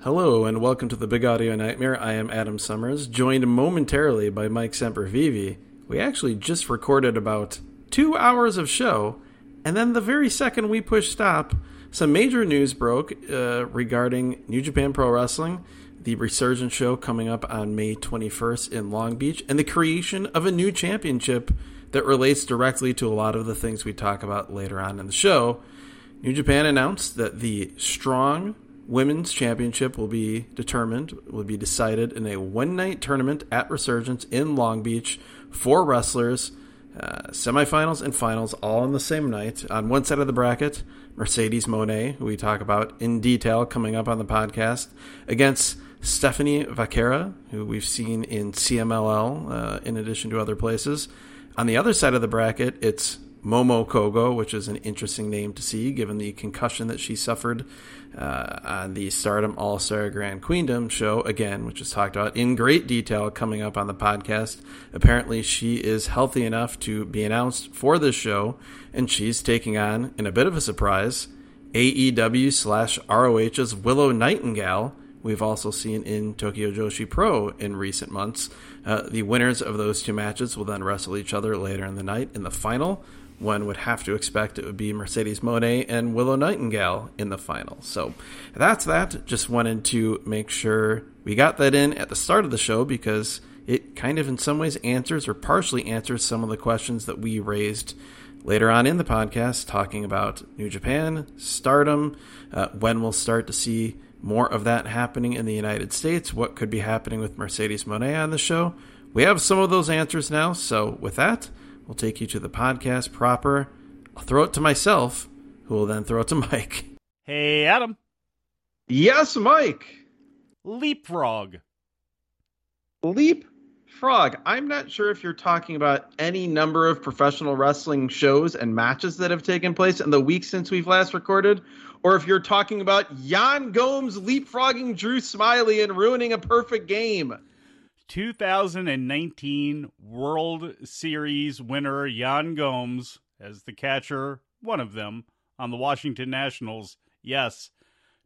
Hello and welcome to the Big Audio Nightmare. I am Adam Summers, joined momentarily by Mike Sempervive. We actually just recorded about two hours of show, and then the very second we pushed stop, some major news broke uh, regarding New Japan Pro Wrestling, the Resurgence show coming up on May 21st in Long Beach, and the creation of a new championship that relates directly to a lot of the things we talk about later on in the show. New Japan announced that the Strong Women's Championship will be determined, will be decided in a one night tournament at Resurgence in Long Beach. Four wrestlers, uh, semifinals and finals, all on the same night. On one side of the bracket, Mercedes Moné, who we talk about in detail coming up on the podcast, against Stephanie Vaquera, who we've seen in CMLL uh, in addition to other places. On the other side of the bracket, it's Momo Kohgo, which is an interesting name to see given the concussion that she suffered uh, on the Stardom All Star Grand Queendom show, again, which is talked about in great detail coming up on the podcast. Apparently, she is healthy enough to be announced for this show, and she's taking on, in a bit of a surprise, AEW slash ROH's Willow Nightingale. We've also seen in Tokyo Joshi Pro in recent months. Uh, the winners of those two matches will then wrestle each other later in the night in the final one would have to expect it would be Mercedes Moné and Willow Nightingale in the final. So that's that. Just wanted to make sure we got that in at the start of the show because it kind of, in some ways, answers or partially answers some of the questions that we raised later on in the podcast, talking about New Japan, stardom, uh, when we'll start to see more of that happening in the United States, what could be happening with Mercedes Moné on the show. We have some of those answers now. So with that, will take you to the podcast proper. I'll throw it to myself, who will then throw it to Mike. Hey, Adam. Yes, Mike. Leapfrog. Leapfrog. I'm not sure if you're talking about any number of professional wrestling shows and matches that have taken place in the week since we've last recorded, or if you're talking about Yan Gomes leapfrogging Drew Smyly and ruining a perfect game. 2019 World Series winner Yan Gomes as the catcher, one of them, on the Washington Nationals. Yes,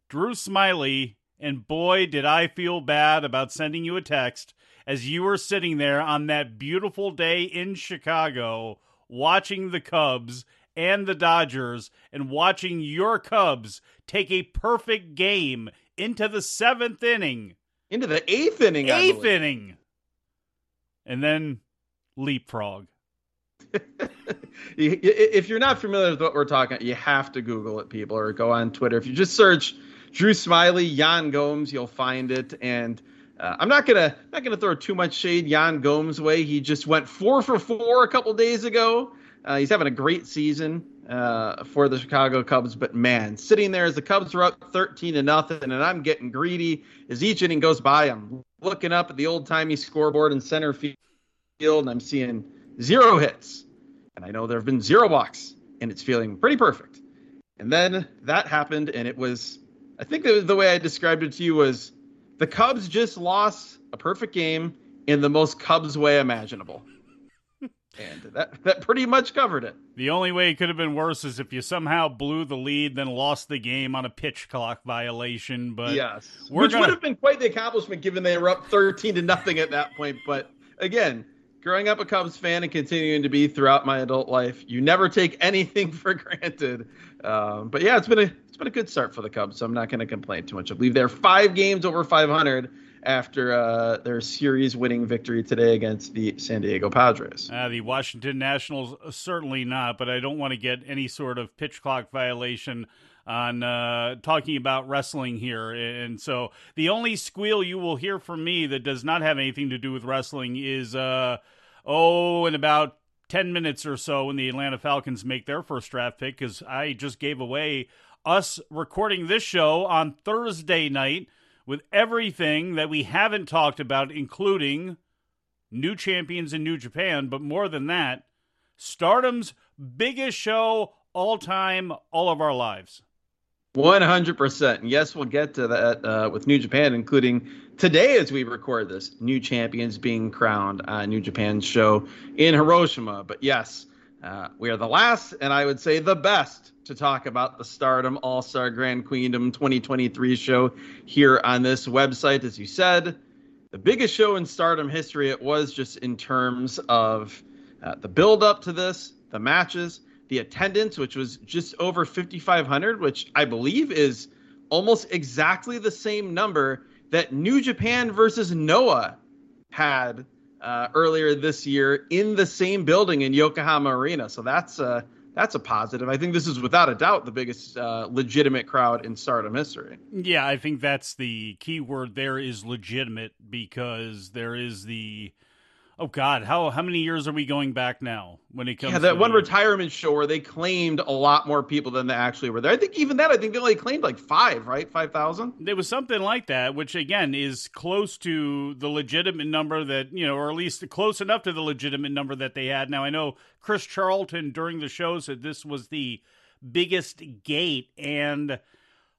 Drew Smyly, and boy, did I feel bad about sending you a text as you were sitting there on that beautiful day in Chicago watching the Cubs and the Dodgers and watching your Cubs take a perfect game into the seventh inning into the eighth inning. Eighth inning, and then leapfrog. if you're not familiar with what we're talking, about, you have to Google it, people, or go on Twitter. If you just search Drew Smyly, Yan Gomes, you'll find it. And uh, I'm not gonna not gonna throw too much shade Yan Gomes' way. He just went four for four a couple days ago. Uh, he's having a great season uh, for the Chicago Cubs. But man, sitting there as the Cubs are up 13 to nothing, and I'm getting greedy as each inning goes by. I'm looking up at the old timey scoreboard in center field, and I'm seeing zero hits, and I know there have been zero walks, and it's feeling pretty perfect. And then that happened, and it was, I think the, the way I described it to you was the Cubs just lost a perfect game in the most Cubs way imaginable and that that pretty much covered it. The only way it could have been worse is if you somehow blew the lead, then lost the game on a pitch clock violation. But yes, which gonna... would have been quite the accomplishment given they were up thirteen to nothing at that point. But again, growing up a Cubs fan and continuing to be throughout my adult life, you never take anything for granted. Um, but yeah, it's been a it's been a good start for the Cubs, so I'm not going to complain too much. I believe they're five games over 500 after uh, their series winning victory today against the San Diego Padres. Uh, the Washington Nationals, uh, certainly not, but I don't want to get any sort of pitch clock violation on uh, talking about wrestling here. And so the only squeal you will hear from me that does not have anything to do with wrestling is, uh, oh, in about 10 minutes or so when the Atlanta Falcons make their first draft pick, because I just gave away us recording this show on Thursday night with everything that we haven't talked about, including new champions in New Japan, but more than that, Stardom's biggest show all time, all of our lives. 100%. Yes, we'll get to that uh, with New Japan, including today as we record this, new champions being crowned on New Japan's show in Hiroshima. But yes, Uh, we are the last, and I would say the best, to talk about the Stardom All Star Grand Queendom 2023 show here on this website. As you said, the biggest show in Stardom history. It was just in terms of uh, the build up to this, the matches, the attendance, which was just over 5,500, which I believe is almost exactly the same number that New Japan versus Noah had uh, earlier this year in the same building in Yokohama Arena. So that's uh, that's a positive. I think this is without a doubt the biggest uh, legitimate crowd in Stardom history. Yeah, I think that's the key word. There is legitimate because there is the Oh God, how how many years are we going back now when it comes? Yeah, that to one the... retirement show where they claimed a lot more people than they actually were there. I think even that, I think they only claimed like five, right? Five thousand. There was something like that, which again is close to the legitimate number that you know, or at least close enough to the legitimate number that they had. Now I know Chris Charlton during the show said this was the biggest gate and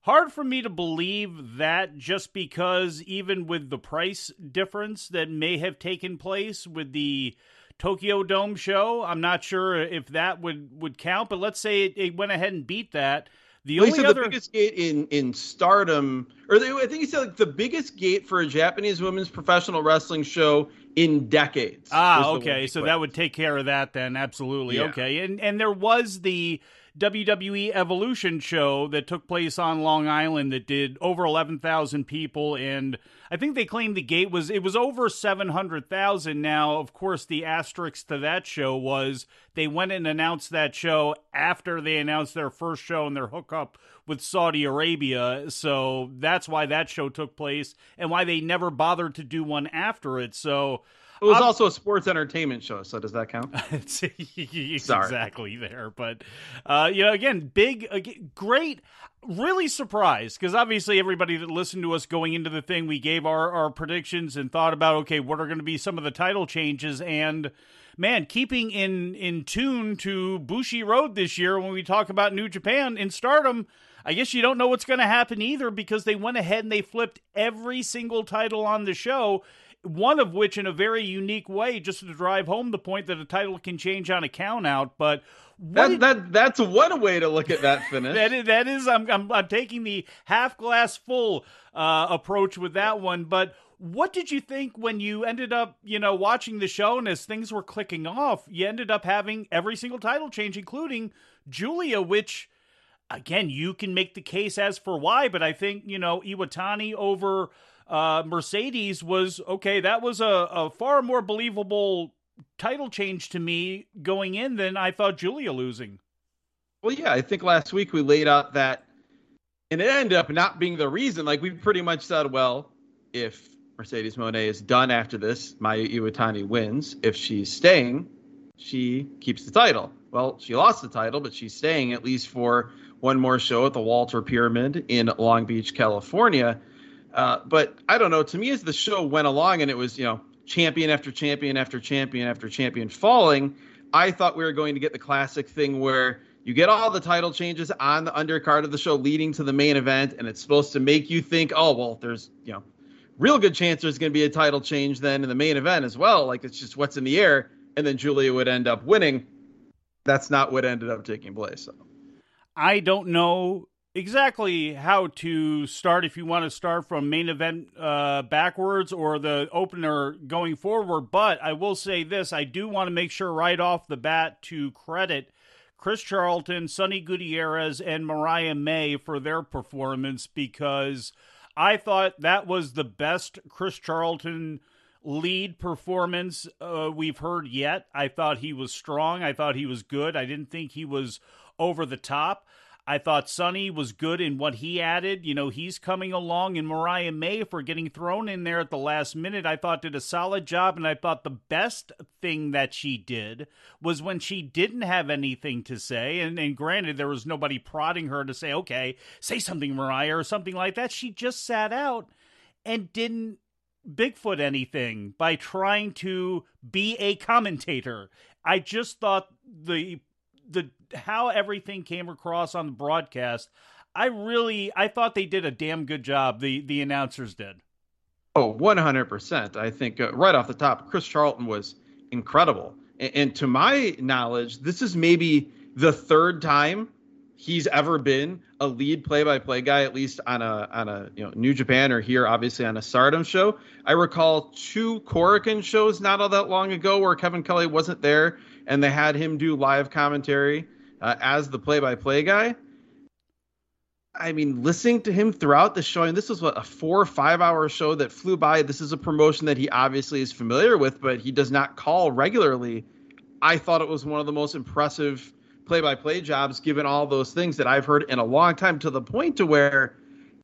hard for me to believe that just because even with the price difference that may have taken place with the Tokyo Dome show, I'm not sure if that would would count. But let's say it, it went ahead and beat that. The only other the biggest gate in in Stardom, or they, I think he said like the biggest gate for a Japanese women's professional wrestling show in decades. Ah, okay, so that would take care of that then. Absolutely, yeah. okay. And and there was the WWE Evolution show that took place on Long Island that did over 11,000 people and I think they claimed the gate was it was over 700,000 now of course the asterisk to that show was they went and announced that show after they announced their first show and their hookup with Saudi Arabia. So that's why that show took place and why they never bothered to do one after it. So it was also a sports entertainment show, so does that count? it's exactly there, but uh, you know, again, big, great, really surprised because obviously everybody that listened to us going into the thing, we gave our our predictions and thought about okay, what are going to be some of the title changes and man, keeping in in tune to Bushiroad this year when we talk about New Japan in Stardom. I guess you don't know what's going to happen either because they went ahead and they flipped every single title on the show one of which in a very unique way, just to drive home the point that a title can change on a count out. But that, did, that that's one way to look at that finish. that is, that is I'm, I'm, I'm taking the half glass full uh, approach with that one. But what did you think when you ended up, you know, watching the show and as things were clicking off, you ended up having every single title change, including Giulia, which again, you can make the case as for why, but I think, you know, Iwatani over uh, Mercedes was okay. That was a, a far more believable title change to me going in than I thought Giulia losing. Well, yeah, I think last week we laid out that, and it ended up not being the reason. Like we pretty much said, well, if Mercedes Moné is done after this, Mayu Iwatani wins. If she's staying, she keeps the title. Well, she lost the title, but she's staying at least for one more show at the Walter Pyramid in Long Beach, California. Uh, but I don't know. To me, as the show went along and it was, you know, champion after champion after champion after champion falling, I thought we were going to get the classic thing where you get all the title changes on the undercard of the show leading to the main event, and it's supposed to make you think, oh, well, there's, you know, real good chance there's going to be a title change then in the main event as well. Like it's just what's in the air. And then Giulia would end up winning. That's not what ended up taking place. So. I don't know exactly how to start if you want to start from main event uh, backwards or the opener going forward. But I will say this I do want to make sure right off the bat to credit Chris Charlton, Sonny Gutierrez, and Mariah May for their performance because I thought that was the best Chris Charlton lead performance uh, we've heard yet. I thought he was strong. I thought he was good. I didn't think he was over the top. I thought Sonny was good in what he added. You know, he's coming along, and Mariah May for getting thrown in there at the last minute, I thought did a solid job. And I thought the best thing that she did was when she didn't have anything to say. And, and granted, there was nobody prodding her to say, okay, say something, Mariah, or something like that. She just sat out and didn't Bigfoot anything by trying to be a commentator. I just thought the the how everything came across on the broadcast, I really I thought they did a damn good job. The the announcers did. Oh, 100%. I think uh, right off the top, Chris Charlton was incredible. And, and to my knowledge, this is maybe the third time he's ever been a lead play-by-play guy, at least on a on a you know New Japan or here, obviously on a Stardom show. I recall two Korakuen shows not all that long ago where Kevin Kelly wasn't there and they had him do live commentary uh, as the play-by-play guy. I mean, listening to him throughout the show, and this was what a four or five hour show that flew by. This is a promotion that he obviously is familiar with, but he does not call regularly. I thought it was one of the most impressive play by play jobs, given all those things that I've heard in a long time, to the point to where,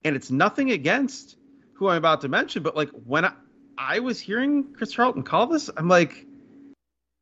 and it's nothing against who I'm about to mention, but like when I, I was hearing Chris Charlton call this, I'm like,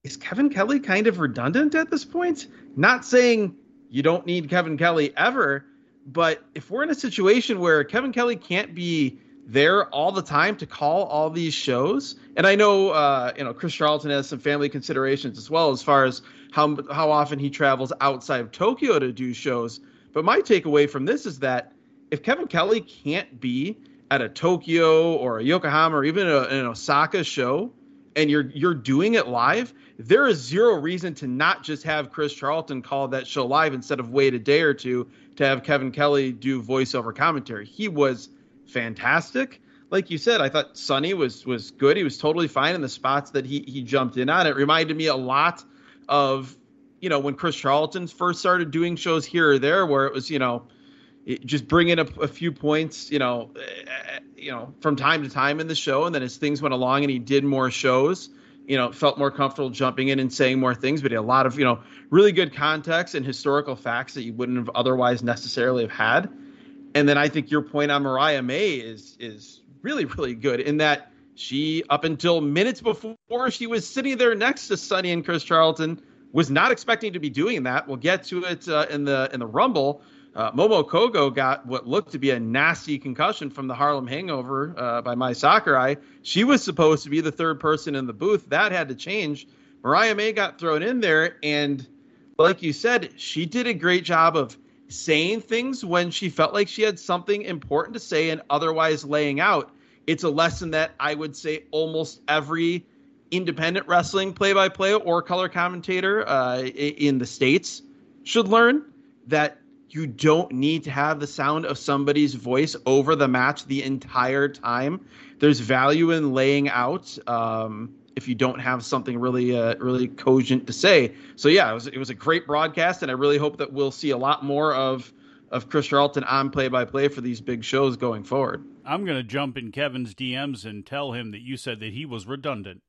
is Kevin Kelly kind of redundant at this point? Not saying you don't need Kevin Kelly ever but if we're in a situation where Kevin Kelly can't be there all the time to call all these shows, and I know uh, you know Chris Charlton has some family considerations as well as far as how how often he travels outside of Tokyo to do shows. But my takeaway from this is that if Kevin Kelly can't be at a Tokyo or a Yokohama or even a, an Osaka show, and you're you're doing it live, there is zero reason to not just have Chris Charlton call that show live instead of wait a day or two to have Kevin Kelly do voiceover commentary. He was fantastic. Like you said, I thought Sonny was was good. He was totally fine in the spots that he he jumped in on. It reminded me a lot of you know when Chris Charlton first started doing shows here or there, where it was you know just bringing up a few points, you know, uh, you know, from time to time in the show, and then as things went along and he did more shows, you know, felt more comfortable jumping in and saying more things, but a lot of, you know, really good context and historical facts that you wouldn't have otherwise necessarily have had. And then I think your point on Mariah May is is really, really good in that she, up until minutes before she was sitting there next to Sonny and Chris Charlton, was not expecting to be doing that. We'll get to it uh, in the in the Rumble, uh, Momo Kohgo got what looked to be a nasty concussion from the Harlem Hangover uh, by Mai Sakurai. She was supposed to be the third person in the booth. That had to change. Mariah May got thrown in there, and like you said, she did a great job of saying things when she felt like she had something important to say and otherwise laying out. It's a lesson that I would say almost every independent wrestling play by play or color commentator uh, in the States should learn that you don't need to have the sound of somebody's voice over the match the entire time. There's value in laying out um, if you don't have something really, uh, really cogent to say. So yeah, it was it was a great broadcast, and I really hope that we'll see a lot more of of Chris Charlton on play by play for these big shows going forward. I'm going to jump in Kevin's DMs and tell him that you said that he was redundant.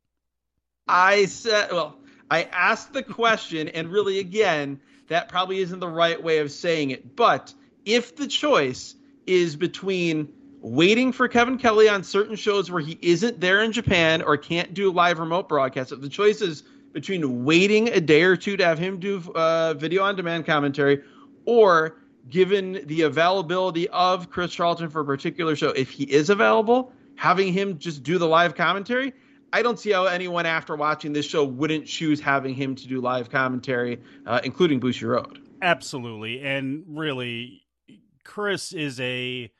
I said, well, I asked the question, and really, again, that probably isn't the right way of saying it. But if the choice is between waiting for Kevin Kelly on certain shows where he isn't there in Japan or can't do live remote broadcasts, if the choice is between waiting a day or two to have him do uh, video on demand commentary or given the availability of Chris Charlton for a particular show, if he is available, having him just do the live commentary, I don't see how anyone after watching this show wouldn't choose having him to do live commentary, uh, including Bushiroad. Absolutely, and really, Chris is a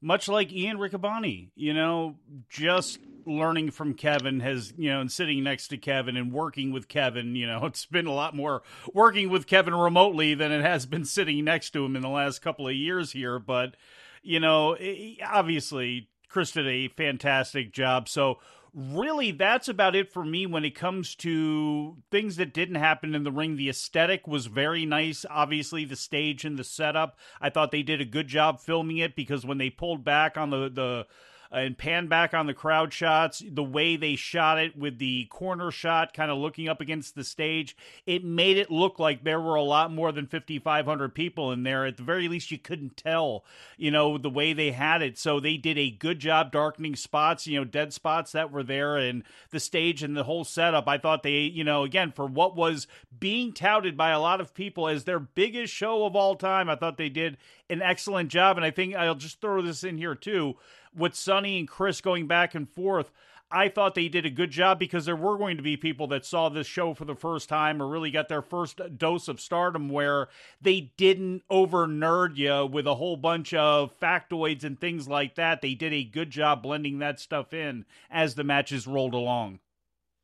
much like Ian Riccaboni. You know, just learning from Kevin has, you know, and sitting next to Kevin and working with Kevin, you know, it's been a lot more working with Kevin remotely than it has been sitting next to him in the last couple of years here. But, you know, obviously, Chris did a fantastic job. So, really that's about it for me when it comes to things that didn't happen in the ring. The aesthetic was very nice obviously the stage and the setup. I thought they did a good job filming it because when they pulled back on the the and pan back on the crowd shots, the way they shot it with the corner shot, kind of looking up against the stage, it made it look like there were a lot more than 5,500 people in there. At the very least, you couldn't tell, you know, the way they had it. So they did a good job darkening spots, you know, dead spots that were there, and the stage and the whole setup. I thought they, you know, again, for what was being touted by a lot of people as their biggest show of all time, I thought they did an excellent job. And I think I'll just throw this in here too with Sonny and Chris going back and forth, I thought they did a good job because there were going to be people that saw this show for the first time or really got their first dose of stardom where they didn't over nerd you with a whole bunch of factoids and things like that. They did a good job blending that stuff in as the matches rolled along.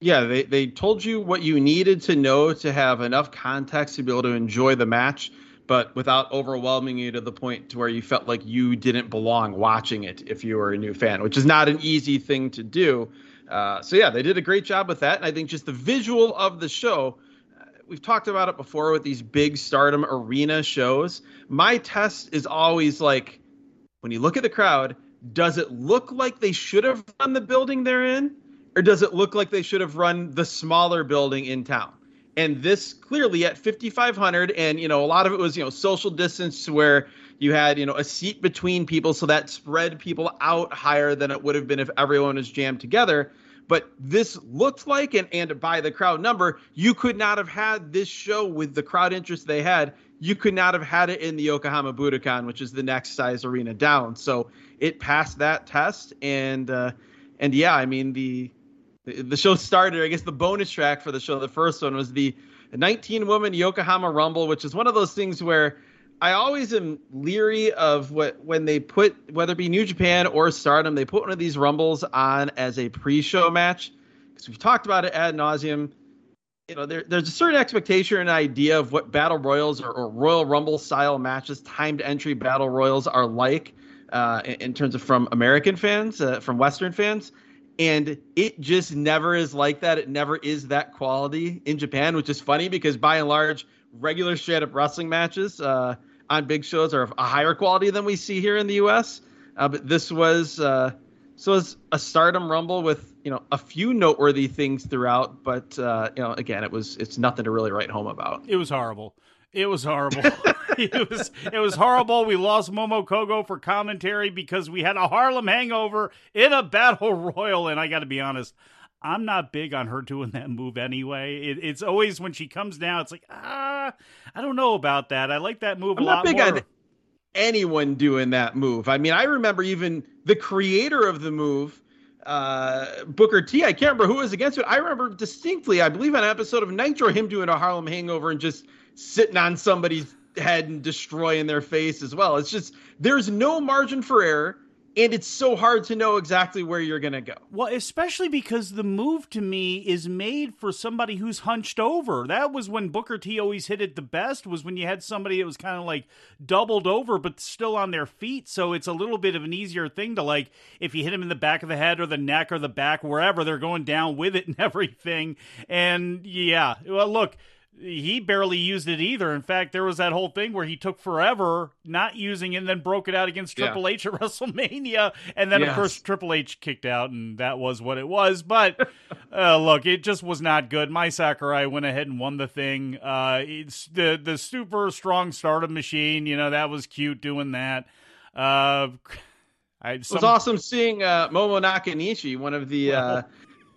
Yeah, they, they told you what you needed to know to have enough context to be able to enjoy the match, but without overwhelming you to the point to where you felt like you didn't belong watching it if you were a new fan, which is not an easy thing to do. Uh, so yeah, they did a great job with that, and I think just the visual of the show. Uh, we've talked about it before with these big Stardom arena shows. My test is always like, when you look at the crowd, does it look like they should have run the building they're in, or does it look like they should have run the smaller building in town? And this clearly at 5,500, and you know a lot of it was you know social distance where you had you know a seat between people, so that spread people out higher than it would have been if everyone was jammed together. But this looked like, and, and by the crowd number, you could not have had this show with the crowd interest they had. You could not have had it in the Yokohama Budokan, which is the next size arena down. So it passed that test, and uh, and yeah, I mean the the show started. I guess the bonus track for the show, the first one was the 19 woman Yokohama Rumble, which is one of those things where I always am leery of what when they put whether it be New Japan or Stardom, they put one of these rumbles on as a pre-show match because we've talked about it ad nauseum. You know, there, there's a certain expectation and idea of what battle royals or, or Royal Rumble style matches, timed entry battle royals are like uh, in, in, terms of from American fans, uh, from Western fans and it just never is like that. It never is that quality in Japan, which is funny because by and large, regular straight up wrestling matches uh, on big shows are of a higher quality than we see here in the U.S. Uh, but this was uh, this was a Stardom Rumble with you know a few noteworthy things throughout, but uh, you know again, it was it's nothing to really write home about. It was horrible. It was horrible. it was it was horrible. We lost Momo Kohgo for commentary because we had a Harlem hangover in a battle royal, and I got to be honest, I'm not big on her doing that move anyway. It, it's always when she comes down, it's like ah, I don't know about that. I like that move I'm a lot big more. On anyone doing that move. I mean, I remember even the creator of the move. Uh, Booker T. I can't remember who was against it. I remember distinctly, I believe, on an episode of Nitro, him doing a Harlem Hangover and just sitting on somebody's head and destroying their face as well. It's just there's no margin for error and it's so hard to know exactly where you're going to go. Well, especially because the move to me is made for somebody who's hunched over. That was when Booker T always hit it the best was when you had somebody that was kind of like doubled over but still on their feet. So it's a little bit of an easier thing to like if you hit them in the back of the head or the neck or the back wherever they're going down with it and everything. And yeah, well look, he barely used it either. In fact, there was that whole thing where he took forever not using it and then broke it out against Triple yeah. H at WrestleMania. And then, yes. of course, Triple H kicked out, and that was what it was. But uh, look, it just was not good. Mai Sakurai went ahead and won the thing. Uh, it's the, the super strong stardom machine, you know, that was cute doing that. Uh, I, some... It was awesome seeing uh, Momo Nakanishi, one of the. Well, uh,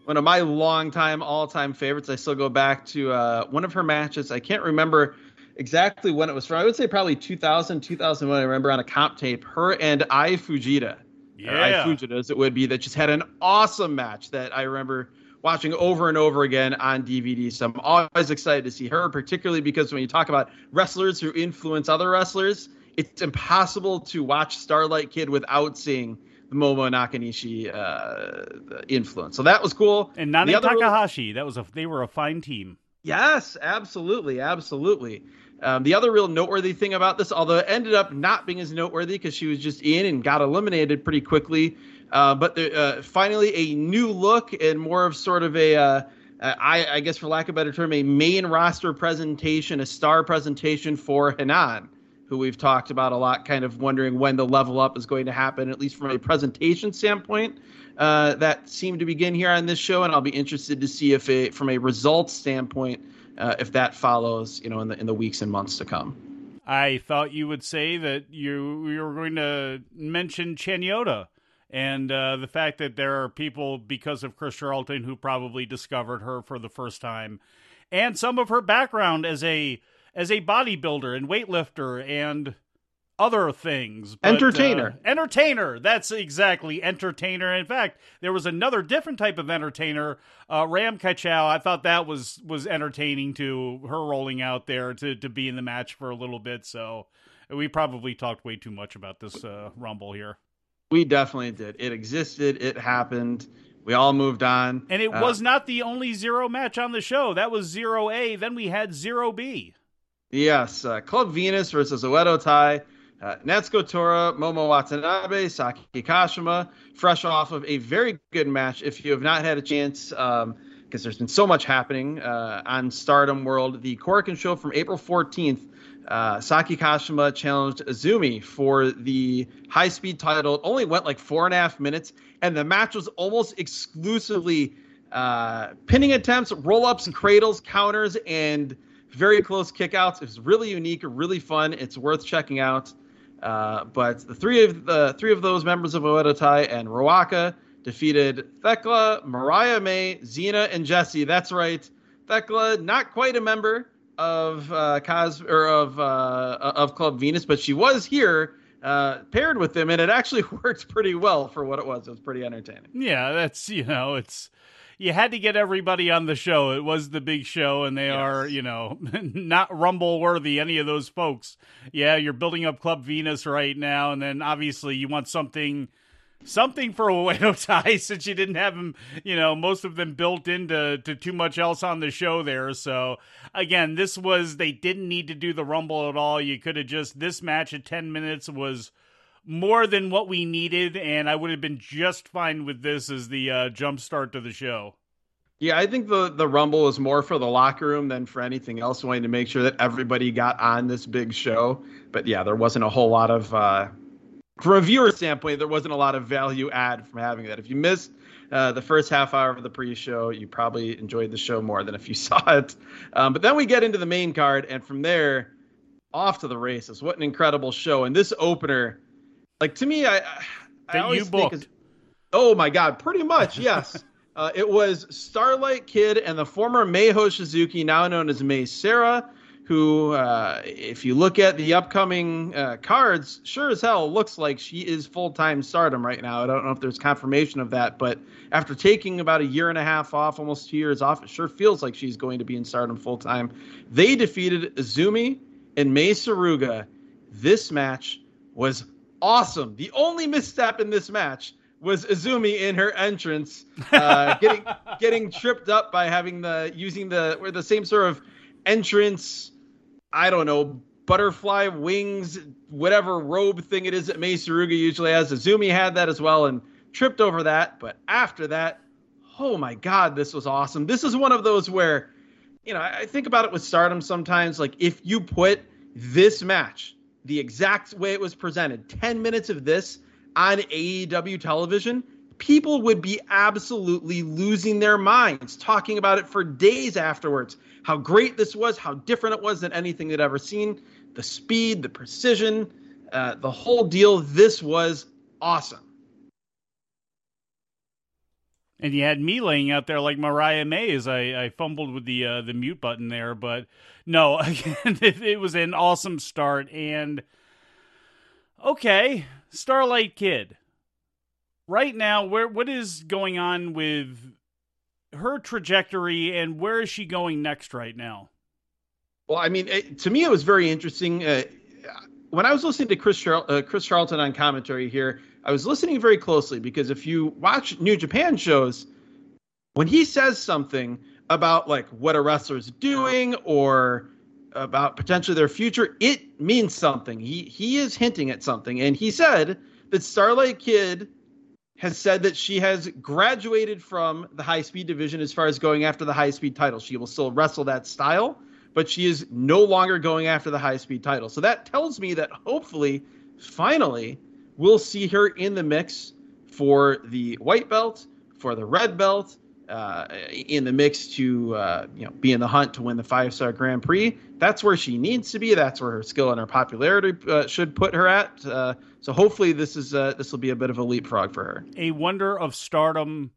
one of my longtime, all-time favorites. I still go back to uh, one of her matches. I can't remember exactly when it was from. I would say probably 2000, 2001. I remember on a comp tape, her and Ai Fujita, yeah, Ai Fujita as it would be, that just had an awesome match that I remember watching over and over again on DVD. So I'm always excited to see her, particularly because when you talk about wrestlers who influence other wrestlers, it's impossible to watch Starlight Kid without seeing Momo Nakanishi uh, influence. So that was cool. And Nanae Takahashi, real... that was a they were a fine team. Yes, absolutely, absolutely. Um, the other real noteworthy thing about this, although it ended up not being as noteworthy because she was just in and got eliminated pretty quickly, uh, but the, uh, finally a new look and more of sort of a, uh, I, I guess for lack of a better term, a main roster presentation, a star presentation for Hanan who we've talked about a lot, kind of wondering when the level up is going to happen, at least from a presentation standpoint. Uh, that seemed to begin here on this show, and I'll be interested to see if, it, from a results standpoint, uh, if that follows, you know, in the in the weeks and months to come. I thought you would say that you you were going to mention Chanyota and uh, the fact that there are people because of Chris Charlton who probably discovered her for the first time, and some of her background as a as a bodybuilder and weightlifter and other things. But, entertainer. Uh, entertainer. That's exactly entertainer. In fact, there was another different type of entertainer, uh, Ram Kaicho. I thought that was was entertaining to her rolling out there to to be in the match for a little bit. So we probably talked way too much about this uh, rumble here. We definitely did. It existed. It happened. We all moved on. And it uh, was not the only zero match on the show. That was zero A. Then we had zero B. Yes, uh, Club Venus versus Oedo Tai. Uh, Natsuko Tora, Momo Watanabe, Saki Kashima, fresh off of a very good match. If you have not had a chance, because um, there's been so much happening uh, on Stardom World, the Korakuen show from April 14th, uh, Saki Kashima challenged Azumi for the high speed title. It only went like four and a half minutes, and the match was almost exclusively uh, pinning attempts, roll ups, and cradles, counters, and very close kickouts. It's really unique, really fun. It's worth checking out. Uh, but the three of the three of those members of Oedo Tai and Ruaka defeated Thekla, Mariah May, Xena, and Jesse. That's right. Thekla, not quite a member of uh, Cos or of uh, of Club Venus, but she was here uh, paired with them, and it actually worked pretty well for what it was. It was pretty entertaining. Yeah, that's you know, it's you had to get everybody on the show. It was the big show, and they yes. are, you know, not rumble worthy. Any of those folks. Yeah, you're building up Club Venus right now, and then obviously you want something, something for Oedo Tai since you didn't have them. You know, most of them built into to too much else on the show there. So again, this was they didn't need to do the rumble at all. You could have just this match at ten minutes was more than what we needed, and I would have been just fine with this as the uh, jump start to the show. Yeah, I think the the Rumble was more for the locker room than for anything else. Wanting to make sure that everybody got on this big show. But yeah, there wasn't a whole lot of, uh, from a viewer standpoint, there wasn't a lot of value add from having that. If you missed uh, the first half hour of the pre-show, you probably enjoyed the show more than if you saw it. Um, but then we get into the main card, and from there, off to the races. What an incredible show! And this opener like to me, I, I that always you booked. Think is, oh my god, pretty much yes. uh, it was Starlight Kid and the former Mei Hoshizuki, now known as Mei Seira, who, uh, if you look at the upcoming uh, cards, sure as hell looks like she is full time stardom right now. I don't know if there's confirmation of that, but after taking about a year and a half off, almost two years off, it sure feels like she's going to be in stardom full time. They defeated Azumi and Mei Suruga. This match was awesome. The only misstep in this match was Azumi in her entrance, uh, getting getting tripped up by having the using the or the same sort of entrance. I don't know butterfly wings, whatever robe thing it is that Mei Suruga usually has. Azumi had that as well and tripped over that. But after that, oh my god, this was awesome. This is one of those where, you know, I think about it with Stardom sometimes. Like if you put this match the exact way it was presented, 10 minutes of this on AEW television, people would be absolutely losing their minds, talking about it for days afterwards. How great this was, how different it was than anything they'd ever seen. The speed, the precision, uh, the whole deal. This was awesome. And you had me laying out there like Mariah May as I, I fumbled with the uh, the mute button there, but no, again, it, it was an awesome start. And okay, Starlight Kid. Right now, where what is going on with her trajectory, and where is she going next right now? Well, I mean, it, to me, it was very interesting. Uh, when I was listening to Chris Char- uh, Chris Charlton on commentary here, I was listening very closely because if you watch New Japan shows, when he says something, about like what a wrestler's doing or about potentially their future, it means something. He he is hinting at something, and he said that Starlight Kid has said that she has graduated from the high speed division as far as going after the high speed title. She will still wrestle that style, but she is no longer going after the high speed title. So that tells me that hopefully, finally, we'll see her in the mix for the white belt, for the red belt, uh, in the mix to uh, you know be in the hunt to win the five star Grand Prix. That's where she needs to be. That's where her skill and her popularity uh, should put her at. Uh, so hopefully this is uh, this will be a bit of a leapfrog for her. A wonder of stardom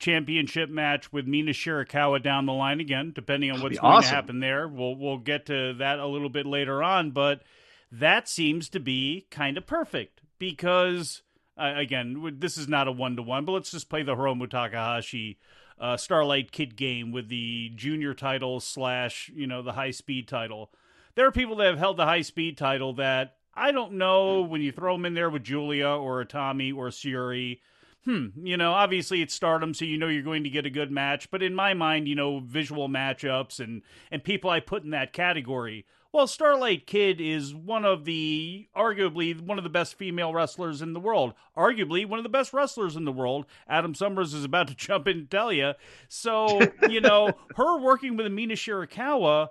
championship match with Mina Shirakawa down the line again, depending on what's going awesome. to happen there. We'll we'll get to that a little bit later on, but that seems to be kind of perfect because uh, again, this is not a one to one, but let's just play the Hiromu Takahashi uh, Starlight Kid game with the junior title slash you know the high speed title. There are people that have held the high speed title that I don't know when you throw them in there with Giulia or Tommy or Syuri. hmm, you know, obviously it's stardom, so you know you're going to get a good match. But in my mind, you know, visual matchups and, and people I put in that category. Well, Starlight Kid is one of the, arguably, one of the best female wrestlers in the world. Arguably, one of the best wrestlers in the world. Adam Summers is about to jump in and tell you. So, you know, her working with Mina Shirakawa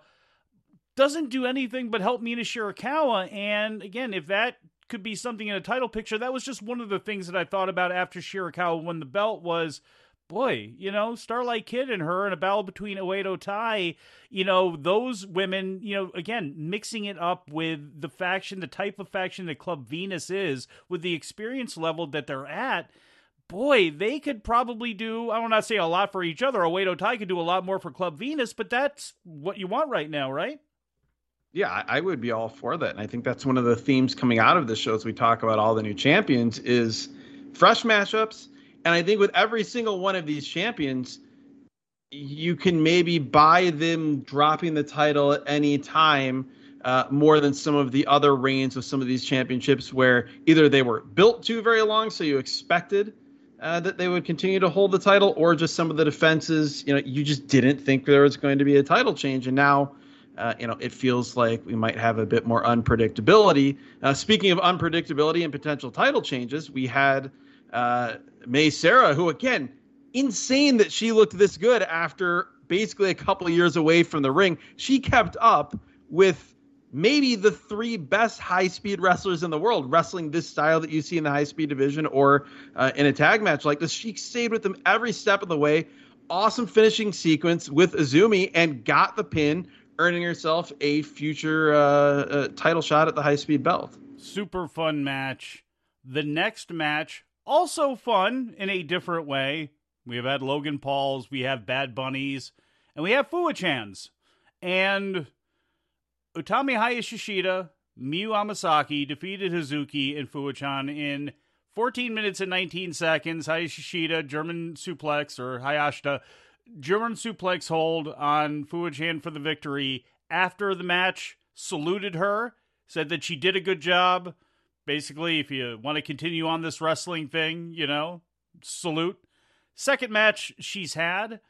doesn't do anything but help Mina Shirakawa. And again, if that could be something in a title picture. That was just one of the things that I thought about after Shirakawa won the belt was boy, you know, Starlight Kid and her in a battle between Oedo Tai, you know, those women, you know, again, mixing it up with the faction, the type of faction that Club Venus is, with the experience level that they're at. Boy, they could probably do, I will not say a lot for each other. Oedo Tai could do a lot more for Club Venus, but that's what you want right now, right? Yeah, I would be all for that. And I think that's one of the themes coming out of the show as we talk about all the new champions is fresh matchups. And I think with every single one of these champions, you can maybe buy them dropping the title at any time uh, more than some of the other reigns of some of these championships where either they were built too very long, so you expected uh, that they would continue to hold the title, or just some of the defenses, you know, you just didn't think there was going to be a title change. And now uh, you know, it feels like we might have a bit more unpredictability. Uh, speaking of unpredictability and potential title changes, we had uh, Seira, who again, insane that she looked this good after basically a couple years away from the ring. She kept up with maybe the three best high speed wrestlers in the world wrestling this style that you see in the high speed division or uh, in a tag match like this. She stayed with them every step of the way. Awesome finishing sequence with Azumi and got the pin earning herself a future uh, uh, title shot at the high speed belt. Super fun match. The next match, also fun in a different way. We have had Logan Pauls, we have Bad Bunnies, and we have Fuwa-chans. And Utami Hayashishita, Miyu Amasaki defeated Hazuki and Fuwa-chan in 14 minutes and 19 seconds. Hayashishita, German suplex, or Hayashita, German suplex hold on Fuwa-chan for the victory. After the match, saluted her, said that she did a good job. Basically, if you want to continue on this wrestling thing, you know, salute. Second match she's had.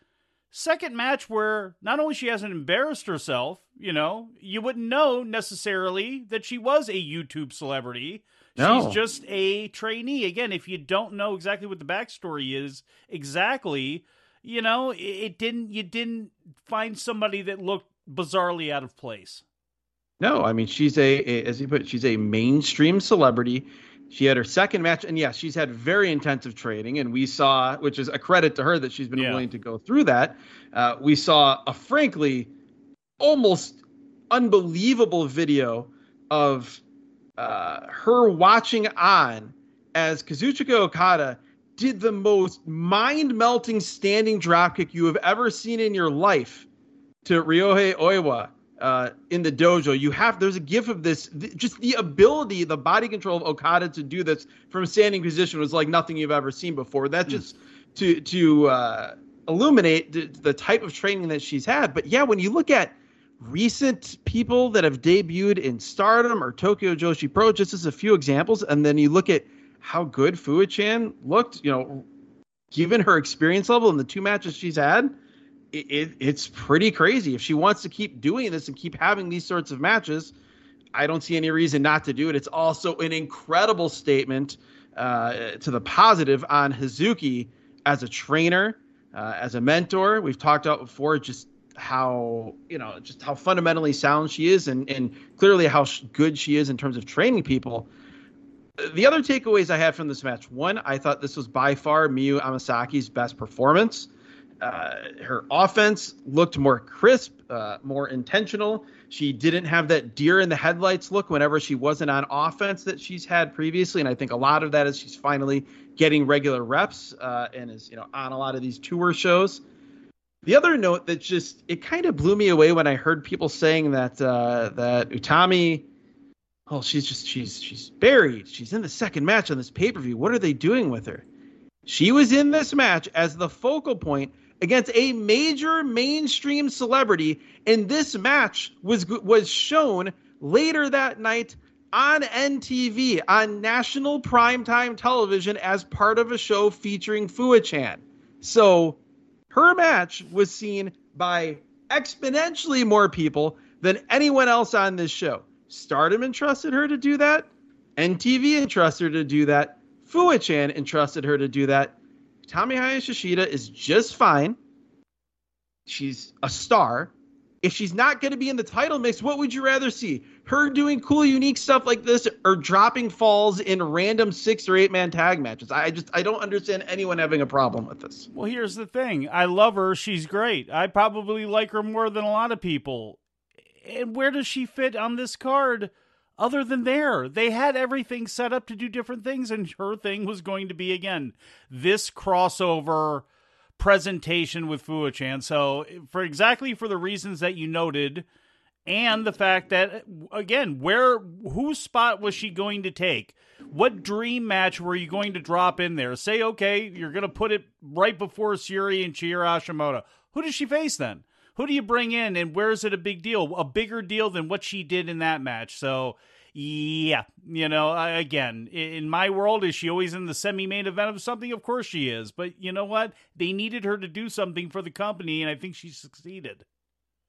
Second match where not only she hasn't embarrassed herself, you know, you wouldn't know necessarily that she was a YouTube celebrity. No. She's just a trainee. Again, if you don't know exactly what the backstory is exactly, you know, it, it didn't. You didn't find somebody that looked bizarrely out of place. No, I mean she's a, a, as you put it, she's a mainstream celebrity. She had her second match, and yes, she's had very intensive training, and we saw, which is a credit to her that she's been yeah. willing to go through that. Uh, we saw a frankly almost unbelievable video of uh, her watching on as Kazuchika Okada did the most mind melting standing dropkick you have ever seen in your life to Ryohei Oiwa uh, in the dojo. You have there's a gif of this. Th- just the ability, the body control of Okada to do this from a standing position was like nothing you've ever seen before. That hmm. just mm. to to uh, illuminate the, the type of training that she's had. But yeah, when you look at recent people that have debuted in Stardom or Tokyo Joshi Pro, just as a few examples, and then you look at how good Fuwa-chan looked, you know, given her experience level and the two matches she's had, it, it, it's pretty crazy. If she wants to keep doing this and keep having these sorts of matches, I don't see any reason not to do it. It's also an incredible statement uh, to the positive on Hazuki as a trainer, uh, as a mentor. We've talked about before just how you know just how fundamentally sound she is, and and clearly how good she is in terms of training people the other takeaways I had from this match one, I thought this was by far Miyu Amasaki's best performance. Uh, her offense looked more crisp, uh, more intentional. She didn't have that deer in the headlights look whenever she wasn't on offense that she's had previously, and I think a lot of that is she's finally getting regular reps uh, and is you know on a lot of these tour shows. The other note that just it kind of blew me away when I heard people saying that uh, that Utami oh, she's just she's she's buried. She's in the second match on this pay per view. What are they doing with her? She was in this match as the focal point against a major mainstream celebrity, and this match was was shown later that night on NTV on national primetime television as part of a show featuring Fuwa-chan. So her match was seen by exponentially more people than anyone else on this show. Stardom entrusted her to do that. NTV entrusted her to do that. Fuwa-chan entrusted her to do that. Tomohiro Yoshida is just fine. She's a star. If she's not going to be in the title mix, what would you rather see? Her doing cool, unique stuff like this or dropping falls in random six or eight man tag matches? I just, I don't understand anyone having a problem with this. Well, here's the thing I love her. She's great. I probably like her more than a lot of people. And where does she fit on this card? Other than there. They had everything set up to do different things, and her thing was going to be again this crossover presentation with Fuwa-chan. So for exactly for the reasons that you noted, and the fact that again, where whose spot was she going to take? What dream match were you going to drop in there? Say, okay, you're going to put it right before Syuri and Chihiro Hashimoto. Who does she face then? Who do you bring in, and where is it a big deal? A bigger deal than what she did in that match. So yeah, you know, again, in my world, is she always in the semi-main event of something? Of course she is. But you know what? They needed her to do something for the company, and I think she succeeded.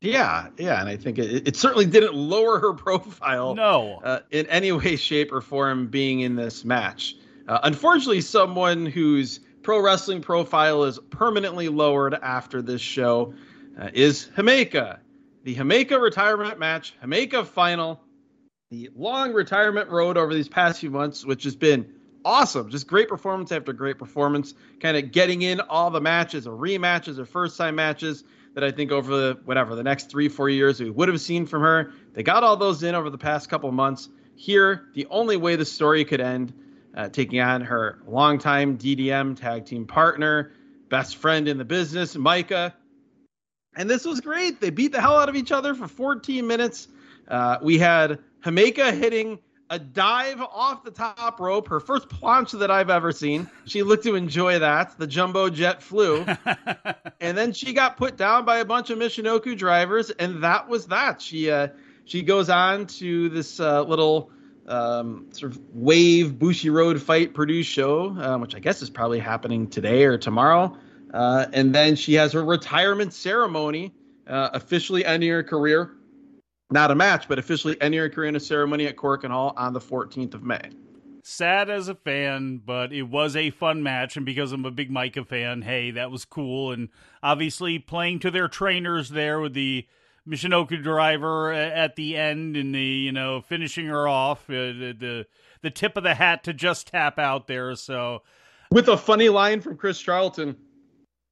Yeah, yeah, and I think it, it certainly didn't lower her profile. No, uh, in any way, shape, or form, being in this match. Uh, unfortunately, someone whose pro wrestling profile is permanently lowered after this show uh, is Himeka. The Himeka retirement match, Himeka final the long retirement road over these past few months, which has been awesome. Just great performance after great performance, kind of getting in all the matches or rematches or first time matches that I think over the whatever the next three, four years we would have seen from her. They got all those in over the past couple months. Here, the only way the story could end, uh, taking on her longtime DDM tag team partner, best friend in the business, Maika. And this was great. They beat the hell out of each other for 14 minutes. Uh, we had Himeka hitting a dive off the top rope, her first plancha that I've ever seen. She looked to enjoy that. The jumbo jet flew. and then she got put down by a bunch of Michinoku drivers, and that was that. She uh, she goes on to this uh, little um, sort of wave Bushiroad fight produced show, um, which I guess is probably happening today or tomorrow. Uh, and then she has her retirement ceremony, uh, officially ending her career not a match, but officially ending her career in a ceremony at Korakuen Hall on the 14th of May. Sad as a fan, but it was a fun match, and because I'm a big Maika fan, hey, that was cool. And obviously, playing to their trainers there with the Michinoku driver at the end and the you know finishing her off, uh, the, the the tip of the hat to just tap out there. So, with a funny line from Chris Charlton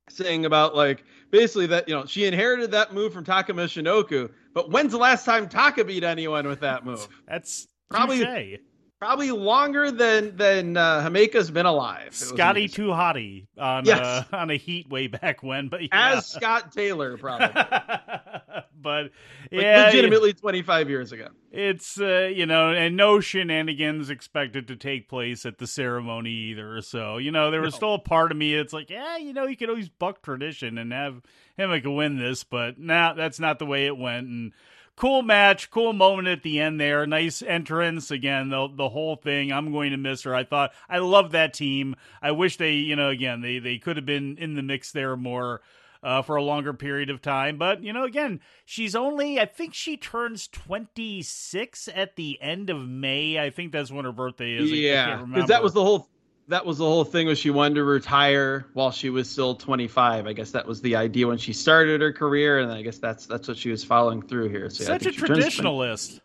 saying about like basically that you know she inherited that move from Taka Michinoku but when's the last time Taka beat anyone with that move? That's probably probably longer than than uh, Himeka's been alive. Scotty too hotty on yes. uh, on a heat way back when, but yeah. as Scott Taylor probably. but like yeah, legitimately 25 years ago. It's uh, you know, and no shenanigans expected to take place at the ceremony either. So you know, there was no. still a part of me. It's like, yeah, you know, you could always buck tradition and have him like win this, but now nah, that's not the way it went. And cool match, cool moment at the end there. Nice entrance again. The the whole thing. I'm going to miss her. I thought I love that team. I wish they, you know, again they they could have been in the mix there more. Uh, for a longer period of time. But, you know, again, she's only, I think she turns 26 at the end of May. I think that's when her birthday is. Yeah. Because that was the whole that was the whole thing was she wanted to retire while she was still 25 i guess that was the idea when she started her career and i guess that's that's what she was following through here so such a traditionalist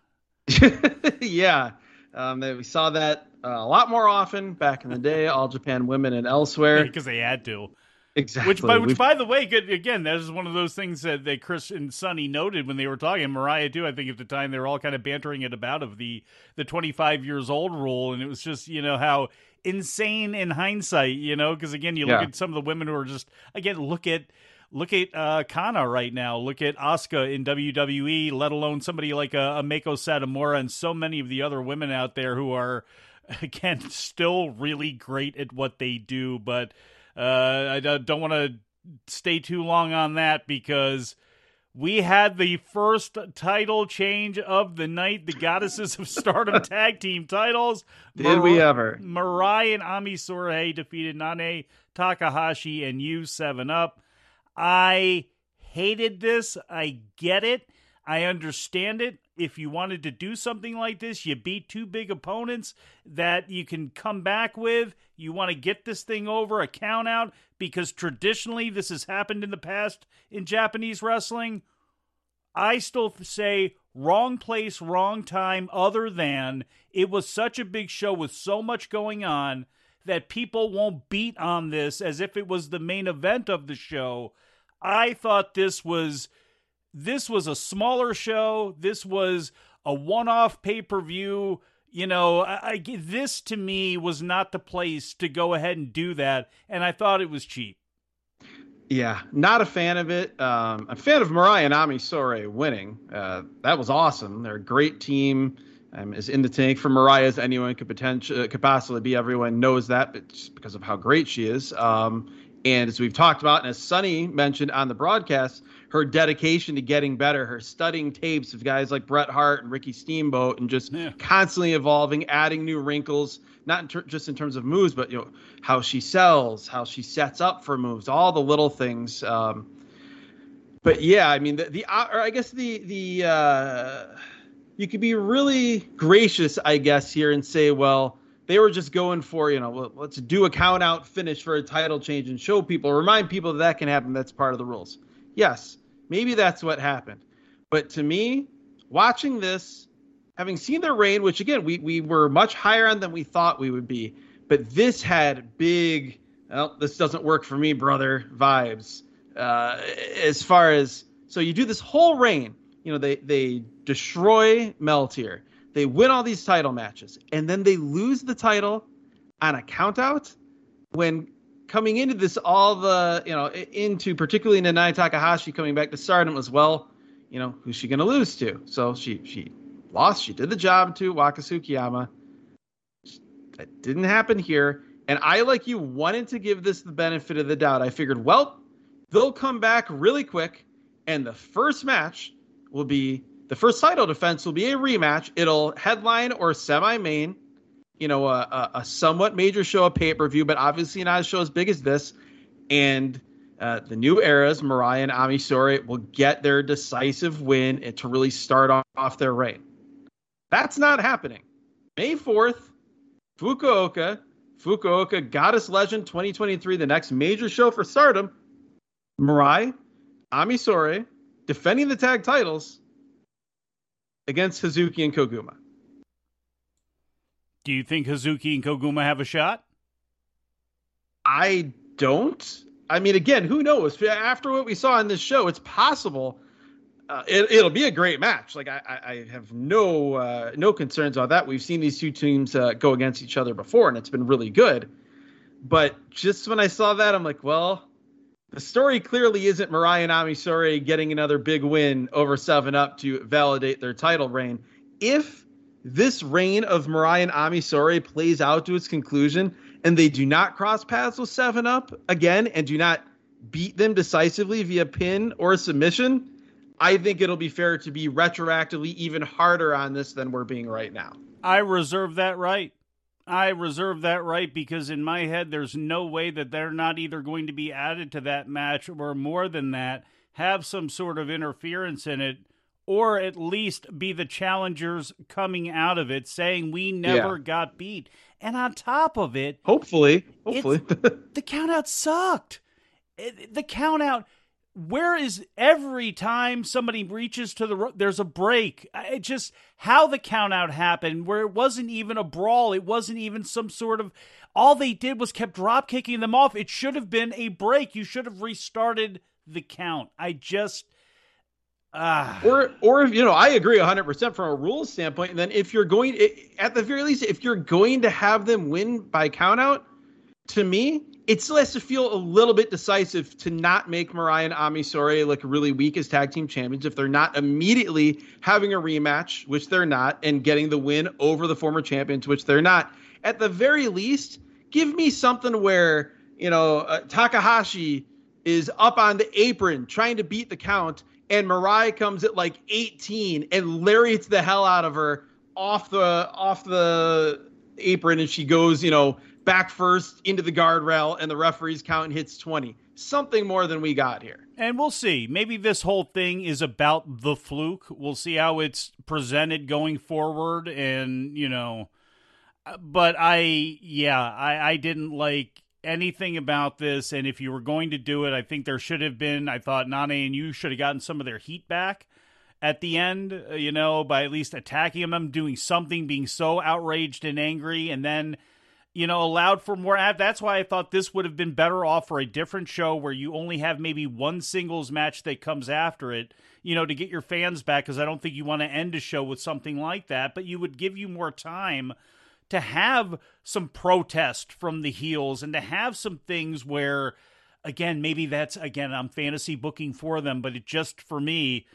yeah um, we saw that uh, a lot more often back in the day all japan women and elsewhere because they had to Exactly. Which, by, which, by the way, good, again, that is one of those things that, that Chris and Sonny noted when they were talking. Mariah too. I think at the time they were all kind of bantering it about of the the 25 years old rule, and it was just you know how insane in hindsight, you know, because again, you look yeah. at some of the women who are just again look at look at uh, Kana right now. Look at Asuka in WWE. Let alone somebody like a, a Meiko Satomura and so many of the other women out there who are again still really great at what they do. But uh, Uh, I don't want to stay too long on that because we had the first title change of the night. The Goddesses of Stardom tag team titles. Did Mar- we ever? Mirai and Ami Sourei defeated Nanae Takahashi and Yuu Seven Up. I hated this. I get it. I understand it. If you wanted to do something like this, you beat two big opponents that you can come back with. You want to get this thing over a count out because traditionally this has happened in the past in Japanese wrestling. I still say wrong place, wrong time, other than it was such a big show with so much going on that people won't beat on this as if it was the main event of the show. I thought this was this was a smaller show. This was a one-off pay-per-view. You know, I, I, this to me was not the place to go ahead and do that, and I thought it was cheap. Yeah, not a fan of it. Um, a fan of Mariah and Ami Sourei winning. Uh, that was awesome. They're a great team. Um, is in the tank for Mirai as anyone could potentially could possibly be. Everyone knows that, but just because of how great she is. Um, and as we've talked about, and as Sunny mentioned on the broadcast, her dedication to getting better, her studying tapes of guys like Bret Hart and Ricky Steamboat, and just yeah. constantly evolving, adding new wrinkles, not in ter- just in terms of moves, but you know how she sells, how she sets up for moves, all the little things. Um, but yeah, I mean the, the uh, or I guess the the uh, you could be really gracious, I guess, here and say, well they were just going for, you know, let's do a count out finish for a title change and show people, remind people that that can happen. That's part of the rules. Yes, maybe that's what happened. But to me, watching this, having seen their reign, which again, we, we were much higher on than we thought we would be, but this had big, well, this doesn't work for me, brother vibes. Uh, as far as, so you do this whole reign, you know, they, they destroy Meltear they win all these title matches, and then they lose the title on a countout when coming into this, all the, you know, into particularly Nanae Takahashi coming back to stardom as well, you know, who's she going to lose to? So she, she lost. She did the job to Waka Tsukiyama. That didn't happen here. And I, like you, wanted to give this the benefit of the doubt. I figured, well, they'll come back really quick, and the first match will be the first title defense will be a rematch. It'll headline or semi main, you know, a, a, somewhat major show, a pay per view, but obviously not a show as big as this. And uh, the new eras, Mirai and Ami Sourei, will get their decisive win and to really start off, off their reign. That's not happening. May 4th, Fukuoka, Fukuoka Goddess Legend 2023, the next major show for Stardom. Mirai, Ami Sourei, defending the tag titles against Hazuki and Koguma. Do you think Hazuki and Koguma have a shot? I don't. I mean, again, who knows? After what we saw in this show, it's possible. Uh, it, will be a great match. Like I, I have no uh, no concerns about that. We've seen these two teams uh, go against each other before, and it's been really good. But just when I saw that, I'm like, well, the story clearly isn't Mirai and Ami Sourei getting another big win over 7 Up to validate their title reign. If this reign of Mirai and Ami plays out to its conclusion and they do not cross paths with 7 Up again and do not beat them decisively via pin or submission, I think it'll be fair to be retroactively even harder on this than we're being right now. I reserve that right. I reserve that right because in my head, there's no way that they're not either going to be added to that match or more than that, have some sort of interference in it, or at least be the challengers coming out of it saying we never yeah. got beat. And on top of it, hopefully, hopefully, the countout sucked. the countout where is every time somebody reaches to the ro- there's a break it just how the count out happened where it wasn't even a brawl it wasn't even some sort of all they did was kept drop kicking them off it should have been a break you should have restarted the count i just uh, or, or if you know, I agree 100% from a rules standpoint. And then if you're going, at the very least, if you're going to have them win by countout, to me, it still has to feel a little bit decisive to not make Mirai and Ami Sourei look really weak as tag team champions if they're not immediately having a rematch, which they're not, and getting the win over the former champions, which they're not. At the very least, give me something where, you know, uh, Takahashi is up on the apron trying to beat the count and Mariah comes at like 18 and lariats the hell out of her off the off the apron, and she goes, you know, back first into the guardrail, and the referee's count hits 20. Something more than we got here. And we'll see. Maybe this whole thing is about the fluke. We'll see how it's presented going forward, and you know. Uh, but I, yeah, I, I didn't like anything about this. And if Yuu were going to do it, I think there should have been. I thought Nanae and you should have gotten some of their heat back at the end, uh, you know, by at least attacking them, doing something, being so outraged and angry, and then, you know, allowed for more. That's why I thought this would have been better off for a different show where you only have maybe one singles match that comes after it, you know, to get your fans back. Because I don't think you want to end a show with something like that, but you would give you more time to have some protest from the heels and to have some things where again maybe that's again I'm fantasy booking for them but it just for me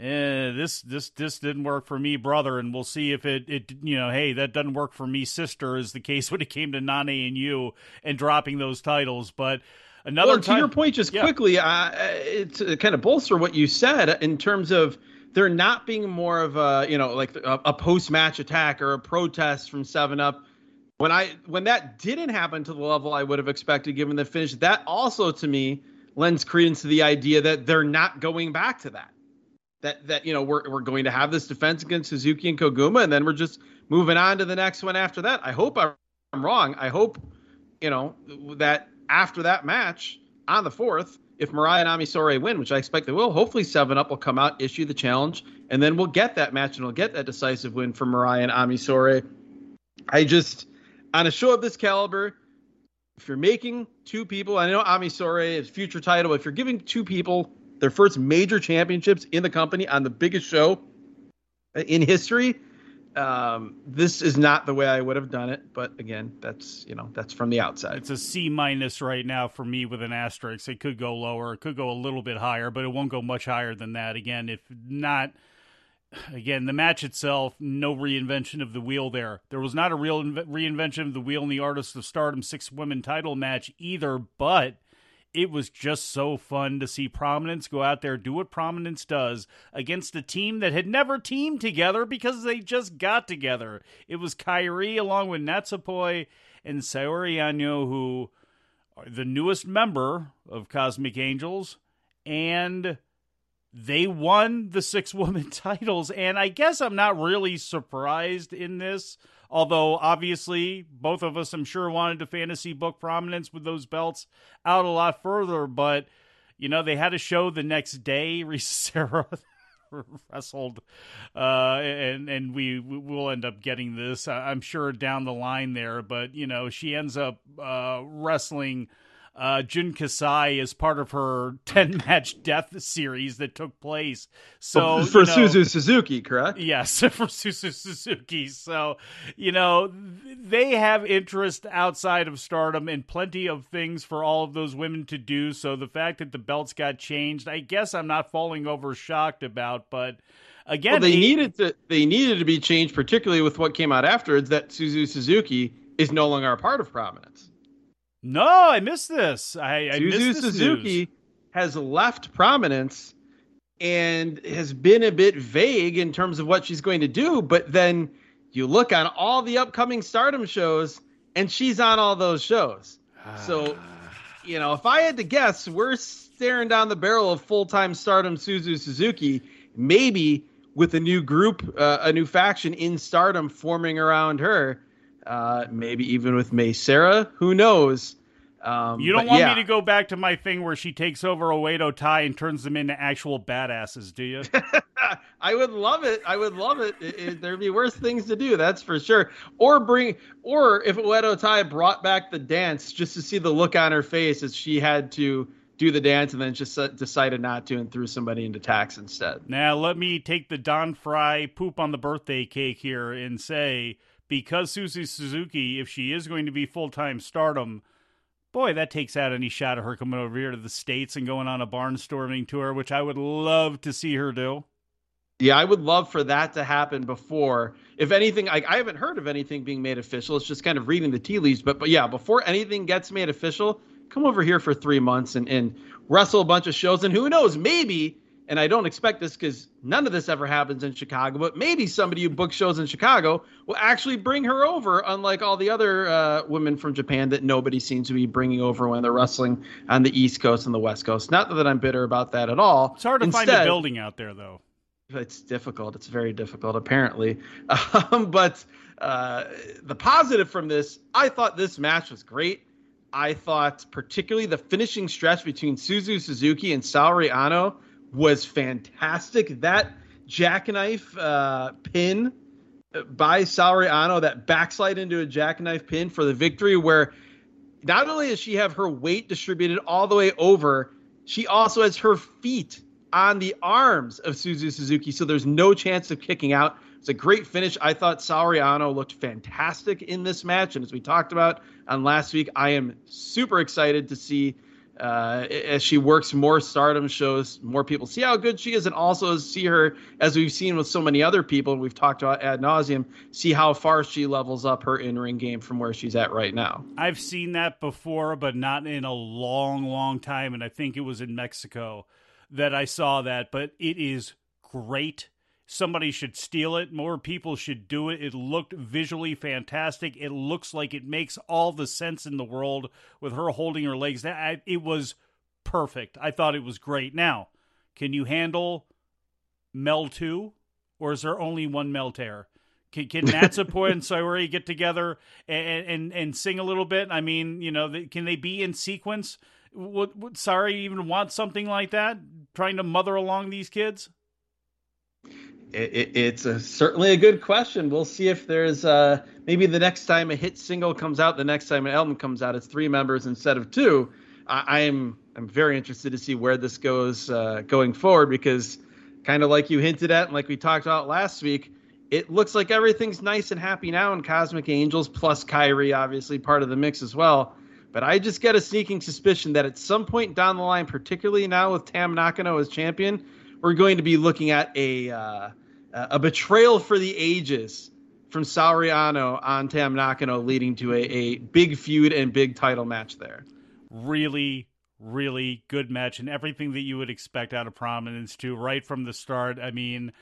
eh, this this this didn't work for me brother and we'll see if it it Yuu know hey that doesn't work for me sister is the case when it came to Nanae and you and dropping those titles but another well, to your point just yeah. quickly uh, to kind of bolster what you said in terms of there not being more of a you know like a, a post match attack or a protest from Seven Up. When I when that didn't happen to the level I would have expected given the finish, that also to me lends credence to the idea that they're not going back to that. That that you know we're we're going to have this defense against Hazuki and Koguma, and then we're just moving on to the next one after that. I hope I'm wrong. I hope you know that after that match on the fourth, if Mariah and Ami Sourei win, which I expect they will, hopefully Seven Up will come out, issue the challenge, and then we'll get that match and we'll get that decisive win for Mariah and Ami Sourei. I just on a show of this caliber, if you're making two people, I know Ami Sourei is future title. If you're giving two people their first major championships in the company on the biggest show in history, um, this is not the way I would have done it, but again, that's you know that's from the outside. It's a C minus right now for me with an asterisk. It could go lower, it could go a little bit higher, but it won't go much higher than that. Again, if not, again the match itself, no reinvention of the wheel there. There was not a real inve- reinvention of the wheel in the Artist of Stardom six women title match either, but it was just so fun to see Prominence go out there, do what Prominence does against a team that had never teamed together because they just got together. It was Kairi along with Natsupoi and Saori Anou, who are the newest member of Cosmic Angels, and they won the six woman titles. And I guess I'm not really surprised in this Although obviously both of us, I'm sure, wanted to fantasy book prominence with those belts out a lot further. But you know, they had a show the next day. Sarah wrestled, uh, and and we will end up getting this, I'm sure, down the line there. But you know, she ends up uh, wrestling uh, Jun Kasai as part of her 10 match death series that took place. So for you know, Suzu Suzuki, correct? Yes, for Suzu Suzuki. So, you know, they have interest outside of stardom and plenty of things for all of those women to do. So the fact that the belts got changed, I guess I'm not falling over shocked about, but again, well, they needed to they needed to be changed, particularly with what came out afterwards that Suzu Suzuki is no longer a part of prominence. No, I missed this. I, I Suzu missed Suzuki news. has left prominence and has been a bit vague in terms of what she's going to do. But then you look on all the upcoming Stardom shows, and she's on all those shows. so, you know, if I had to guess, we're staring down the barrel of full time Stardom Suzu Suzuki. Maybe with a new group, uh, a new faction in Stardom forming around her uh, maybe even with Mei Sarah. Who knows? Um, you don't want yeah. me to go back to my thing where she takes over Oedo Tai and turns them into actual badasses, do you? I would love it. I would love it. it, it there'd be worse things to do, that's for sure. Or bring, or if Oedo Tai brought back the dance just to see the look on her face as she had to do the dance and then just decided not to and threw somebody into tax instead. Now let me take the Don Fry poop on the birthday cake here and say because Suzu Suzuki, if she is going to be full time stardom, boy, that takes out any shot of her coming over here to the States and going on a barnstorming tour, which I would love to see her do. Yeah, I would love for that to happen before. If anything, I, I haven't heard of anything being made official. It's just kind of reading the tea leaves. But but yeah, before anything gets made official, come over here for three months and, and wrestle a bunch of shows. And who knows, maybe and I don't expect this because none of this ever happens in Chicago, but maybe somebody who books shows in Chicago will actually bring her over, unlike all the other uh, women from Japan that nobody seems to be bringing over when they're wrestling on the East Coast and the West Coast. Not that I'm bitter about that at all. It's hard to Instead, find a building out there, though. It's difficult. It's very difficult, apparently. Um, but uh, the positive from this, I thought this match was great. I thought particularly the finishing stretch between Suzu Suzuki and Saori Anou was fantastic. That jackknife uh, pin by Anou, that backslide into a jackknife pin for the victory, where not only does she have her weight distributed all the way over, she also has her feet on the arms of Suzu Suzuki, so there's no chance of kicking out. It's a great finish. I thought Anou looked fantastic in this match, and as we talked about on last week, I am super excited to see uh, as she works more stardom shows, more people see how good she is, and also see her, as we've seen with so many other people, we've talked about ad nauseum, see how far she levels up her in ring game from where she's at right now. I've seen that before, but not in a long, long time, and I think it was in Mexico that I saw that. But it is great somebody should steal it. More people should do it. It looked visually fantastic. It looks like it makes all the sense in the world with her holding her legs. That it was perfect. I thought it was great. Now, can you handle Mel two, or is there only one Meltear? Can, can Natsupoi and Saori get together and, and and sing a little bit? I mean, you know, can they be in sequence? Would, would Saori even want something like that? Trying to mother along these kids? It, it's a, certainly a good question. We'll see if there's uh, maybe the next time a hit single comes out, the next time an album comes out, it's three members instead of two. I, am I'm, I'm very interested to see where this goes uh, going forward because, kind of like you hinted at and like we talked about last week, it looks like everything's nice and happy now in Cosmic Angels plus Kairi, obviously part of the mix as well. But I just get a sneaking suspicion that at some point down the line, particularly now with Tam Nakano as champion, we're going to be looking at a uh, a betrayal for the ages from Saori Anou on Tam Nakano, leading to a, a big feud and big title match there. Really, really good match and everything that you would expect out of Prominence too, right from the start. I mean,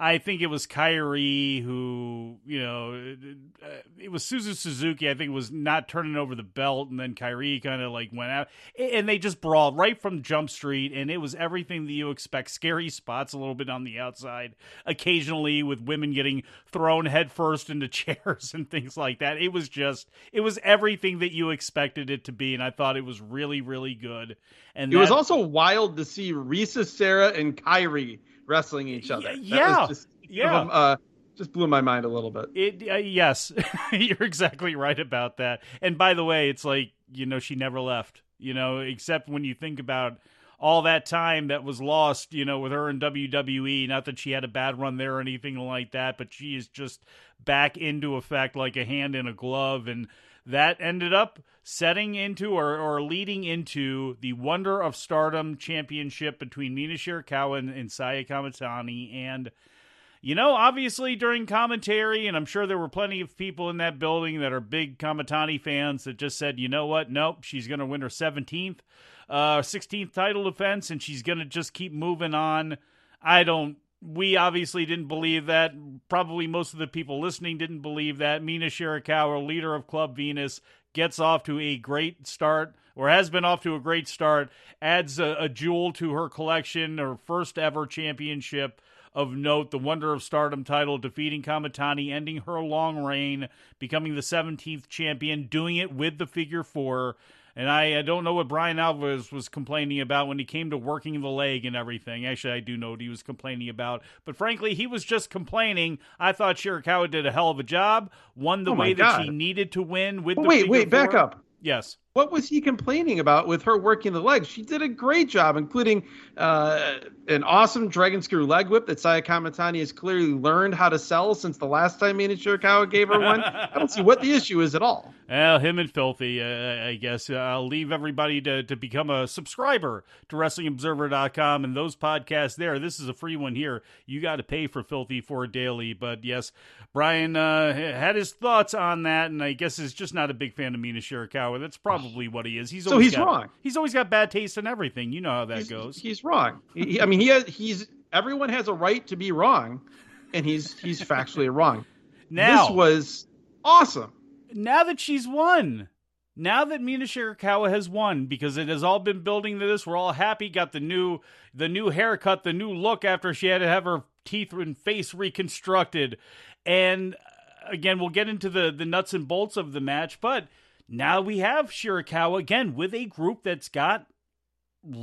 I think it was Kairi who, you know, uh, it was Suzu Suzuki. I think was not turning over the belt, and then Kairi kind of like went out, and they just brawled right from Jump Street, and it was everything that you expect. Scary spots a little bit on the outside, occasionally with women getting thrown headfirst into chairs and things like that. It was just, it was everything that you expected it to be, and I thought it was really, really good. And it that, was also wild to see Risa Sera and Kairi wrestling each other. Yeah, just, yeah. uh, just blew my mind a little bit. It uh, yes, you're exactly right about that. And by the way, it's like you know she never left. You know, except when you think about all that time that was lost, you know, with her in WWE. Not that she had a bad run there or anything like that, but she is just back into effect like a hand in a glove. And that ended up setting into or, or leading into the Wonder of Stardom championship between Mina Shirakawa and, and Saya Kamatani. And, you know, obviously during commentary, and I'm sure there were plenty of people in that building that are big Kamatani fans that just said, you know what, nope, she's going to win her 17th, uh, 16th title defense, and she's going to just keep moving on. I don't we obviously didn't believe that. Probably most of the people listening didn't believe that. Mina Shirakawa, leader of Club Venus, gets off to a great start, or has been off to a great start, adds a, a jewel to her collection, her first ever championship of note, the Wonder of Stardom title, defeating Kamatani, ending her long reign, becoming the 17th champion, doing it with the figure four. And I, I don't know what Bryan Alvarez was complaining about when he came to working the leg and everything. Actually, I do know what he was complaining about. But frankly, he was just complaining. I thought Shirakawa did a hell of a job, won the oh way God. that she needed to win with well, the Wait, wait, back up. Yes. What was he complaining about with her working the legs? She did a great job, including uh, an awesome dragon screw leg whip that Saya Kamatani has clearly learned how to sell since the last time Mina Shirakawa gave her one. I don't see what the issue is at all. Well, him and Filthy, uh, I guess. Uh, I'll leave everybody to, to become a subscriber to WrestlingObserver.com and those podcasts there. This is a free one here. You got to pay for Filthy for daily. But yes, Bryan uh, had his thoughts on that, and I guess is just not a big fan of Mina Shirakawa. That's probably probably what he is. He's So he's got, wrong. He's always got bad taste in everything. You know how that he's, goes. He's wrong. He, I mean, he has. He's everyone has a right to be wrong, and he's he's factually wrong. now, this was awesome. now that she's won, now that Mina Shirakawa has won, because it has all been building to this, we're all happy. Got the new the new haircut, the new look after she had to have her teeth and face reconstructed, and uh, again, we'll get into the the nuts and bolts of the match, but now we have Shirakawa again with a group that's got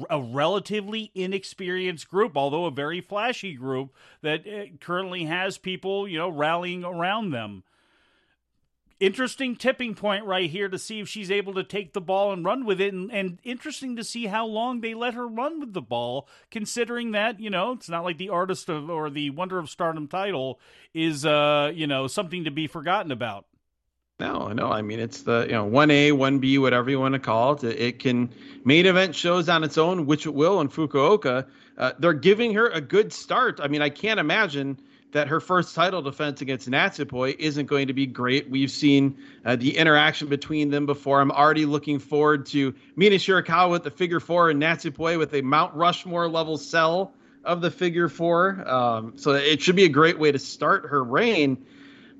a relatively inexperienced group, although a very flashy group that uh, currently has people, you know, rallying around them. Interesting tipping point right here to see if she's able to take the ball and run with it, and, and interesting to see how long they let her run with the ball, considering that you know it's not like the artist of or the Wonder of Stardom title is uh you know something to be forgotten about. No, no. I mean, it's the you know one A, one B, whatever you want to call it. It can main event shows on its own, which it will in Fukuoka. Uh, they're giving her a good start. I mean, I can't imagine that her first title defense against Natsupoi isn't going to be great. We've seen uh, the interaction between them before. I'm already looking forward to Mina Shirakawa with the figure four and Natsupoi with a Mount Rushmore level cell of the figure four. Um, so it should be a great way to start her reign.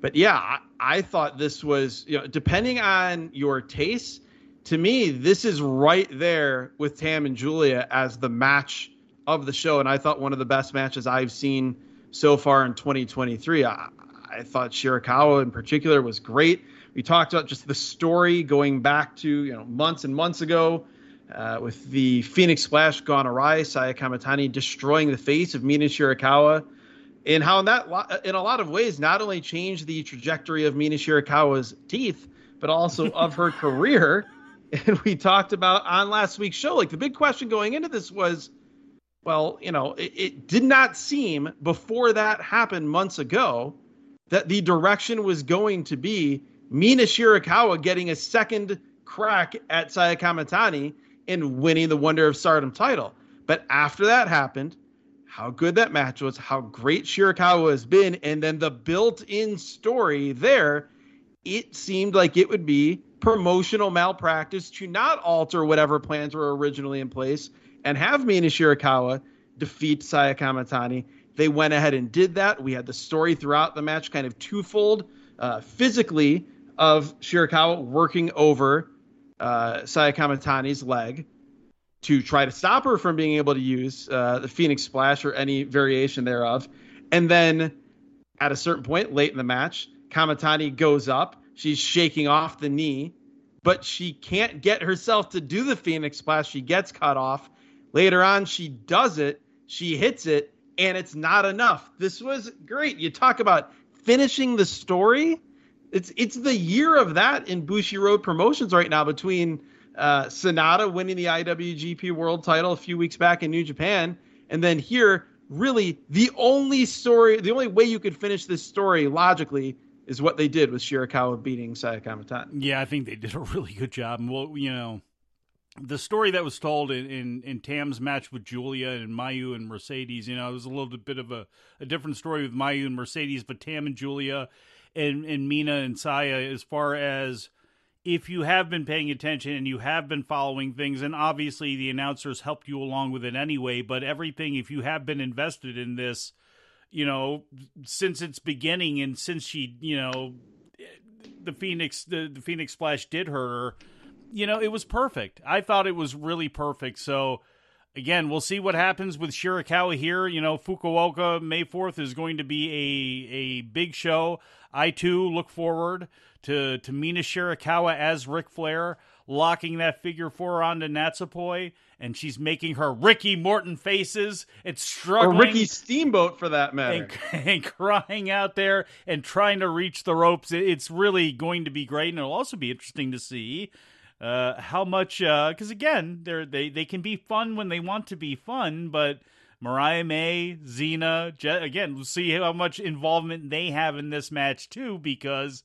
But yeah, I, I thought this was, you know, depending on your taste, to me, this is right there with Tam and Giulia as the match of the show. And I thought one of the best matches I've seen so far in 2023. I, I thought Shirakawa in particular was great. We talked about just the story going back to you know months and months ago uh, with the Phoenix Splash gone awry, Saya Kamatani destroying the face of Mina Shirakawa, and how in that in a lot of ways not only changed the trajectory of Mina Shirakawa's teeth, but also of her career. And we talked about on last week's show, like the big question going into this was well, you know, it, it, did not seem before that happened months ago that the direction was going to be Mina Shirakawa getting a second crack at Saya Kamatani and winning the Wonder of Stardom title. But after that happened, how good that match was, how great Shirakawa has been, and then the built in story there, it seemed like it would be promotional malpractice to not alter whatever plans were originally in place and have Mina Shirakawa defeat Saya Kamatani. They went ahead and did that. We had the story throughout the match, kind of twofold, uh, physically of Shirakawa working over uh, leg to try to stop her from being able to use uh, the Phoenix Splash or any variation thereof. And then at a certain point late in the match, Kamatani goes up. She's shaking off the knee, but she can't get herself to do the Phoenix Splash. She gets cut off. Later on, she does it, she hits it, and it's not enough. This was great. You talk about finishing the story. It's it's the year of that in Bushi Road Promotions right now between uh, Sanada winning the IWGP World Title a few weeks back in New Japan, and then here, really the only story, the only way you could finish this story logically is what they did with Shirakawa beating Saya Kamatani. Yeah, I think they did a really good job. And well, you know, the story that was told in, in, in, Tam's match with Giulia and Mayu and Mercedes, you know, it was a little bit of a, a different story with Mayu and Mercedes, but Tam and Giulia and, and Mina and Saya, as far as if you have been paying attention and you have been following things, and obviously the announcers helped you along with it anyway, but everything, if you have been invested in this, you know, since its beginning and since she, you know, the Phoenix, the, the Phoenix Splash did hurt her you know, it was perfect. I thought it was really perfect. So, again, we'll see what happens with Shirakawa here. You know, Fukuoka May 4th is going to be a, a big show. I, too, look forward to, to Mina Shirakawa as Ric Flair locking that figure four onto Natsupoi, and she's making her Ricky Morton faces and struggling. Or Ricky Steamboat, for that matter. And, and, crying out there and trying to reach the ropes. It's really going to be great, and it'll also be interesting to see uh, how much uh because uh, again they're they they can be fun when they want to be fun but mariah may Xena, Je- again we'll see how much involvement they have in this match too because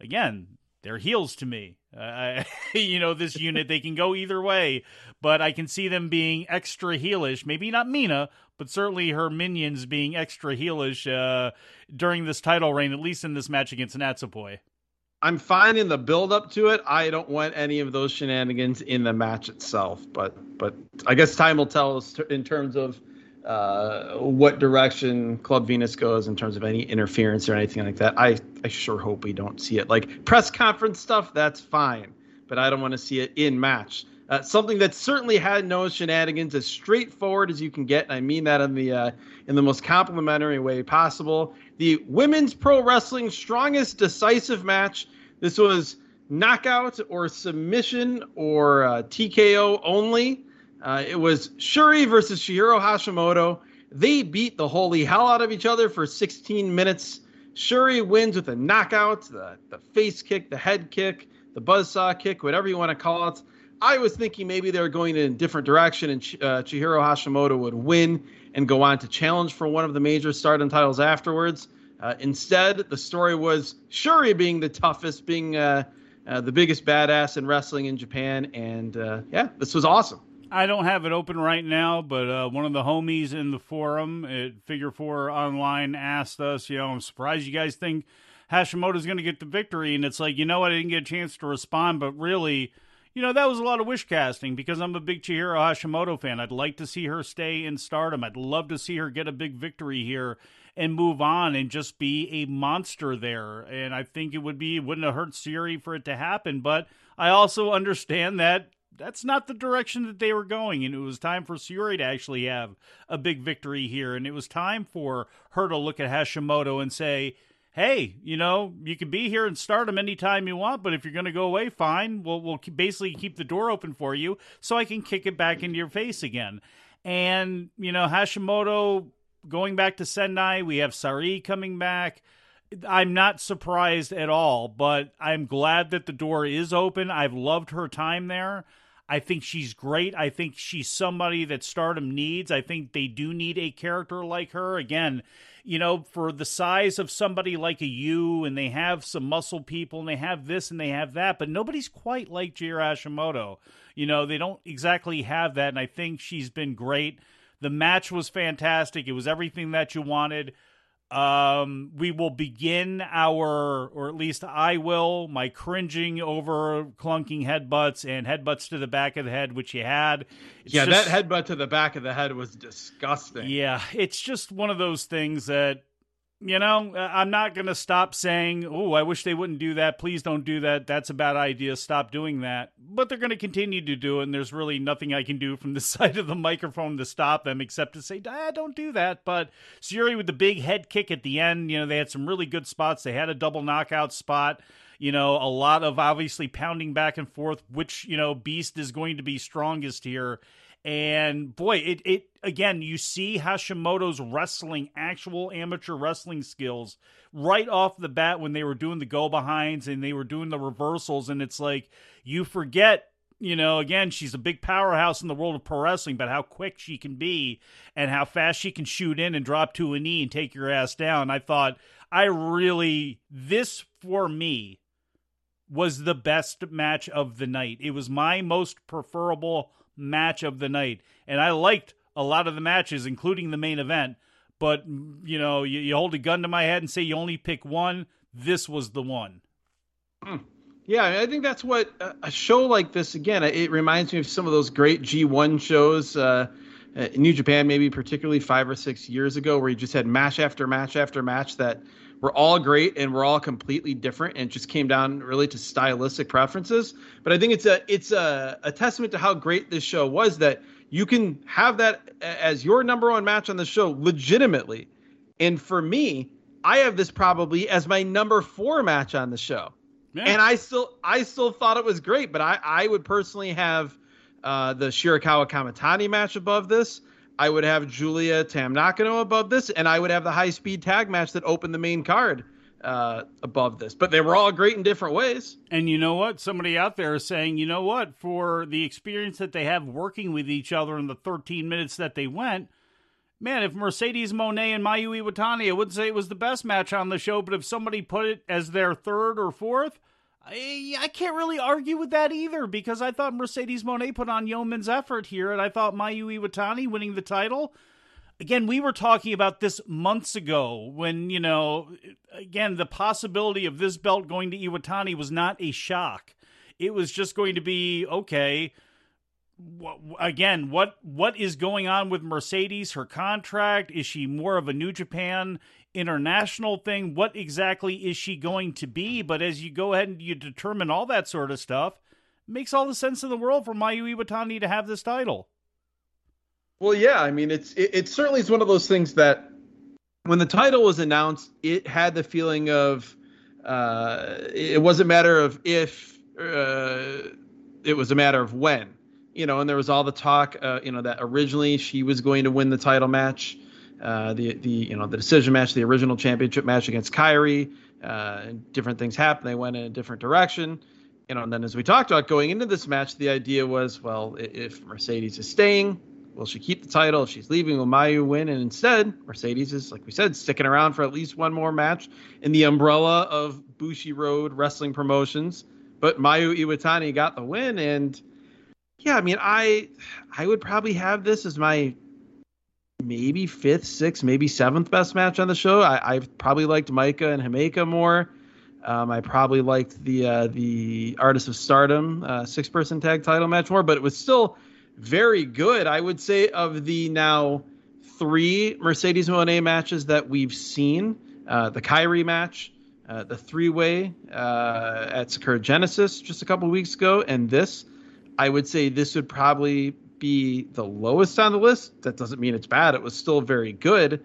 again they're heels to me. Uh, you know this unit they can go either way but i can see them being extra heelish. Maybe not mina but certainly her minions being extra heelish uh, during this title reign at least in this match against natsupoi I'm fine in the build up to it. I don't want any of those shenanigans in the match itself. But but I guess time will tell us in terms of uh, what direction Club Venus goes in terms of any interference or anything like that. I I sure hope we don't see it. Like press conference stuff, that's fine, but I don't want to see it in match. Uh, something that certainly had no shenanigans, as straightforward as you can get, and I mean that in the uh, in the most complimentary way possible. The women's pro wrestling strongest decisive match. This was knockout or submission or uh, TKO only. Uh, it was Syuri versus Chihiro Hashimoto. They beat the holy hell out of each other for 16 minutes. Syuri wins with a knockout, the, the face kick, the head kick, the buzzsaw kick, whatever you want to call it. I was thinking maybe they were going in a different direction and uh, Chihiro Hashimoto would win and go on to challenge for one of the major stardom titles afterwards. Uh, instead, the story was Syuri being the toughest, being uh, uh the biggest badass in wrestling in Japan. And uh, yeah, this was awesome. I don't have it open right now, but uh, one of the homies in the forum at Figure Four Online asked us, you know, I'm surprised you guys think Hashimoto's going to get the victory. And it's like, you know what? I didn't get a chance to respond, but really, you know, that was a lot of wish casting because I'm a big Chihiro Hashimoto fan. I'd like to see her stay in stardom. I'd love to see her get a big victory here and move on and just be a monster there. And I think it would be, wouldn't have hurt Syuri for it to happen. But I also understand that that's not the direction that they were going. And it was time for Syuri to actually have a big victory here. And it was time for her to look at Hashimoto and say, hey, you know, you can be here and start them anytime you want, but if you're going to go away, fine. We'll, we'll basically keep the door open for you so I can kick it back into your face again. And, you know, Hashimoto going back to Sendai, we have Sari coming back. I'm not surprised at all, but I'm glad that the door is open. I've loved her time there. I think she's great. I think she's somebody that stardom needs. I think they do need a character like her. Again, you know, for the size of somebody like a you, and they have some muscle people, and they have this and they have that, but nobody's quite like Chihiro Hashimoto. You know, they don't exactly have that, and I think she's been great. The match was fantastic. It was everything that you wanted. Um, we will begin our, or at least I will, my cringing over clunking headbutts and headbutts to the back of the head, which you had. It's yeah, just, that headbutt to the back of the head was disgusting. Yeah, it's just one of those things that you know, I'm not going to stop saying, oh, I wish they wouldn't do that. Please don't do that. That's a bad idea. Stop doing that. But they're going to continue to do it, and there's really nothing I can do from the side of the microphone to stop them except to say, ah, don't do that. But Syuri with the big head kick at the end, you know, they had some really good spots. They had a double knockout spot. You know, a lot of obviously pounding back and forth, which, you know, Beast is going to be strongest here. And boy, it it again, you see Hashimoto's wrestling, actual amateur wrestling skills right off the bat when they were doing the go behinds and they were doing the reversals, and it's like you forget you know, again, she's a big powerhouse in the world of pro wrestling, but how quick she can be and how fast she can shoot in and drop to a knee and take your ass down. I thought I really, this for me was the best match of the night. It was my most preferable match of the night. And I liked a lot of the matches, including the main event. But, you know, you, you hold a gun to my head and say you only pick one. This was the one. Hmm. Yeah, I think that's what a show like this, again, it reminds me of some of those great G1 shows. Uh, in New Japan, maybe particularly five or six years ago, where you just had match after match after match that were all great and we're all completely different and it just came down really to stylistic preferences. But i think it's a it's a, a testament to how great this show was that you can have that as your number one match on the show legitimately. And for me i have this probably as my number four match on the show. Yeah. and i still i still thought it was great but i i would personally have uh, the shirakawa Kamatani match above this I would have Giulia Tam Nakano above this, and I would have the high speed tag match that opened the main card uh, above this. But they were all great in different ways. And you know what? Somebody out there is saying, you know what? For the experience that they have working with each other in the 13 minutes that they went, man, if Mercedes Moné and Mayu Iwatani, I wouldn't say it was the best match on the show, but if somebody put it as their third or fourth, I, I can't really argue with that either because I thought Mercedes Moné put on yeoman's effort here, and I thought Mayu Iwatani winning the title. again, we were talking about this months ago when, you know, again, the possibility of this belt going to Iwatani was not a shock. It was just going to be, okay, again, what what is going on with Mercedes? Her contract is she more of a New Japan international thing? What exactly is she going to be? But as you go ahead and you determine all that sort of stuff, makes all the sense in the world for Mayu Iwatani to have this title. Well, yeah, I mean, it's it, it certainly is one of those things that when the title was announced, it had the feeling of uh, it wasn't a matter of if, uh, it was a matter of when you know, and there was all the talk, uh, you know, that originally she was going to win the title match, uh, the the you know the decision match, the original championship match against Kairi. Uh, different things happened. They went in a different direction, you know. And then as we talked about going into this match, the idea was, well, if Mercedes is staying, will she keep the title? If she's leaving, will Mayu win? And instead, Mercedes is, like we said, sticking around for at least one more match in the umbrella of Bushiroad Wrestling Promotions. But Mayu Iwatani got the win, and yeah, I mean, I I would probably have this as my maybe fifth, sixth, maybe seventh best match on the show. I, I probably liked Maika and Himeka more. Um, I probably liked the uh, the Artist of Stardom uh, six person tag title match more, but it was still very good. I would say of the now three Mercedes Moné matches that we've seen, uh, the Kairi match, uh, the three way uh, at Sakura Genesis just a couple weeks ago, and this. I would say this would probably be the lowest on the list. That doesn't mean it's bad. It was still very good.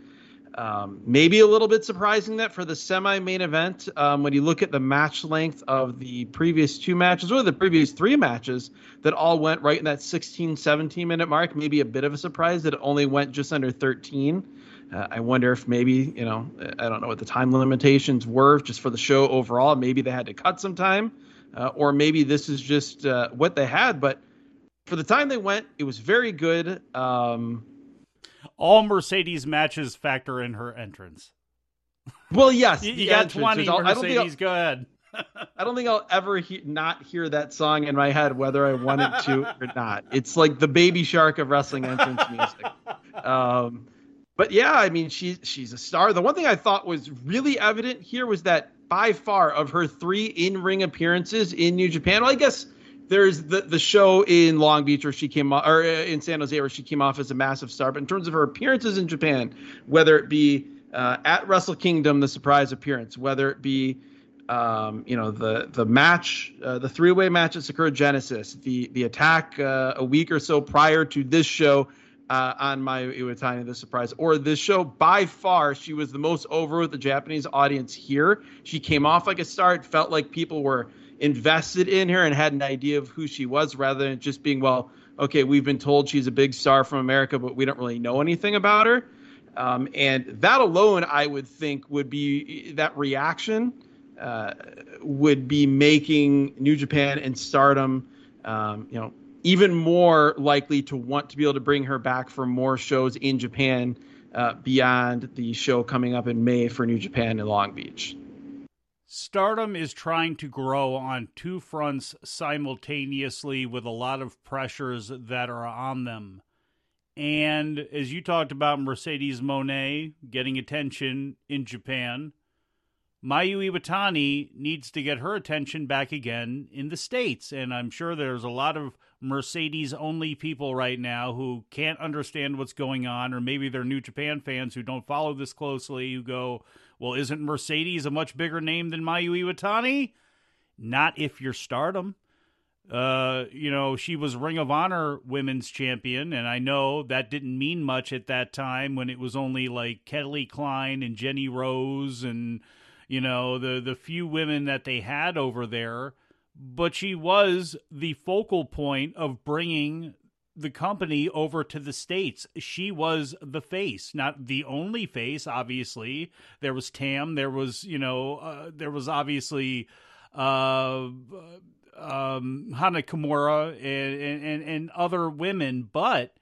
Um, maybe a little bit surprising that for the semi main event, um, when you look at the match length of the previous two matches or the previous three matches that all went right in that 16, 17 minute mark, maybe a bit of a surprise that it only went just under 13. Uh, I wonder if maybe, you know, I don't know what the time limitations were just for the show overall. Maybe they had to cut some time uh, or maybe this is just uh, what they had. But for the time they went, it was very good. Um, All Mercedes matches factor in her entrance. Well, yes, you, you got twenty. Mercedes, go ahead. I don't think I'll ever he- not hear that song in my head, whether I wanted to or not. It's like the baby shark of wrestling entrance music. Um, but yeah, I mean, she's she's a star. The one thing I thought was really evident here was that by far of her three in-ring appearances in New Japan. Well, I guess there's the the show in Long Beach where she came off, or uh, in San Jose where she came off as a massive star. But in terms of her appearances in Japan, whether it be uh, at Wrestle Kingdom, the surprise appearance, whether it be um, you know the the match, uh, the three way match at Sakura Genesis, the the attack uh, a week or so prior to this show uh, on Mayu Iwatani, the surprise, or this show. By far, she was the most over with the Japanese audience here. She came off like a star. It felt like people were invested in her and had an idea of who she was, rather than just being, well, okay, we've been told she's a big star from America, but we don't really know anything about her. Um, and that alone, I would think, would be that reaction uh, would be making New Japan and Stardom, um, you know, even more likely to want to be able to bring her back for more shows in Japan uh, beyond the show coming up in May for New Japan in Long Beach. Stardom is trying to grow on two fronts simultaneously with a lot of pressures that are on them. And as you talked about Mercedes Moné getting attention in Japan, Mayu Iwatani needs to get her attention back again in the States. And I'm sure there's a lot of Mercedes only people right now who can't understand what's going on, or maybe they're New Japan fans who don't follow this closely who go, Well, isn't Mercedes a much bigger name than Mayu Iwatani? Not if you're stardom. Uh, you know, she was Ring of Honor women's champion, and I know that didn't mean much at that time when it was only like Kelly Klein and Jenny Rose and you know the the few women that they had over there but she was the focal point of bringing the company over to the states. She was the face, not the only face. Obviously, there was Tam. There was you know uh, there was obviously uh, um, Hana Kimura and, and and other women, but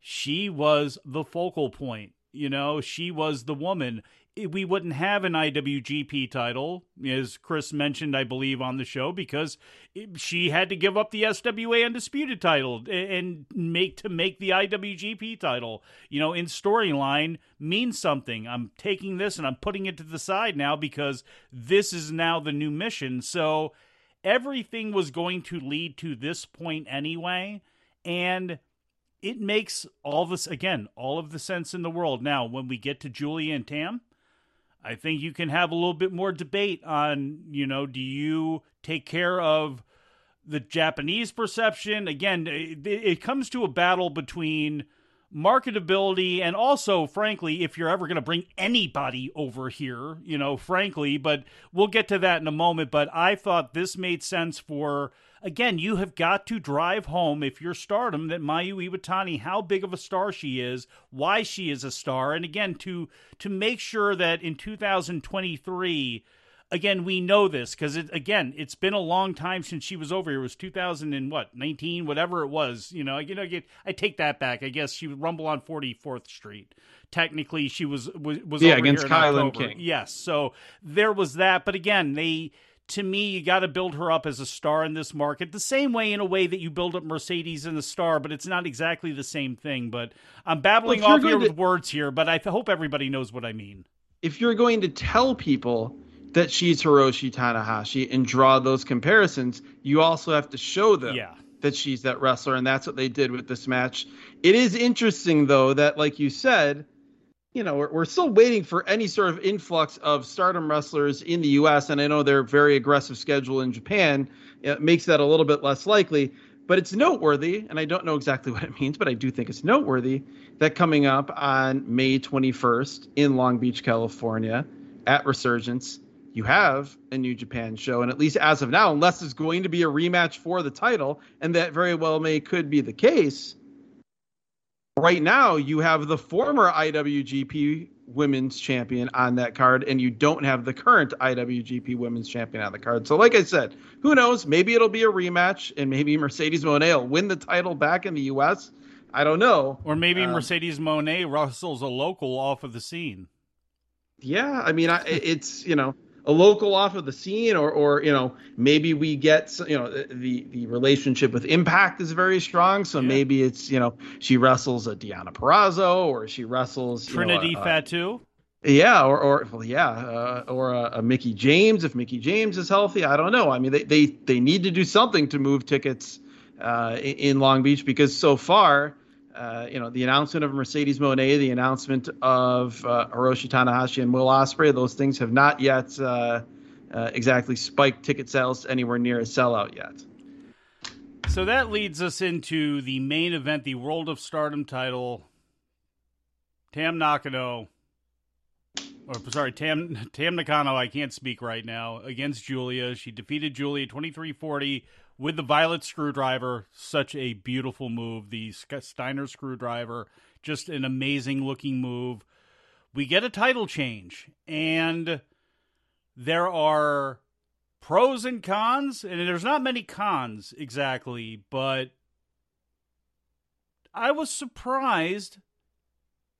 she was the focal point You know, she was the woman we wouldn't have an IWGP title, as Chris mentioned, I believe, on the show, because she had to give up the SWA Undisputed title and make to make the IWGP title. You know, in storyline means something. I'm taking this and I'm putting it to the side now because this is now the new mission. So everything was going to lead to this point anyway, and it makes all this again all of the sense in the world. Now, when we get to Giulia and Tam I think you can have a little bit more debate on, you know, do you take care of the Japanese perception? Again, it, it comes to a battle between marketability and also frankly if you're ever going to bring anybody over here you know frankly but we'll get to that in a moment but i thought this made sense for again, you have got to drive home if you're stardom that Mayu Iwatani, how big of a star she is, why she is a star, and again to to make sure that in 2023 again we know this because it again it's been a long time since she was over here. It was 2000 and what 19 whatever it was you know you know i take that back. I guess she would rumble on 44th street. Technically she was was, was yeah against Kylan King. Yes so there was that. But again they to me, you got to build her up as a star in this market, the same way in a way that you build up Mercedes in a star, but it's not exactly the same thing. But I'm babbling well, off here to, with words here, but I hope everybody knows what I mean. If you're going to tell people that she's Hiroshi Tanahashi and draw those comparisons, you also have to show them yeah. that she's that wrestler, and that's what they did with this match. It is interesting, though, that like you said, you know, we're, we're still waiting for any sort of influx of stardom wrestlers in the U.S. And I know they're very aggressive schedule in Japan. It makes that a little bit less likely. But it's noteworthy, and I don't know exactly what it means, but I do think it's noteworthy that coming up on May 21st in Long Beach, California, at Resurgence, you have a New Japan show. And at least as of now, unless it's going to be a rematch for the title, and that very well may could be the case, right now you have the former IWGP Women's Champion on that card, and you don't have the current IWGP Women's Champion on the card. So, like I said, who knows? Maybe it'll be a rematch, and maybe Mercedes Moné will win the title back in the U.S. I don't know. Or maybe uh, Mercedes Moné wrestles a local off of the scene. Yeah, I mean, I, it's you know a local off of the scene, or or you know maybe we get you know the the relationship with Impact is very strong, so yeah. maybe it's you know she wrestles a Deonna Purrazzo or she wrestles Trinity you know, Fatu. Yeah, or or well, yeah, uh, or a, a, Mickie James if Mickie James is healthy. I don't know. I mean, they they they need to do something to move tickets uh, in Long Beach because so far uh, you know, the announcement of Mercedes Moné, the announcement of uh, Hiroshi Tanahashi and Will Ospreay, those things have not yet uh, uh, exactly spiked ticket sales anywhere near a sellout yet. So that leads us into the main event, the World of Stardom title. Tam Nakano, or sorry, Tam Tam Nakano. I can't speak right now against Giulia. She defeated Giulia 23-40 with the violet screwdriver. Such a beautiful move. The Steiner screwdriver, just an amazing looking move. We get a title change, and there are pros and cons, and there's not many cons exactly, but I was surprised.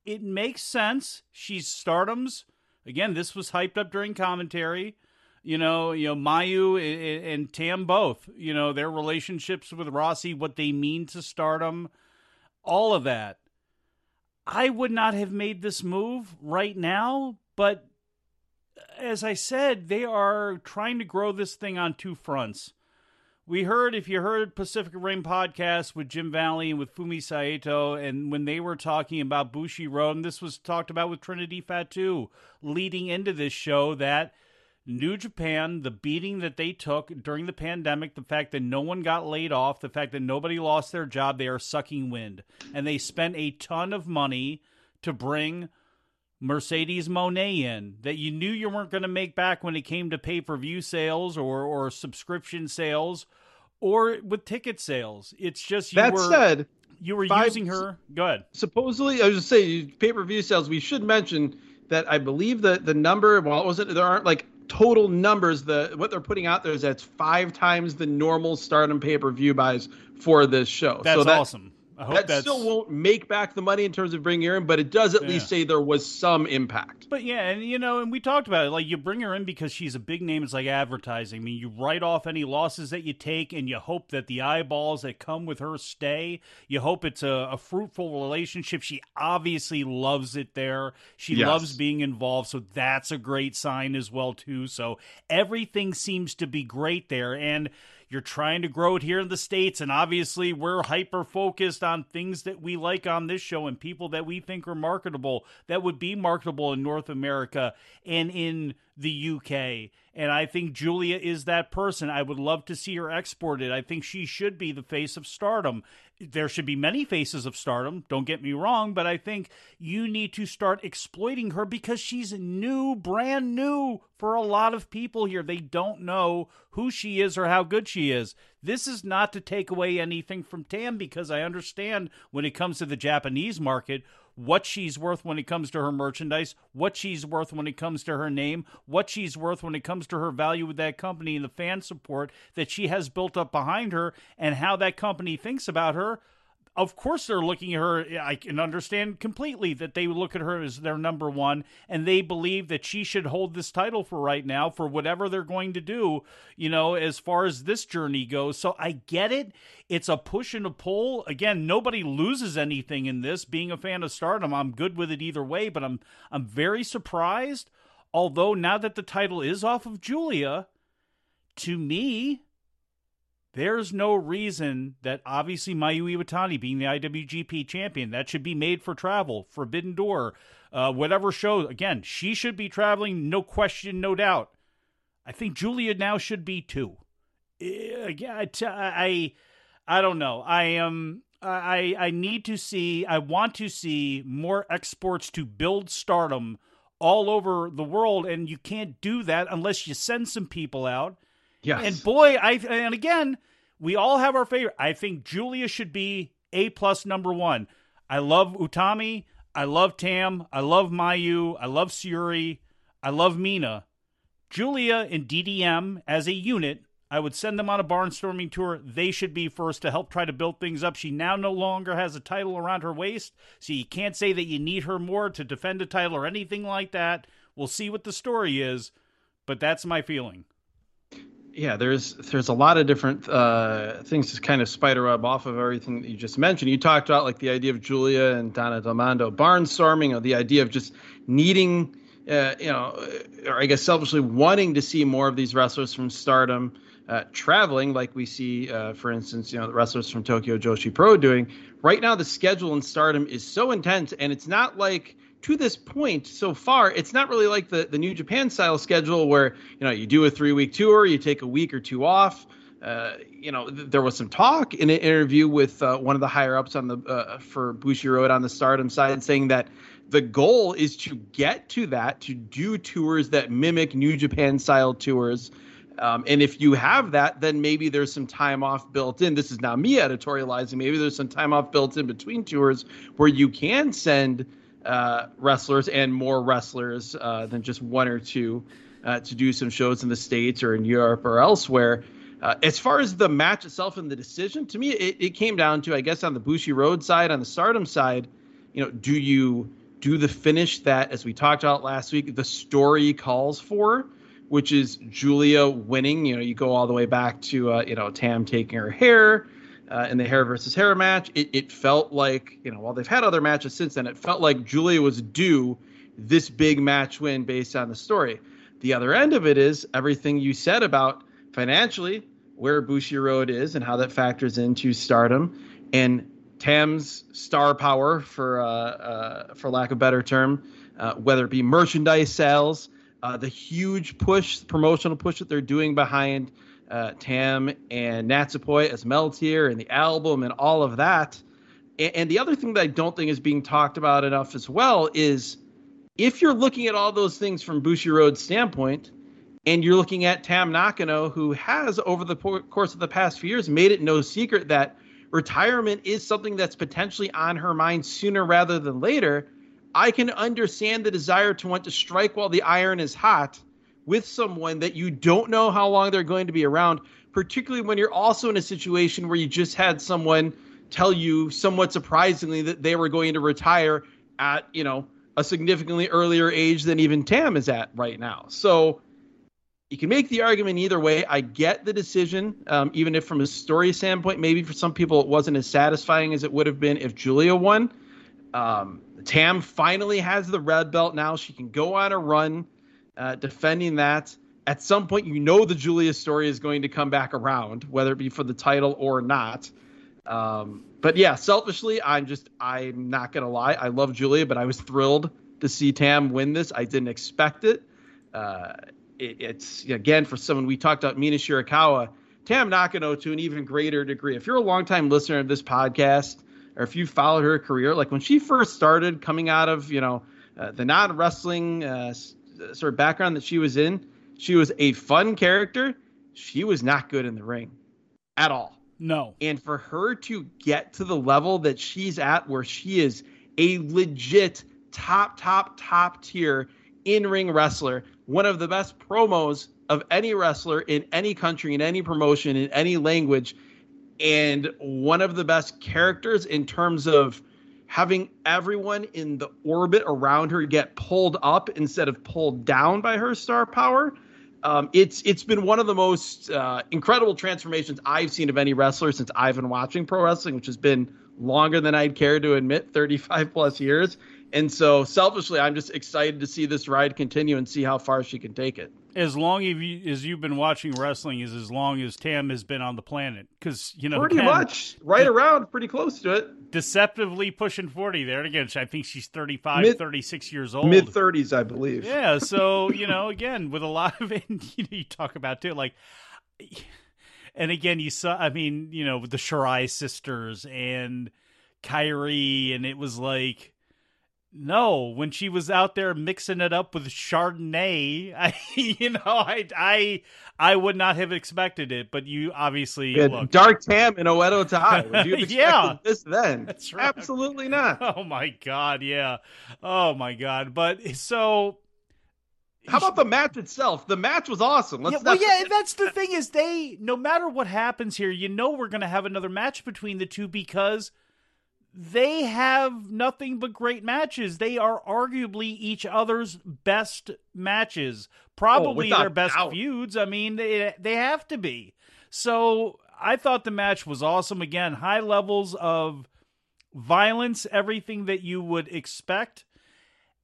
It makes sense. She's Stardom's. Again, this was hyped up during commentary you know, you know Mayu and, and Tam both, you know, their relationships with Rossy, what they mean to stardom, all of that. I would not have made this move right now, but as I said, they are trying to grow this thing on two fronts. We heard, if you heard Pacific Rim podcast with Jim Valley and with Fumi Saito, and when they were talking about Bushiroad, and this was talked about with Trinity Fatu leading into this show, that New Japan, the beating that they took during the pandemic, the fact that no one got laid off, the fact that nobody lost their job, they are sucking wind. And they spent a ton of money to bring Mercedes Moné in that you knew you weren't going to make back when it came to pay per view sales or, or subscription sales or with ticket sales. It's just you that were, said, you were five, using her. Go ahead. Supposedly, I was just saying pay per view sales. We should mention that I believe that the number. Well, it wasn't there aren't like total numbers the what they're putting out there is that's five times the normal stardom pay-per-view buys for this show. That's so that, awesome I hope that that's... still won't make back the money in terms of bringing her in, but it does at yeah. least say there was some impact. But yeah, and you know, and we talked about it. Like you bring her in because she's a big name. It's like advertising. I mean, you write off any losses that you take, and you hope that the eyeballs that come with her stay. You hope it's a, a fruitful relationship. She obviously loves it there. She yes. loves being involved, so that's a great sign as well too. So everything seems to be great there, and you're trying to grow it here in the States, and obviously we're hyper focused on things that we like on this show and people that we think are marketable that would be marketable in North America and in the UK. And I think Giulia is that person. I would love to see her exported. I think she should be the face of stardom. There should be many faces of stardom, don't get me wrong, but I think you need to start exploiting her because she's new, brand new for a lot of people here. They don't know who she is or how good she is. This is not to take away anything from Tam because I understand when it comes to the Japanese market what she's worth when it comes to her merchandise, what she's worth when it comes to her name, what she's worth when it comes to her value with that company and the fan support that she has built up behind her and how that company thinks about her of course they're looking at her. I can understand completely that they look at her as their number one, and they believe that she should hold this title for right now for whatever they're going to do, you know, as far as this journey goes. So I get it. It's a push and a pull. Again, nobody loses anything in this. Being a fan of Stardom, I'm good with it either way, but I'm I'm very surprised. Although now that the title is off of Giulia, to me, there's no reason that obviously Mayu Iwatani being the IWGP champion, that should be made for travel, Forbidden Door, uh, whatever show. Again, she should be traveling, no question, no doubt. I think Giulia now should be too. Again, I, I, I don't know. I am. I I need to see. I want to see more exports to build stardom all over the world, and you can't do that unless you send some people out Yes. And boy, I and again, we all have our favorite. I think Giulia should be A plus number one. I love Utami. I love Tam. I love Mayu. I love Syuri. I love Mina. Giulia and DDM as a unit, I would send them on a barnstorming tour. They should be first to help try to build things up. She now no longer has a title around her waist, so you can't say that you need her more to defend a title or anything like that. We'll see what the story is, but that's my feeling yeah, there's there's a lot of different uh, things to kind of spider web off of everything that you just mentioned. You talked about like the idea of Giulia and Donna Del Mondo barnstorming, or the idea of just needing, uh, you know, or I guess selfishly wanting to see more of these wrestlers from Stardom uh, traveling, like we see, uh, for instance, you know, the wrestlers from Tokyo Joshi Pro doing. Right now, the schedule in Stardom is so intense, and it's not like to this point so far, it's not really like the, the New Japan style schedule where, you know, you do a three week tour, you take a week or two off. Uh, you know, th- there was some talk in an interview with uh, one of the higher ups on the uh, for Bushiroad on the Stardom side, saying that the goal is to get to that, to do tours that mimic New Japan style tours. Um, and if you have that, then maybe there's some time off built in. This is not me editorializing. Maybe there's some time off built in between tours where you can send uh, wrestlers and more wrestlers uh, than just one or two uh, to do some shows in the states or in Europe or elsewhere. Uh, as far as the match itself and the decision, to me, it, it came down to, I guess, on the Bushiroad side, on the Stardom side, you know, do you do the finish that, as we talked about last week, the story calls for, which is Giulia winning. You know, you go all the way back to, uh, you know, Tam taking her hair uh, in the hair versus hair match. It, it felt like, you know, while they've had other matches since then, it felt like Giulia was due this big match win based on the story. The other end of it is everything you said about financially where Bushiroad is and how that factors into stardom and Tam's star power, for uh, uh, for lack of better term, uh, whether it be merchandise sales, uh, the huge push, promotional push that they're doing behind uh, Tam and Natsupoi as Meltear and the album and all of that. And, and the other thing that I don't think is being talked about enough as well is if you're looking at all those things from Bushiroad's standpoint, and you're looking at Tam Nakano, who has over the course of the past few years made it no secret that retirement is something that's potentially on her mind sooner rather than later. I can understand the desire to want to strike while the iron is hot with someone that you don't know how long they're going to be around, particularly when you're also in a situation where you just had someone tell you somewhat surprisingly that they were going to retire at, you know, a significantly earlier age than even Tam is at right now. So you can make the argument either way. I get the decision, um, even if from a story standpoint, maybe for some people it wasn't as satisfying as it would have been if Giulia won. Um, Tam finally has the red belt now. She can go on a run uh, defending that. At some point, you know the Giulia story is going to come back around, whether it be for the title or not. Um, but yeah, selfishly, I'm just I'm not gonna lie. I love Giulia, but I was thrilled to see Tam win this. I didn't expect it. Uh, it it's again for someone we talked about Mina Shirakawa, Tam Nakano to an even greater degree. If you're a longtime listener of this podcast, or if you followed her career, like when she first started coming out of you know uh, the non wrestling uh, sort of background that she was in, she was a fun character. She was not good in the ring at all. No. And for her to get to the level that she's at, where she is a legit top, top, top tier in ring wrestler, one of the best promos of any wrestler in any country, in any promotion, in any language, and one of the best characters in terms of having everyone in the orbit around her get pulled up instead of pulled down by her star power. Um, it's it's been one of the most uh, incredible transformations I've seen of any wrestler since I've been watching pro wrestling, which has been longer than I'd care to admit, 35 plus years. And so, selfishly, I'm just excited to see this ride continue and see how far she can take it as long as, you, as you've been watching wrestling is as long as Tam has been on the planet. Because you know, pretty again, much right around, pretty close to it. Deceptively pushing forty there. And again, I think she's 35, mid, 36 years old, mid thirties, I believe. Yeah. So you know, again, with a lot of it, you, know, you talk about too, like. And again, you saw, I mean, you know, with the Shirai sisters and Kairi, and it was like, no, when she was out there mixing it up with Chardonnay, I, you know, I, I, I would not have expected it. But you obviously dark tam and Oedo. Would you yeah, this then? That's right. Absolutely not. Oh my god, yeah. Oh my god. But so how about the match itself? The match was awesome. Let's yeah, well, yeah, that's the thing is they no matter what happens here, you know we're gonna have another match between the two because they have nothing but great matches. They are arguably each other's best matches, probably oh, their best doubt. feuds. I mean, they, they have to be. So I thought the match was awesome. Again, high levels of violence, everything that you would expect.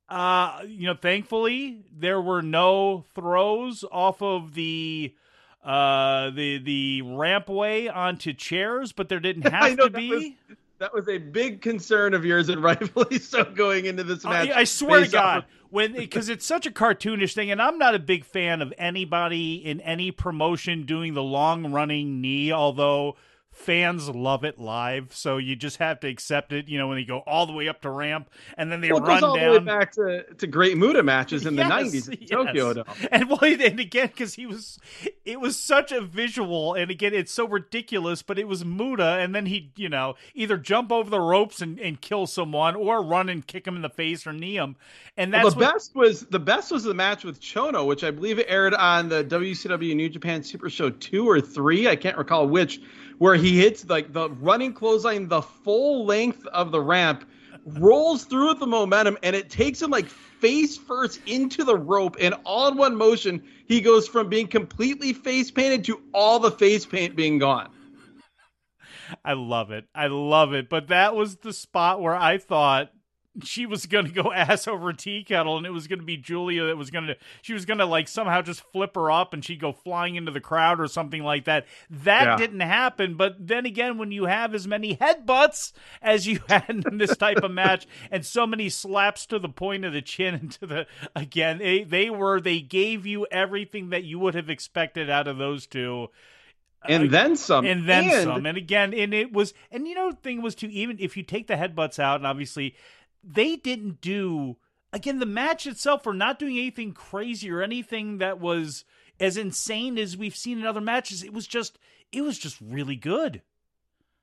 Uh, you know, thankfully there were no throws off of the uh the the rampway onto chairs, but there didn't have to be. Was, that was a big concern of yours, and rightfully so, going into this match. I, I swear to God, of- when because it's such a cartoonish thing, and I'm not a big fan of anybody in any promotion doing the long running knee. Although fans love it live, so you just have to accept it. You know, when they go all the way up to ramp and then they well, run all down. The way back to, to Great Muta matches in yes, the '90s yes. Tokyo Dome. And well, and again, because he was, it was such a visual, and again, it's so ridiculous, but it was Muta, and then he, you know, either jump over the ropes and, and kill someone, or run and kick him in the face or knee him. And that's well, the what, best was the best was the match with Chono, which I believe aired on the WCW New Japan Super Show two or three. I can't recall which where he hits like the running clothesline the full length of the ramp, rolls through with the momentum, and it takes him like face first into the rope, and all in one motion, he goes from being completely face painted to all the face paint being gone. I love it. I love it. But that was the spot where I thought she was going to go ass over tea kettle and it was going to be Giulia that was going to she was going to like somehow just flip her up and she'd go flying into the crowd or something like that. That yeah. didn't happen, but then again when you have as many headbutts as you had in this type of match and so many slaps to the point of the chin and to the again they, they were they gave you everything that you would have expected out of those two and uh, then some and then and... some and again and it was and you know the thing was to even if you take the headbutts out and obviously they didn't do again the match itself for not doing anything crazy or anything that was as insane as we've seen in other matches. It was just it was just really good.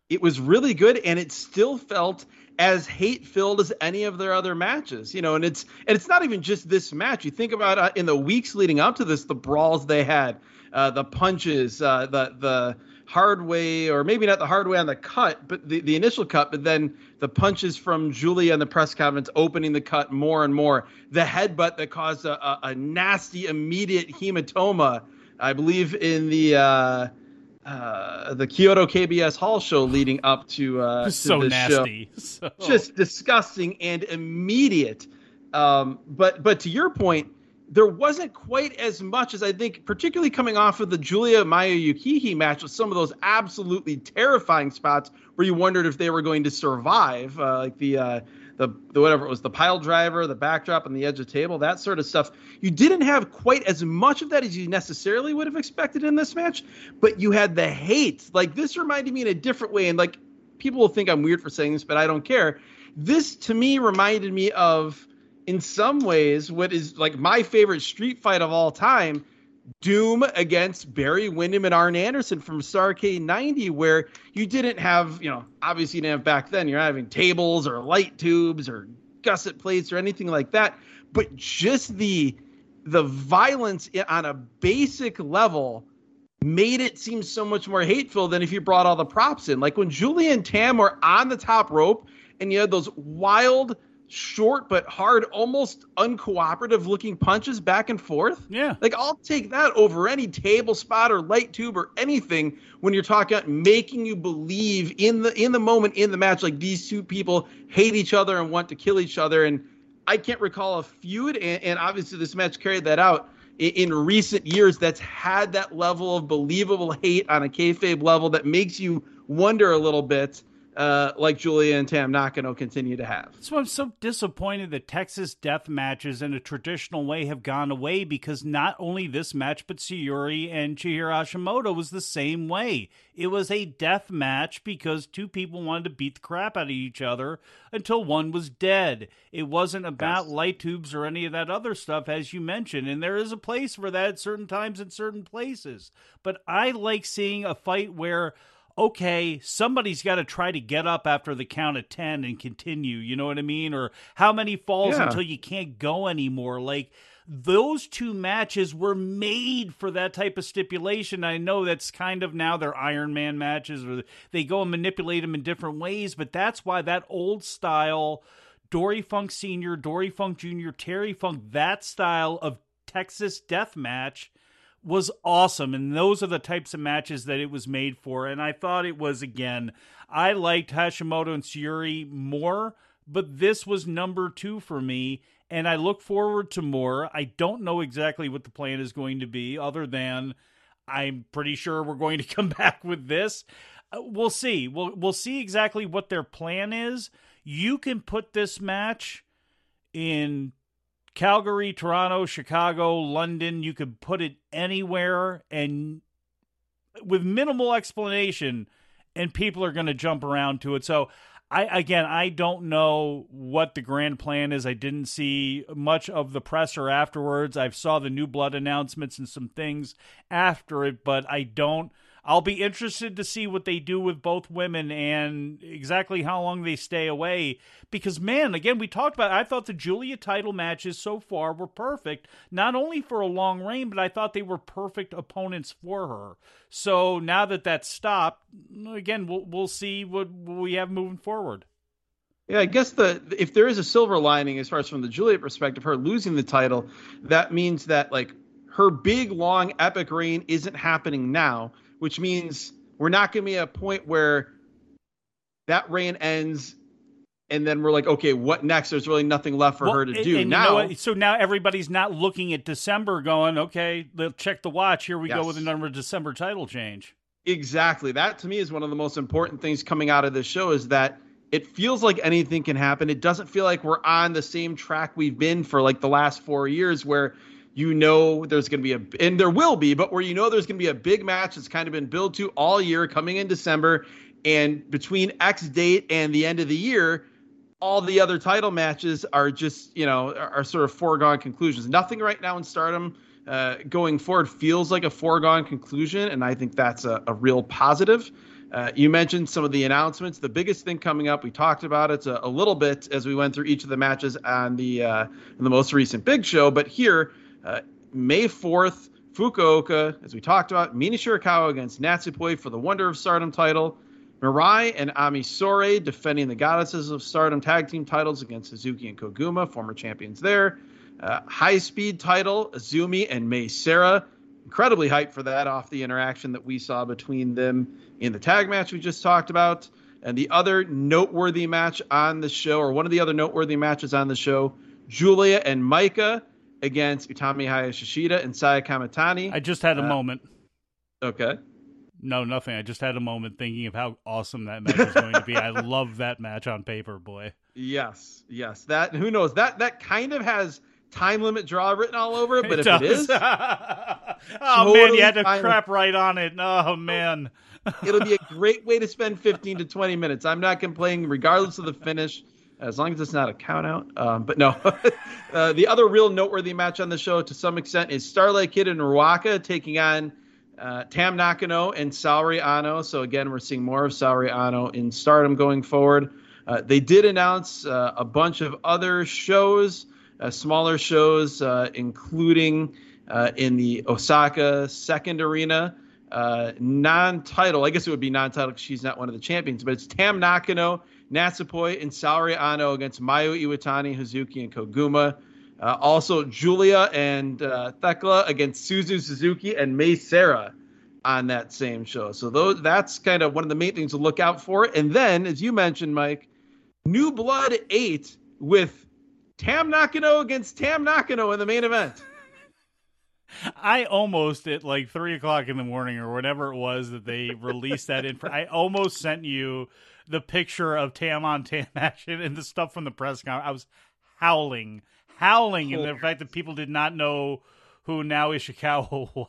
It was really good and it still felt as hate filled as any of their other matches, you know. And it's and it's not even just this match. You think about uh, in the weeks leading up to this, the brawls they had, uh, the punches, uh, the the hard way, or maybe not the hard way on the cut, but the, the initial cut, but then the punches from Giulia in the press conference opening the cut more and more. The headbutt that caused a, a, a nasty immediate hematoma, I believe, in the. Uh, uh, the Kyoto KBS Hall show leading up to, uh, to so nasty, so. just disgusting and immediate. Um, but but to your point, there wasn't quite as much as I think, particularly coming off of the Giulia Maya Yukihi match with some of those absolutely terrifying spots where you wondered if they were going to survive, uh, like the, uh, the the whatever it was, the pile driver, the backdrop on the edge of the table, that sort of stuff. You didn't have quite as much of that as you necessarily would have expected in this match, but you had the hate. Like this reminded me in a different way, and like people will think I'm weird for saying this, but I don't care. This to me reminded me of in some ways what is like my favorite street fight of all time Doom against Barry Windham and Arn Anderson from Starcade 90, where you didn't have, you know, obviously you didn't have back then, you're not having tables or light tubes or gusset plates or anything like that, but just the the violence on a basic level made it seem so much more hateful than if you brought all the props in. Like when Giulia and Tam were on the top rope and you had those wild short but hard, almost uncooperative looking punches back and forth. Yeah. Like I'll take that over any table spot or light tube or anything when you're talking about making you believe in the in the moment in the match like these two people hate each other and want to kill each other and I can't recall a feud and, and obviously this match carried that out in, in recent years that's had that level of believable hate on a kayfabe level that makes you wonder a little bit uh, like Giulia and Tam to continue to have. So I'm so disappointed that Texas death matches in a traditional way have gone away because not only this match, but Syuri and Chihiro Hashimoto was the same way. It was a death match because two people wanted to beat the crap out of each other until one was dead. It wasn't about yes. light tubes or any of that other stuff, as you mentioned. And there is a place for that at certain times in certain places. But I like seeing a fight where okay, somebody's got to try to get up after the count of 10 and continue. You know what I mean? Or how many falls yeah. until you can't go anymore? Like, those two matches were made for that type of stipulation. I know that's kind of now their Iron Man matches, or they go and manipulate them in different ways, but that's why that old style Dory Funk Sr., Dory Funk Jr., Terry Funk, that style of Texas death match was awesome and those are the types of matches that it was made for and I thought it was again I liked Hashimoto and Syuri more but this was number 2 for me and I look forward to more. I don't know exactly what the plan is going to be other than I'm pretty sure we're going to come back with this. Uh, we'll see. We'll we'll see exactly what their plan is. You can put this match in Calgary, Toronto, Chicago, London, you could put it anywhere and with minimal explanation and people are going to jump around to it. So I again, I don't know what the grand plan is. I didn't see much of the presser afterwards. I saw the new blood announcements and some things after it, but I don't I'll be interested to see what they do with both women and exactly how long they stay away. Because, man, again, we talked about, I thought the Giulia title matches so far were perfect, not only for a long reign, but I thought they were perfect opponents for her. So now that that's stopped, again, we'll, we'll see what we have moving forward. Yeah, I guess the if there is a silver lining as far as from the Giulia perspective, her losing the title, that means that like her big long epic reign isn't happening now which means we're not going to be at a point where that reign ends and then we're like, okay, what next? There's really nothing left for well, her to do now. You know so now everybody's not looking at December, going, okay, check the watch. Here we yes. go with another December title change. Exactly. That to me is one of the most important things coming out of this show is that it feels like anything can happen. It doesn't feel like we're on the same track we've been for like the last four years, where you know there's going to be a and there will be but where you know there's going to be a big match that's kind of been built to all year coming in december and between x date and the end of the year all the other title matches are just you know are, are sort of foregone conclusions nothing right now in stardom uh, going forward feels like a foregone conclusion and i think that's a, a real positive uh, you mentioned some of the announcements. The biggest thing coming up, we talked about it a, a little bit as we went through each of the matches on the uh, the most recent Big Show. But here, uh, May 4th Fukuoka, as we talked about, Mina Shirakawa against Natsupoi for the Wonder of Stardom title. Mirai and Ami Sourei defending the Goddesses of Stardom tag team titles against Suzuki and Koguma, former champions there. Uh, high speed title, Azumi and Mei Seira. Incredibly hyped for that off the interaction that we saw between them in the tag match we just talked about. And the other noteworthy match on the show, or one of the other noteworthy matches on the show, Giulia and Maika against Utami Hayashishita and Saya Kamitani. I just had a uh, moment. Okay. No, nothing. I just had a moment thinking of how awesome that match is going to be. I love that match on paper, boy. Yes, yes. That who knows that that kind of has time limit draw written all over it, but It if does. it is, oh man, you had to crap right on it. Oh man. it'll be a great way to spend 15 to 20 minutes. I'm not complaining, regardless of the finish, as long as it's not a count out. Um, but no, uh, the other real noteworthy match on the show, to some extent, is Starlight Kid and Ruaka taking on uh, Tam Nakano and Saori Ano. So again, we're seeing more of Saori Ano in Stardom going forward. Uh, they did announce uh, a bunch of other shows, uh, smaller shows, uh, including in the Osaka second arena non-title. I guess it would be non-title because she's not one of the champions, but it's Tam Nakano, Natsupoi, and Saori Ano against Mayu Iwatani, Hazuki, and Koguma. Uh, also, Giulia and uh, Thekla against Suzu Suzuki and Mei Seira on that same show. So those that's kind of one of the main things to look out for. And then, as you mentioned, Mike, New Blood Eight with Tam Nakano against Tam Nakano in the main event. I almost at like three o'clock in the morning or whatever it was that they released that in. I almost sent you the picture of Tam on Tam action and the stuff from the press conference. I was howling, howling, and the fact that people did not know who now Ishikawa was.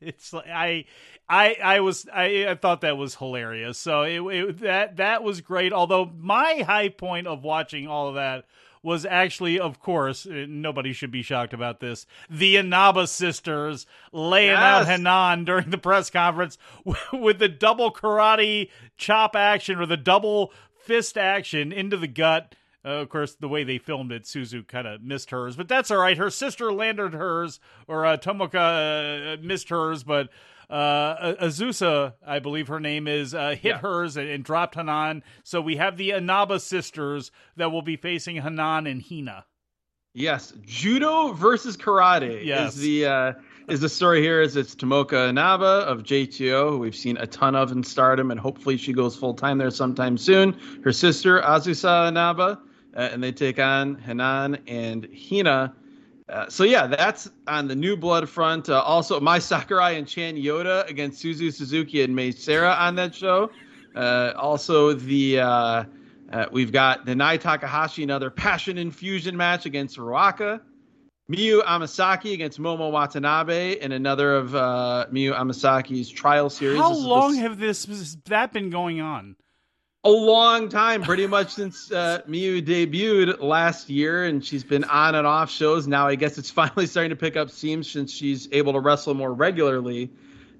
It's like I, I, I was I, I thought that was hilarious. So it, it that that was great. Although my high point of watching all of that was actually, of course, uh, nobody should be shocked about this. The Inaba sisters laying out Hanan during the press conference with the double karate chop action or the double fist action into the gut. Uh, of course, the way they filmed it, Suzu kind of missed hers, but that's all right. Her sister landed hers, or uh, Tomoka uh, missed hers, but uh, Azusa, I believe her name is, uh, hit Yeah. hers and, and dropped Hanan. So we have the Inaba sisters that will be facing Hanan and Hina. Yes, judo versus karate Yes. is the uh, is the story here. Is it's Tomoka Inaba of JTO, who we've seen a ton of in Stardom, and hopefully she goes full time there sometime soon. Her sister Azusa Inaba, uh, and they take on Hanan and Hina. Uh, so yeah, that's on the new blood front. Uh, also, Mai Sakurai and Chan Yoda against Suzu Suzuki and Mei Seira on that show. Uh, also, the uh, uh, we've got the Nanae Takahashi another passion infusion match against Ruaka. Miyu Amasaki against Momo Watanabe in another of uh, Miyu Amasaki's trial series. How This long s- have this has that been going on? A long time, pretty much since uh, Miyu debuted last year, and she's been on and off shows. Now I guess it's finally starting to pick up steam since she's able to wrestle more regularly.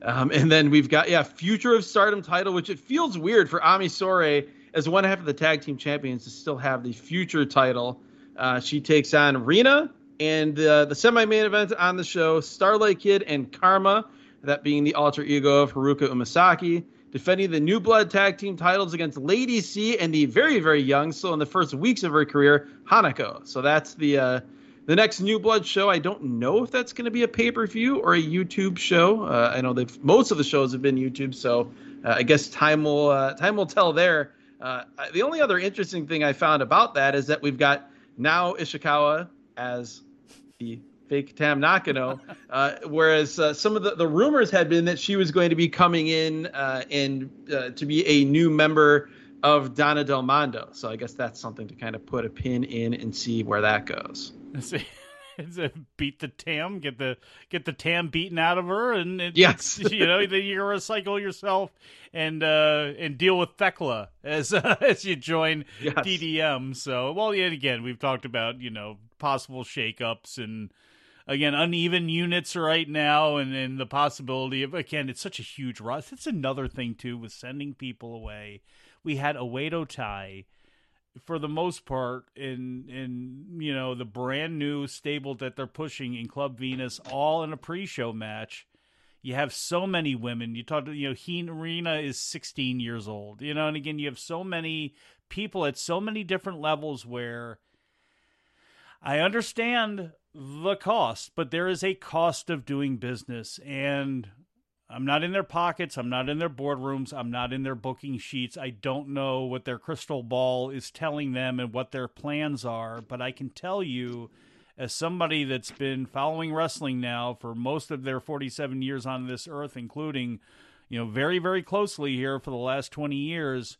Um, and then we've got yeah, Future of Stardom title, which it feels weird for Ami Sourei as one half of the tag team champions to still have the Future title. Uh, she takes on Rena and uh, the semi-main event on the show, Starlight Kid and Karma, that being the alter ego of Haruka Umasaki, defending the New Blood tag team titles against Lady C and the very very young, still in the first weeks of her career, Hanako. So that's the uh, the next New Blood show. I don't know if that's going to be a pay per view or a YouTube show. Uh, I know they've most of the shows have been YouTube, so uh, I guess time will uh, time will tell there. Uh, the only other interesting thing I found about that is that we've got now Ishikawa as the fake Tam Nakano, uh, whereas uh, some of the, the rumors had been that she was going to be coming in uh, and uh, to be a new member of Donna Del Mondo. So I guess that's something to kind of put a pin in and see where that goes. It's a, it's a beat the Tam, get the get the Tam beaten out of her, and it, Yes. you know then you recycle yourself and uh, and deal with Thekla as uh, as you join Yes. DDM. So well, yet again we've talked about you know possible shakeups and again uneven units right now, and and the possibility of again it's such a huge rush. It's another thing too with sending people away. We had a Oedo Tai for the most part in in you know the brand new stable that they're pushing in Club Venus, all in a pre-show match. You have so many women. You talk to you know Hina is 16 years old. You know, and again, you have so many people at so many different levels where I understand the cost, but there is a cost of doing business. And I'm not in their pockets. I'm not in their boardrooms. I'm not in their booking sheets. I don't know what their crystal ball is telling them and what their plans are. But I can tell you, as somebody that's been following wrestling now for most of their 47 years on this earth, including, you know, very, very closely here for the last 20 years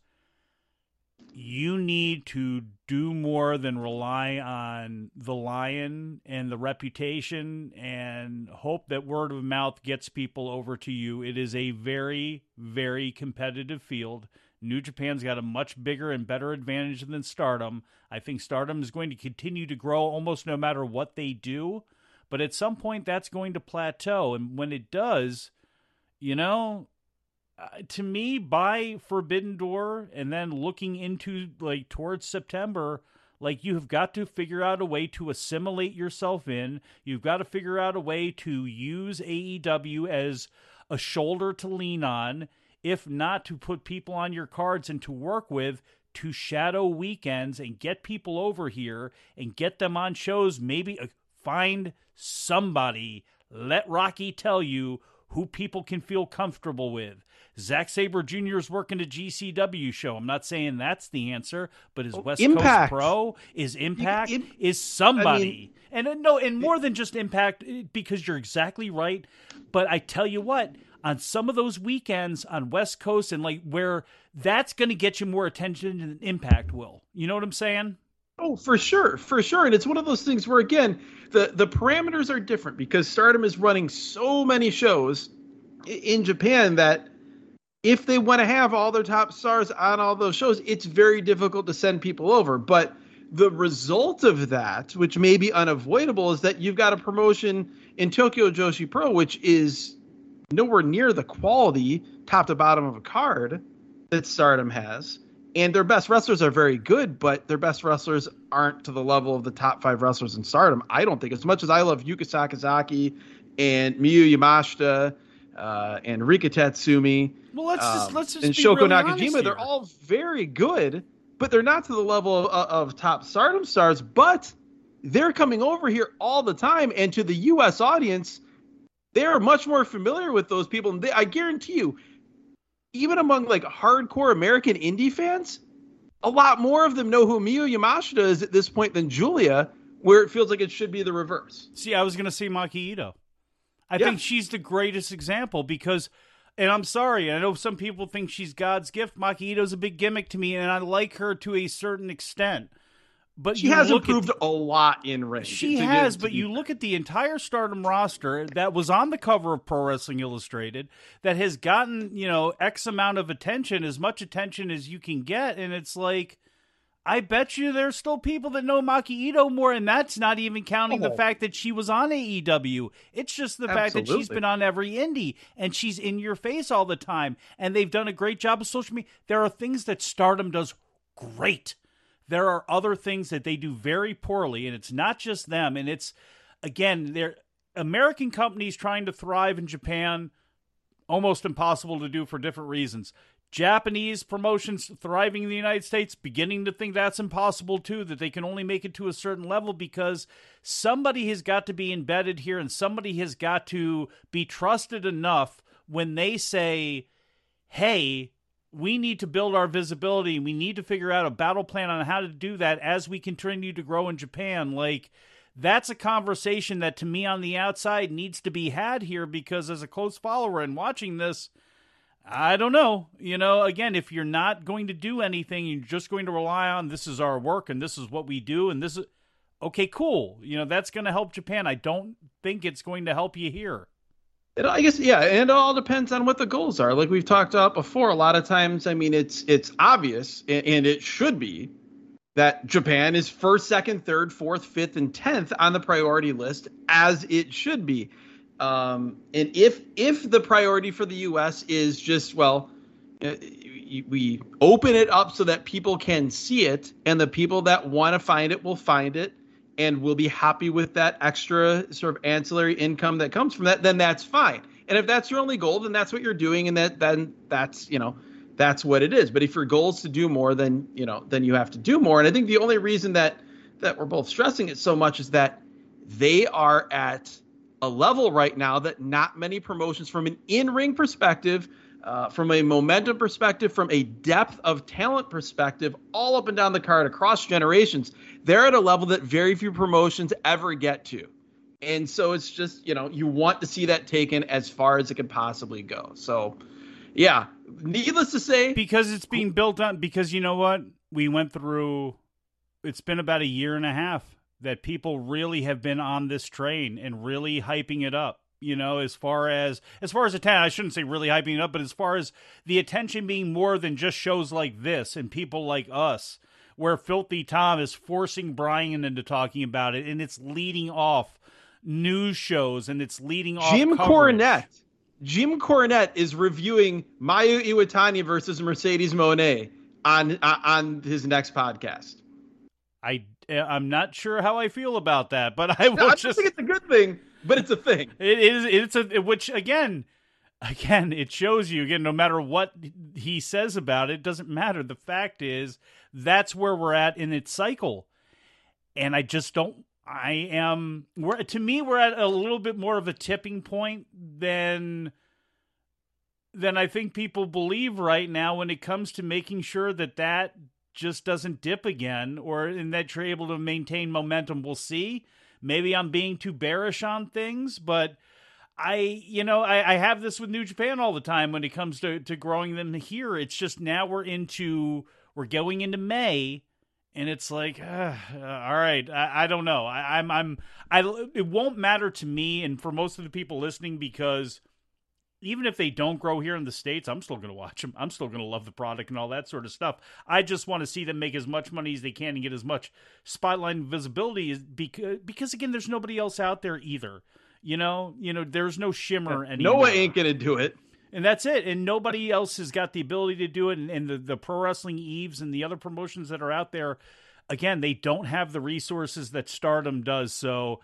you need to do more than rely on the lion and the reputation and hope that word of mouth gets people over to you. It is a very, very competitive field. New Japan's got a much bigger and better advantage than Stardom. I think Stardom is going to continue to grow almost no matter what they do, but at some point that's going to plateau. And when it does, you know, uh, to me, by Forbidden Door and then looking into like towards September, like you have got to figure out a way to assimilate yourself in. You've got to figure out a way to use AEW as a shoulder to lean on, if not to put people on your cards and to work with to shadow weekends and get people over here and get them on shows. Maybe uh, find somebody. Let Rocky tell you who people can feel comfortable with. Zack Sabre Jr. is working a GCW show. I'm not saying that's the answer, but is oh, West Impact. Coast Pro is Impact it, is somebody. I mean, and uh, no, and more than just Impact, uh, because you're exactly right. But I tell you what, on some of those weekends on West Coast and like where that's going to get you more attention than Impact will. You know what I'm saying? Oh, for sure, for sure. And it's one of those things where again, the the parameters are different because Stardom is running so many shows in Japan that if they want to have all their top stars on all those shows, it's very difficult to send people over. But the result of that, which may be unavoidable, is that you've got a promotion in Tokyo Joshi Pro, which is nowhere near the quality, top to bottom of a card that Stardom has. And their best wrestlers are very good, but their best wrestlers aren't to the level of the top five wrestlers in Stardom. I don't think. As much as I love Yuka Sakazaki and Miyu Yamashita uh, and Rika Tatsumi, well, let's um, just let's just and Shoko really Nakajima, they're all very good, but they're not to the level of, of top Stardom stars. But they're coming over here all the time, and to the U.S. audience, they are much more familiar with those people. And they, I guarantee you, even among like hardcore American indie fans, a lot more of them know who Miyu Yamashita is at this point than Giulia, where it feels like it should be the reverse. See, I was going to say Maki Ito. I yeah. think she's the greatest example because, and I'm sorry, I know some people think she's God's gift. Maki Ito's a big gimmick to me, and I like her to a certain extent. But she has improved a lot in ring. She has, but you look at the entire Stardom roster that was on the cover of Pro Wrestling Illustrated that has gotten you know X amount of attention, as much attention as you can get, and it's like. I bet you there's still people that know Maki Ito more, and that's not even counting oh. the fact that she was on AEW. It's just the Absolutely. fact that she's been on every indie and she's in your face all the time. And they've done a great job of social media. There are things that Stardom does great there are other things that they do very poorly, and it's not just them. And it's again, they're American companies trying to thrive in Japan, almost impossible to do for different reasons. Japanese promotions thriving in the United States, beginning to think that's impossible too, that they can only make it to a certain level because somebody has got to be embedded here and somebody has got to be trusted enough when they say, hey, we need to build our visibility. We need to figure out a battle plan on how to do that as we continue to grow in Japan. Like, that's a conversation that to me on the outside needs to be had here because as a close follower and watching this, I don't know. You know, again, if you're not going to do anything, you're just going to rely on this is our work and this is what we do and this is okay, cool. You know, that's going to help Japan. I don't think it's going to help you here. It, I guess yeah, and it all depends on what the goals are. Like we've talked about before, a lot of times, I mean, it's it's obvious, and, and it should be that Japan is first, second, third, fourth, fifth, and tenth on the priority list, as it should be. Um, and if if the priority for the U.S. is just well, uh, we we open it up so that people can see it, and the people that want to find it will find it, and will be happy with that extra sort of ancillary income that comes from that. Then that's fine. And if that's your only goal, then that's what you're doing, and that then that's you know that's what it is. But if your goal is to do more, then you know then you have to do more. And I think the only reason that that we're both stressing it so much is that they are at a level right now that not many promotions from an in-ring perspective uh, from a momentum perspective, from a depth of talent perspective, all up and down the card across generations, they're at a level that very few promotions ever get to. And so it's just, you know, you want to see that taken as far as it can possibly go. So, yeah, needless to say. Because it's being built on, because you know what? We went through, it's been about a year and a half that people really have been on this train and really hyping it up you know as far as as far as attention i shouldn't say really hyping it up but as far as the attention being more than just shows like this and people like us where filthy tom is forcing bryan into talking about it and it's leading off news shows and it's leading off jim coverage. cornette. Jim cornette is reviewing mayu iwatani versus mercedes moné on on his next podcast. I i'm not sure how i feel about that but i will no, I just think it's a good thing but it's a thing. It is. It's a which again, again, it shows you again. No matter what he says about it, it doesn't matter. The fact is that's where we're at in its cycle, and I just don't. I am. We're to me, we're at a little bit more of a tipping point than than I think people believe right now when it comes to making sure that that just doesn't dip again, or in that you're able to maintain momentum. We'll see maybe I'm being too bearish on things, but I, you know, I, I, have this with New Japan all the time when it comes to, to growing them here. It's just now we're into, we're going into May and it's like, uh, all right, I, I don't know. I, I'm, I'm, I, it won't matter to me and for most of the people listening because even if they don't grow here in the states, I'm still going to watch them. I'm still going to love the product and all that sort of stuff. I just want to see them make as much money as they can and get as much spotlight and visibility because because again, there's nobody else out there either. You know, you know, there's no shimmer and. Noah ain't going to do it. And that's it. And nobody else has got the ability to do it. And, and the, the pro wrestling Eves and the other promotions that are out there, again, they don't have the resources that Stardom does. So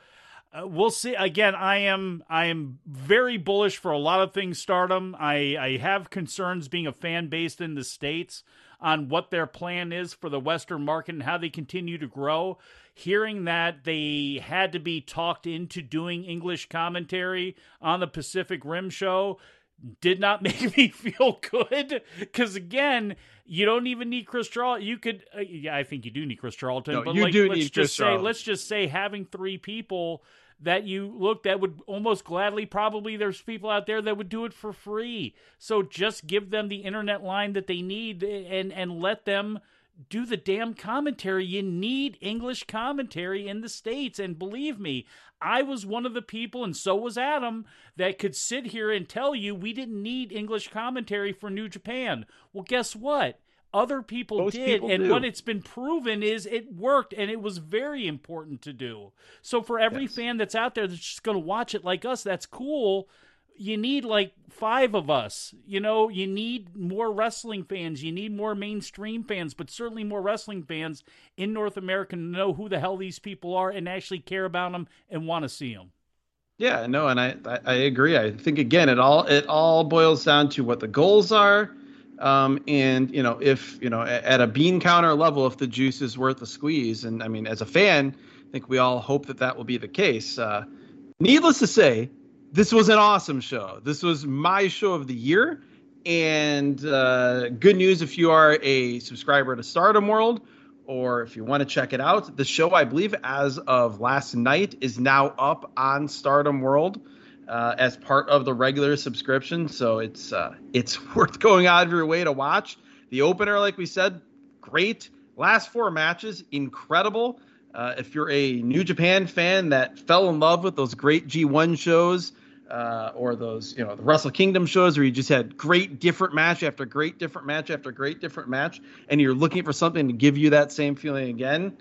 uh, we'll see. Again, I am I am very bullish for a lot of things. Stardom. I I have concerns being a fan based in the states on what their plan is for the Western market and how they continue to grow. Hearing that they had to be talked into doing English commentary on the Pacific Rim show did not make me feel good because again you don't even need chris charlton you could uh, yeah i think you do need chris charlton no, but you like, do let's need just chris say charlton. let's just say having three people that you look that would almost gladly probably there's people out there that would do it for free. So just give them the internet line that they need eh, and and let them do the damn commentary. You need English commentary in the States. And believe me, I was one of the people, and so was Adam, that could sit here and tell you we didn't need English commentary for New Japan. Well, guess what? Other people Most did, people and do. what it's been proven is it worked, and it was very important to do. So for every Yes. fan that's out there that's just going to watch it like us, that's cool. You need like five of us. You know, you need more wrestling fans. You need more mainstream fans, but certainly more wrestling fans in North America to know who the hell these people are and actually care about them and want to see them. Yeah, no, and I, I I agree. I think again, it all it all boils down to what the goals are, um, and you know if you know at a bean counter level, if the juice is worth the squeeze. And I mean, as a fan, I think we all hope that that will be the case. Uh, needless to say, this was an awesome show. This was my show of the year, and uh, good news if you are a subscriber to Stardom World or if you want to check it out, the show, I believe, as of last night, is now up on Stardom World uh, as part of the regular subscription. So it's uh, it's worth going out of your way to watch. The opener, like we said, great. Last four matches, incredible. Uh, if you're a New Japan fan that fell in love with those great G1 shows, uh, or those, you know, the Wrestle Kingdom shows where you just had great different match after great different match after great different match, and you're looking for something to give you that same feeling again,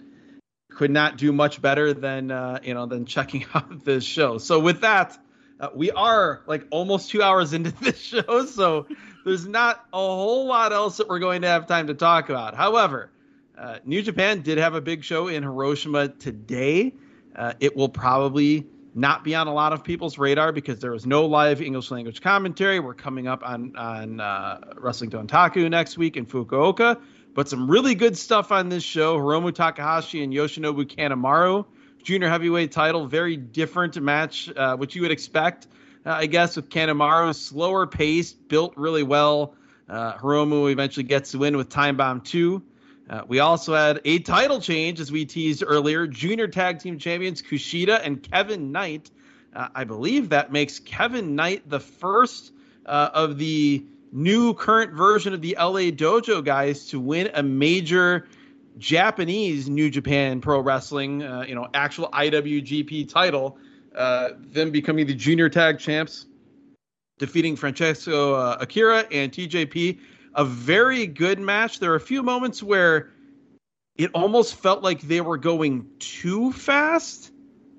could not do much better than uh, you know than checking out this show. So with that, Uh, we are like almost two hours into this show, so there's not a whole lot else that we're going to have time to talk about. However, uh, New Japan did have a big show in Hiroshima today. Uh, it will probably not be on a lot of people's radar because there was no live English language commentary. We're coming up on on uh, Wrestling Dontaku next week in Fukuoka, but some really good stuff on this show. Hiromu Takahashi and Yoshinobu Kanemaru, junior heavyweight title, very different match, uh, which you would expect, uh, I guess, with Kanemaru, slower pace, built really well. Uh, Hiromu eventually gets the win with Time Bomb 2. Uh, we also had a title change, as we teased earlier. Junior Tag Team Champions Kushida and Kevin Knight. Uh, I believe that makes Kevin Knight the first uh, of the new current version of the LA Dojo guys to win a major Japanese New Japan Pro Wrestling, uh, you know, actual IWGP title. Uh, them becoming the Junior Tag Champs, defeating Francesco uh, Akira and TJP a very good match. There are a few moments where it almost felt like they were going too fast,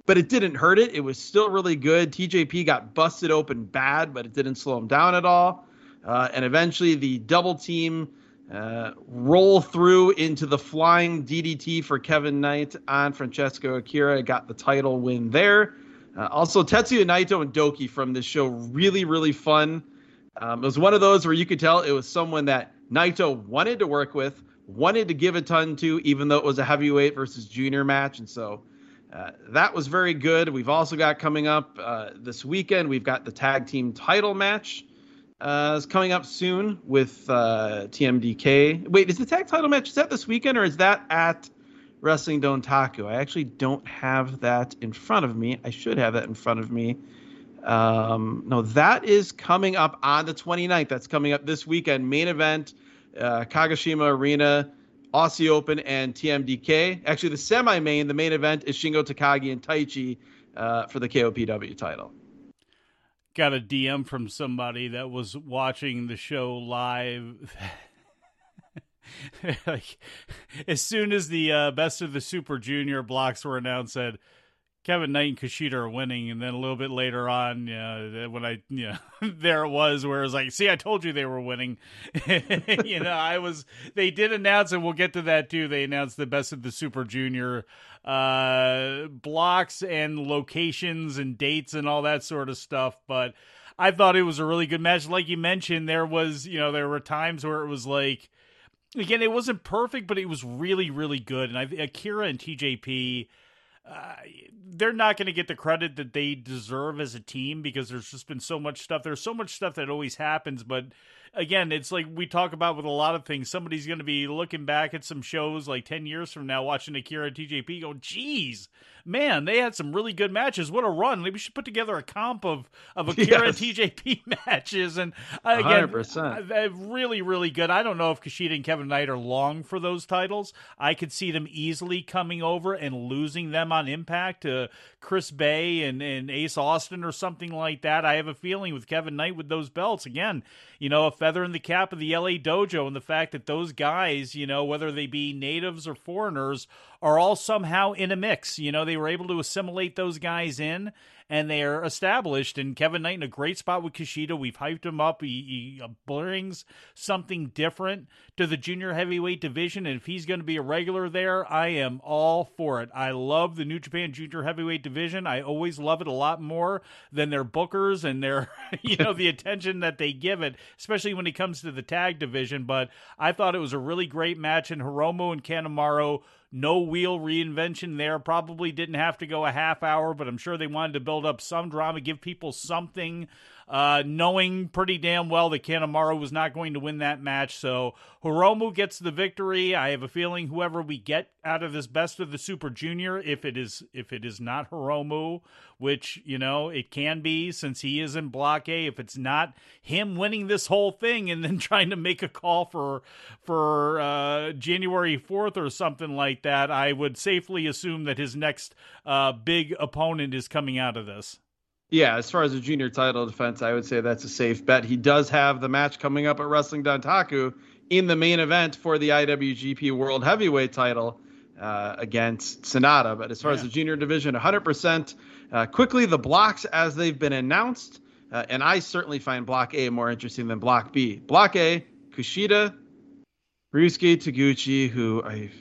but it didn't hurt it. It was still really good. TJP got busted open bad, but it didn't slow him down at all. Uh, and eventually, the double team uh, roll through into the flying DDT for Kevin Knight on Francesco Akira. Got the title win there. Uh, also, Tetsuya Naito and Douki from this show really, really fun. Um, it was one of those where you could tell it was someone that Naito wanted to work with, wanted to give a ton to, even though it was a heavyweight versus junior match. And so uh, that was very good. We've also got coming up uh, this weekend, we've got the tag team title match. Uh, is coming up soon with uh, TMDK. Wait, is the tag title match is that this weekend or is that at Wrestling Dontaku? I actually don't have that in front of me. I should have that in front of me. Um, no, that is coming up on the 29th. That's coming up this weekend. Main event, uh, Kagoshima Arena, Aussie Open, and TMDK. Actually, the semi-main, the main event is Shingo Takagi and Taichi uh, for the KOPW title. Got a DM from somebody that was watching the show live. like, as soon as the uh, best of the Super Junior blocks were announced, said Kevin Knight and Kushida are winning, and then a little bit later on, yeah, when I, yeah, there it was, where it was like, see, I told you they were winning. you know, I was. They did announce, and we'll get to that too. They announced the best of the Super Junior uh, blocks and locations and dates and all that sort of stuff, but. I thought it was a really good match. Like you mentioned, there was, you know, there were times where it was like, again, it wasn't perfect, but it was really, really good. And I, Akira and TJP, they're not going to get the credit that they deserve as a team because there's just been so much stuff. There's so much stuff that always happens, but again, it's like we talk about with a lot of things. Somebody's going to be looking back at some shows like 10 years from now, watching Akira TJP go, geez, man, they had some really good matches. What a run. Maybe we should put together a comp of, of Akira yes. and TJP matches. And uh, again, 100%. really, really good. I don't know if Kushida and Kevin Knight are long for those titles. I could see them easily coming over and losing them on impact to Chris Bey and, and Ace Austin or something like that. I have a feeling with Kevin Knight with those belts, again, you know, a feather in the cap of the LA dojo and the fact that those guys, you know, whether they be natives or foreigners, are all somehow in a mix. You know, they were able to assimilate those guys in and they are established. And Kevin Knight in a great spot with Kushida. We've hyped him up. He, he uh, brings something different to the junior heavyweight division. And if he's going to be a regular there, I am all for it. I love the New Japan junior heavyweight division. I always love it a lot more than their bookers and their, you know, the attention that they give it, especially when it comes to the tag division. But I thought it was a really great match. And Hiromu and Kanemaru no wheel reinvention there. Probably didn't have to go a half hour, but I'm sure they wanted to build up some drama, give people something, uh, knowing pretty damn well that Kanemaru was not going to win that match. So Hiromu gets the victory. I have a feeling whoever we get out of this best of the Super Junior, if it is if it is not Hiromu, which you know it can be since he is in Block A, if it's not him winning this whole thing and then trying to make a call for for uh, January fourth or something like that, I would safely assume that his next uh, big opponent is coming out of this. Yeah, as far as a junior title defense, I would say that's a safe bet. He does have the match coming up at Wrestling Dontaku in the main event for the IWGP World Heavyweight title. uh, against Sanada. But as far yeah. as the junior division, 100%. Uh, quickly, the blocks as they've been announced. Uh, and I certainly find Block A more interesting than Block B. Block A, Kushida, Ryusuke Taguchi, who I.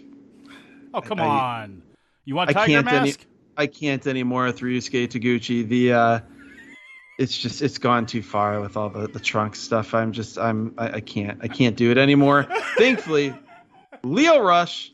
Oh, come I, on. You want Tiger Mask? Any, I can't anymore with Ryusuke Taguchi. The. Uh, it's just it's gone too far with all the, the trunk stuff. I'm just I'm I, I can't I can't do it anymore. Thankfully, Lio Rush,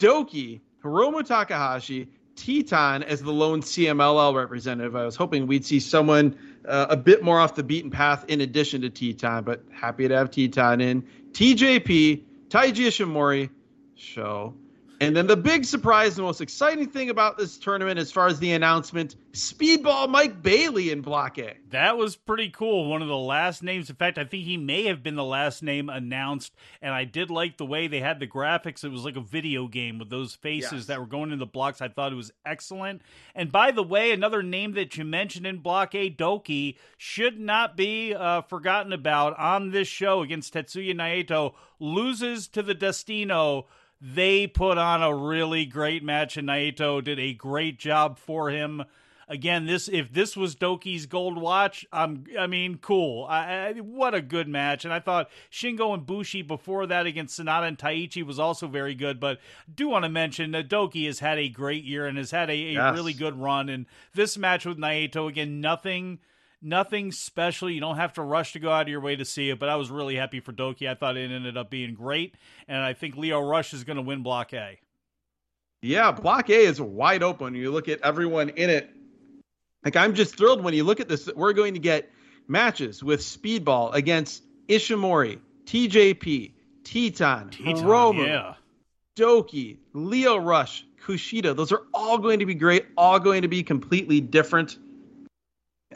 Douki, Hiromu Takahashi, Titán as the lone CMLL representative. I was hoping we'd see someone uh, a bit more off the beaten path in addition to Titán, but happy to have Titán in. TJP, Taiji Ishimori, Sho. And then the big surprise, the most exciting thing about this tournament, as far as the announcement, Speedball Mike Bailey in Block A. That was pretty cool. One of the last names. In fact, I think he may have been the last name announced. And I did like the way they had the graphics. It was like a video game with those faces yes. that were going in the blocks. I thought it was excellent. And by the way, another name that you mentioned in Block A, Douki, should not be uh, forgotten about on this show against Tetsuya Naito. Loses to the Destino they put on a really great match, and Naito did a great job for him. Again, this if this was Douki's gold watch, um, I mean, cool. I, I, what a good match! And I thought Shingo and Bushi before that against Sanada and Taichi was also very good. But I do want to mention that Douki has had a great year and has had a, a yes. really good run. And this match with Naito, again, nothing nothing special. You don't have to rush to go out of your way to see it, but I was really happy for Douki. I thought it ended up being great, and I think Lio Rush is going to win Block A. Yeah, Block A is wide open. You look at everyone in it. Like I'm just thrilled when you look at this. We're going to get matches with Speedball against Ishimori, TJP, Titán, Hiromu, yeah. Douki, Lio Rush, Kushida. Those are all going to be great. All going to be completely different.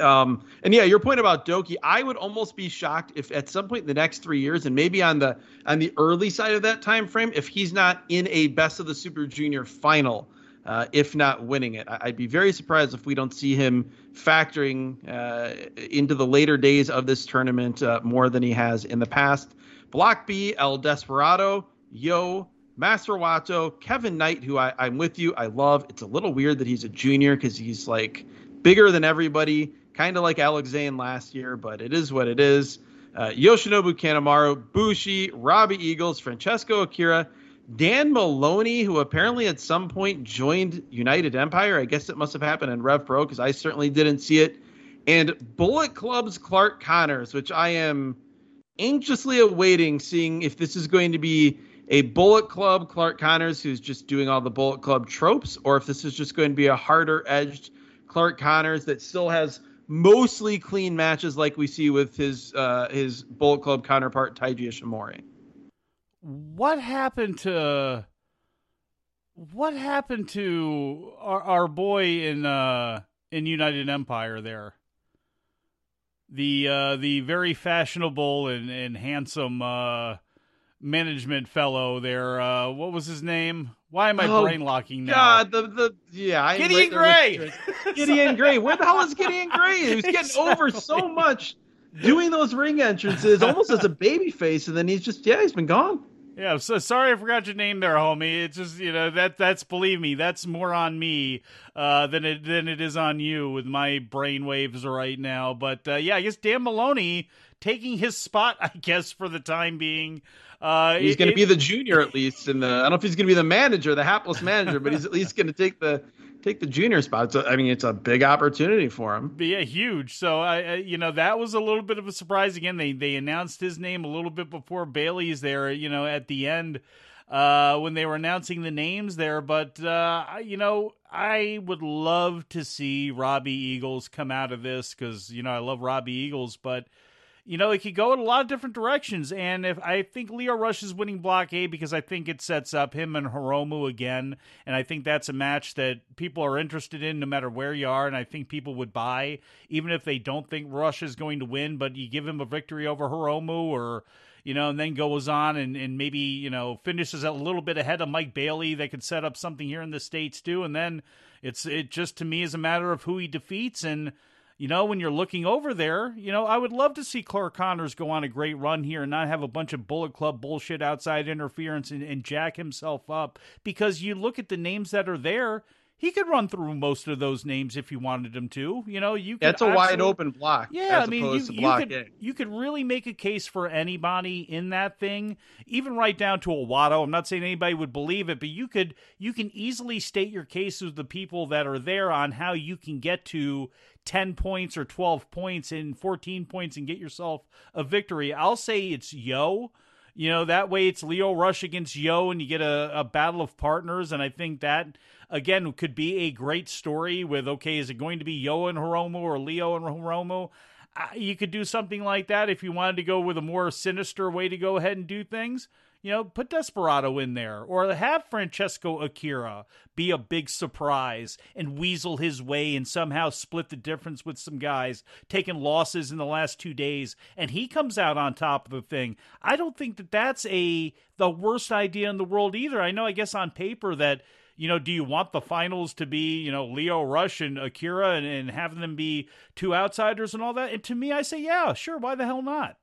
Um, and yeah, your point about Douki, I would almost be shocked if at some point in the next three years, and maybe on the on the early side of that time frame, if he's not in a best of the Super Junior final, uh, if not winning it. I'd be very surprised if we don't see him factoring uh, into the later days of this tournament uh, more than he has in the past. Block B, El Desperado, Yoh, Master Wato, Kevin Knight, who I, I'm with you, I love. It's a little weird that he's a junior because he's like bigger than everybody kind of like Alex Zayne last year, but it is what it is. Uh, Yoshinobu Kanemaru, Bushi, Robbie Eagles, Francesco Akira, Dan Moloney, who apparently at some point joined United Empire. I guess it must have happened in Rev Pro because I certainly didn't see it. And Bullet Club's Clark Connors, which I am anxiously awaiting, seeing if this is going to be a Bullet Club Clark Connors who's just doing all the Bullet Club tropes, or if this is just going to be a harder edged Clark Connors that still has mostly clean matches like we see with his uh, his Bullet Club counterpart Taiji Ishimori. What happened to what happened to our, our boy in uh, in United Empire there? The uh, the very fashionable and, and handsome uh, management fellow there. Uh, what was his name? Why am I oh, brain locking now? God, the the yeah, Gideon Grey. Gideon Grey. Where the hell is Gideon Grey? He was getting exactly. over so much doing those ring entrances, almost as a baby face, and then he's just yeah, he's been gone. Yeah, so sorry I forgot your name there, homie. It's just you know that that's believe me, that's more on me uh, than it than it is on you with my brain waves right now. But uh, yeah, I guess Dan Moloney taking his spot, I guess for the time being. Uh, he's going to be the junior at least, and I don't know if he's going to be the manager, the hapless manager, but he's at least going to take the take the junior spot. So, I mean, it's a big opportunity for him. Yeah, huge. So I, I, you know, that was a little bit of a surprise. Again, they they announced his name a little bit before Bailey's there. You know, at the end uh, when they were announcing the names there. But uh, you know, I would love to see Robbie Eagles come out of this because you know I love Robbie Eagles, but you know, it could go in a lot of different directions. And if I think Lio Rush is winning Block A because I think it sets up him and Hiromu again, and I think that's a match that people are interested in no matter where you are, and I think people would buy even if they don't think Rush is going to win. But you give him a victory over Hiromu, or you know, and then goes on and, and maybe you know finishes a little bit ahead of Mike Bailey. That could set up something here in the states too, and then it's it just to me is a matter of who he defeats and you know, when you're looking over there, you know, I would love to see Clark Connors go on a great run here and not have a bunch of Bullet Club bullshit outside interference and, and jack himself up because you look at the names that are there he could run through most of those names if you wanted him to. You know, you that's a wide open block. Yeah, I mean, you, you could you could really make a case for anybody in that thing, even right down to a Wato. I'm not saying anybody would believe it, but you could you can easily state your case with the people that are there on how you can get to 10 points or 12 points and 14 points and get yourself a victory. I'll say it's Yoh. You know, that way it's Lio Rush against Yoh and you get a, a battle of partners. And I think that again could be a great story with okay, is it going to be Yoh and Hiromu or Lio and Hiromu? You could do something like that if you wanted to go with a more sinister way to go ahead and do things. You know, put Desperado in there, or have Francesco Akira be a big surprise and weasel his way and somehow split the difference with some guys taking losses in the last two days, and he comes out on top of the thing. I don't think that that's a the worst idea in the world either. I know, I guess on paper that you know, do you want the finals to be, you know, Lio Rush and Akira and, and having them be two outsiders and all that? And to me, I say, yeah, sure. Why the hell not?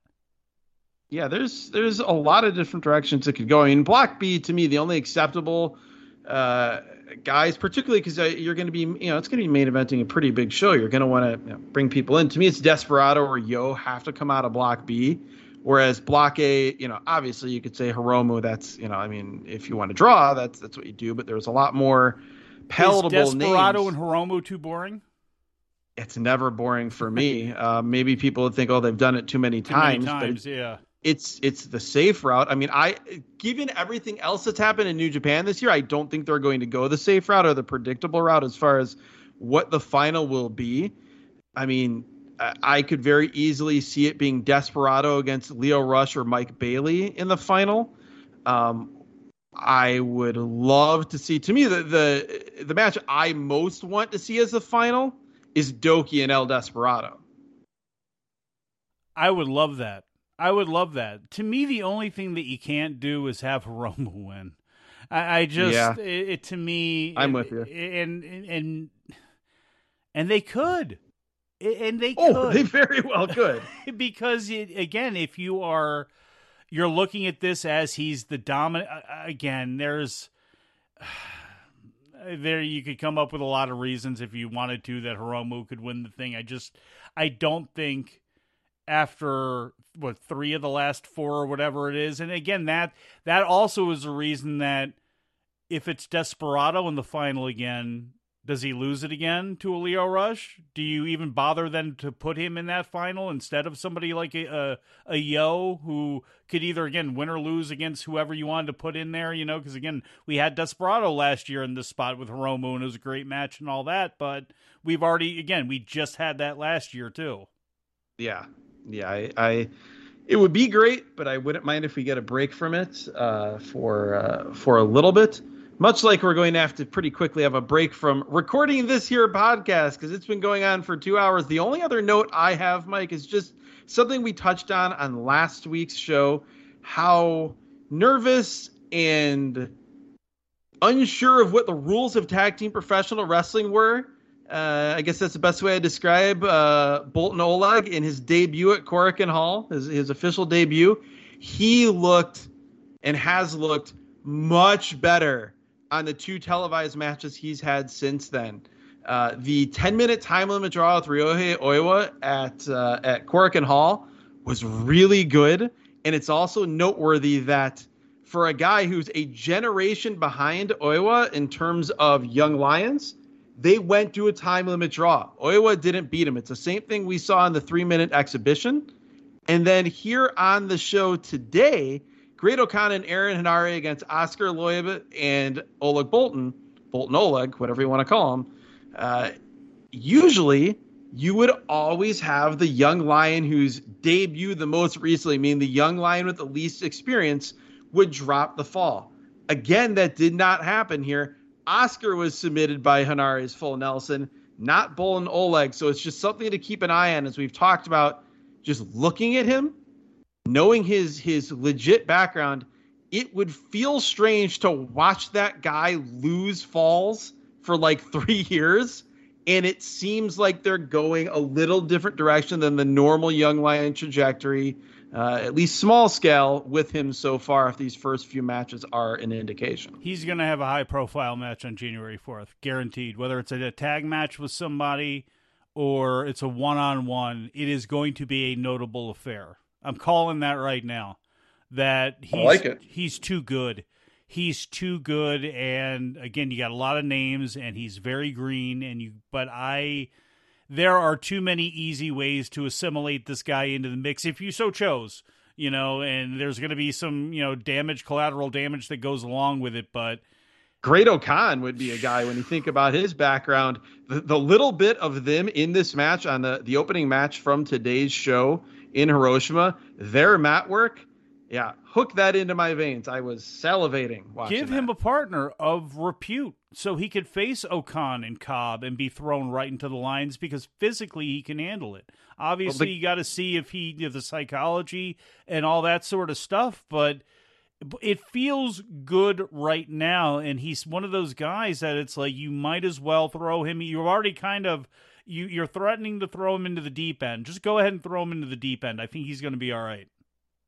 Yeah, there's there's a lot of different directions it could go. I mean, Block B to me, the only acceptable uh, guys, particularly because uh, you're going to be, you know, it's going to be main eventing a pretty big show. You're going to want to you know, bring people in. To me, it's Desperado or Yoh have to come out of Block B. Whereas block A, you know, obviously you could say Hiromu. That's you know, I mean, if you want to draw, that's that's what you do. But there's a lot more palatable Is Desperado names. and Hiromu too boring? It's never boring for me. uh, maybe people would think, oh, they've done it too many too times. Many times, but yeah. It's it's the safe route. I mean, I given everything else that's happened in New Japan this year, I don't think they're going to go the safe route or the predictable route as far as what the final will be. I mean, I could very easily see it being Desperado against Lio Rush or Mike Bailey in the final. Um, I would love to see. To me, the, the the match I most want to see as the final is Douki and El Desperado. I would love that. I would love that. To me, the only thing that you can't do is have Hiromu win. I, I just, yeah. it, it, to me, I'm it, with you, and and and they could and they oh, could. they very well could. because it, again, if you are you're looking at this as he's the dominant again, there's there you could come up with a lot of reasons if you wanted to that Hiromu could win the thing. I just I don't think after what three of the last four or whatever it is, and again that that also is a reason that if it's Desperado in the final again, does he lose it again to a Lio Rush? Do you even bother then to put him in that final instead of somebody like a, a, a Yoh who could either again win or lose against whoever you wanted to put in there? You know, because again we had Desperado last year in this spot with Hiromu and it was a great match and all that, but we've already again we just had that last year too. Yeah, yeah, I, I it would be great, but I wouldn't mind if we get a break from it uh, for uh, for a little bit much like we're going to have to pretty quickly have a break from recording this here podcast because it's been going on for two hours. The only other note I have, Mike, is just something we touched on on last week's show how nervous and unsure of what the rules of tag team professional wrestling were. Uh, I guess that's the best way to describe uh, Boltin Oleg in his debut at Korakuen Hall, his, his official debut. He looked and has looked much better on the two televised matches he's had since then. Uh, the 10 minute time limit draw with Ryohei Oiwa at uh, at Korakuen Hall was really good, and it's also noteworthy that for a guy who's a generation behind Oiwa in terms of young lions, they went to a time limit draw. Oiwa didn't beat him. It's the same thing we saw in the three minute exhibition, and then here on the show today Great-O-Khan and Aaron Henare against Oskar Leube and Oleg Bolton, Bolton Oleg, whatever you want to call him. Uh, usually, you would always have the young lion who's debuted the most recently, meaning the young lion with the least experience, would drop the fall. Again, that did not happen here. Oskar was submitted by Henare's full Nelson, not Boltin Oleg. So it's just something to keep an eye on as we've talked about. Just looking at him, knowing his his legit background, it would feel strange to watch that guy lose falls for like three years and it seems like they're going a little different direction than the normal young lion trajectory uh, at least small scale with him so far if these first few matches are an indication. He's going to have a high profile match on january 4th guaranteed. Whether it's a tag match with somebody or it's a one-on-one it is going to be a notable affair. I'm calling that right now that he's, I like it. he's too good. He's too good and again you got a lot of names and he's very green and you but i there are too many easy ways to assimilate this guy into the mix if you so chose you know and there's going to be some you know damage collateral damage that goes along with it but Great-O-Khan would be a guy when you think about his background. The, the little bit of them in this match on the, the opening match from today's show in Hiroshima, their mat work, yeah, hook that into my veins. I was salivating watching. Give him that. a partner of repute so he could face O-Khan and Cobb and be thrown right into the lines because physically he can handle it. Obviously, well, the, you got to see if he you know, the psychology and all that sort of stuff, but it feels good right now and he's one of those guys that it's like you might as well throw him you're already kind of you you're threatening to throw him into the deep end just go ahead and throw him into the deep end i think he's going to be all right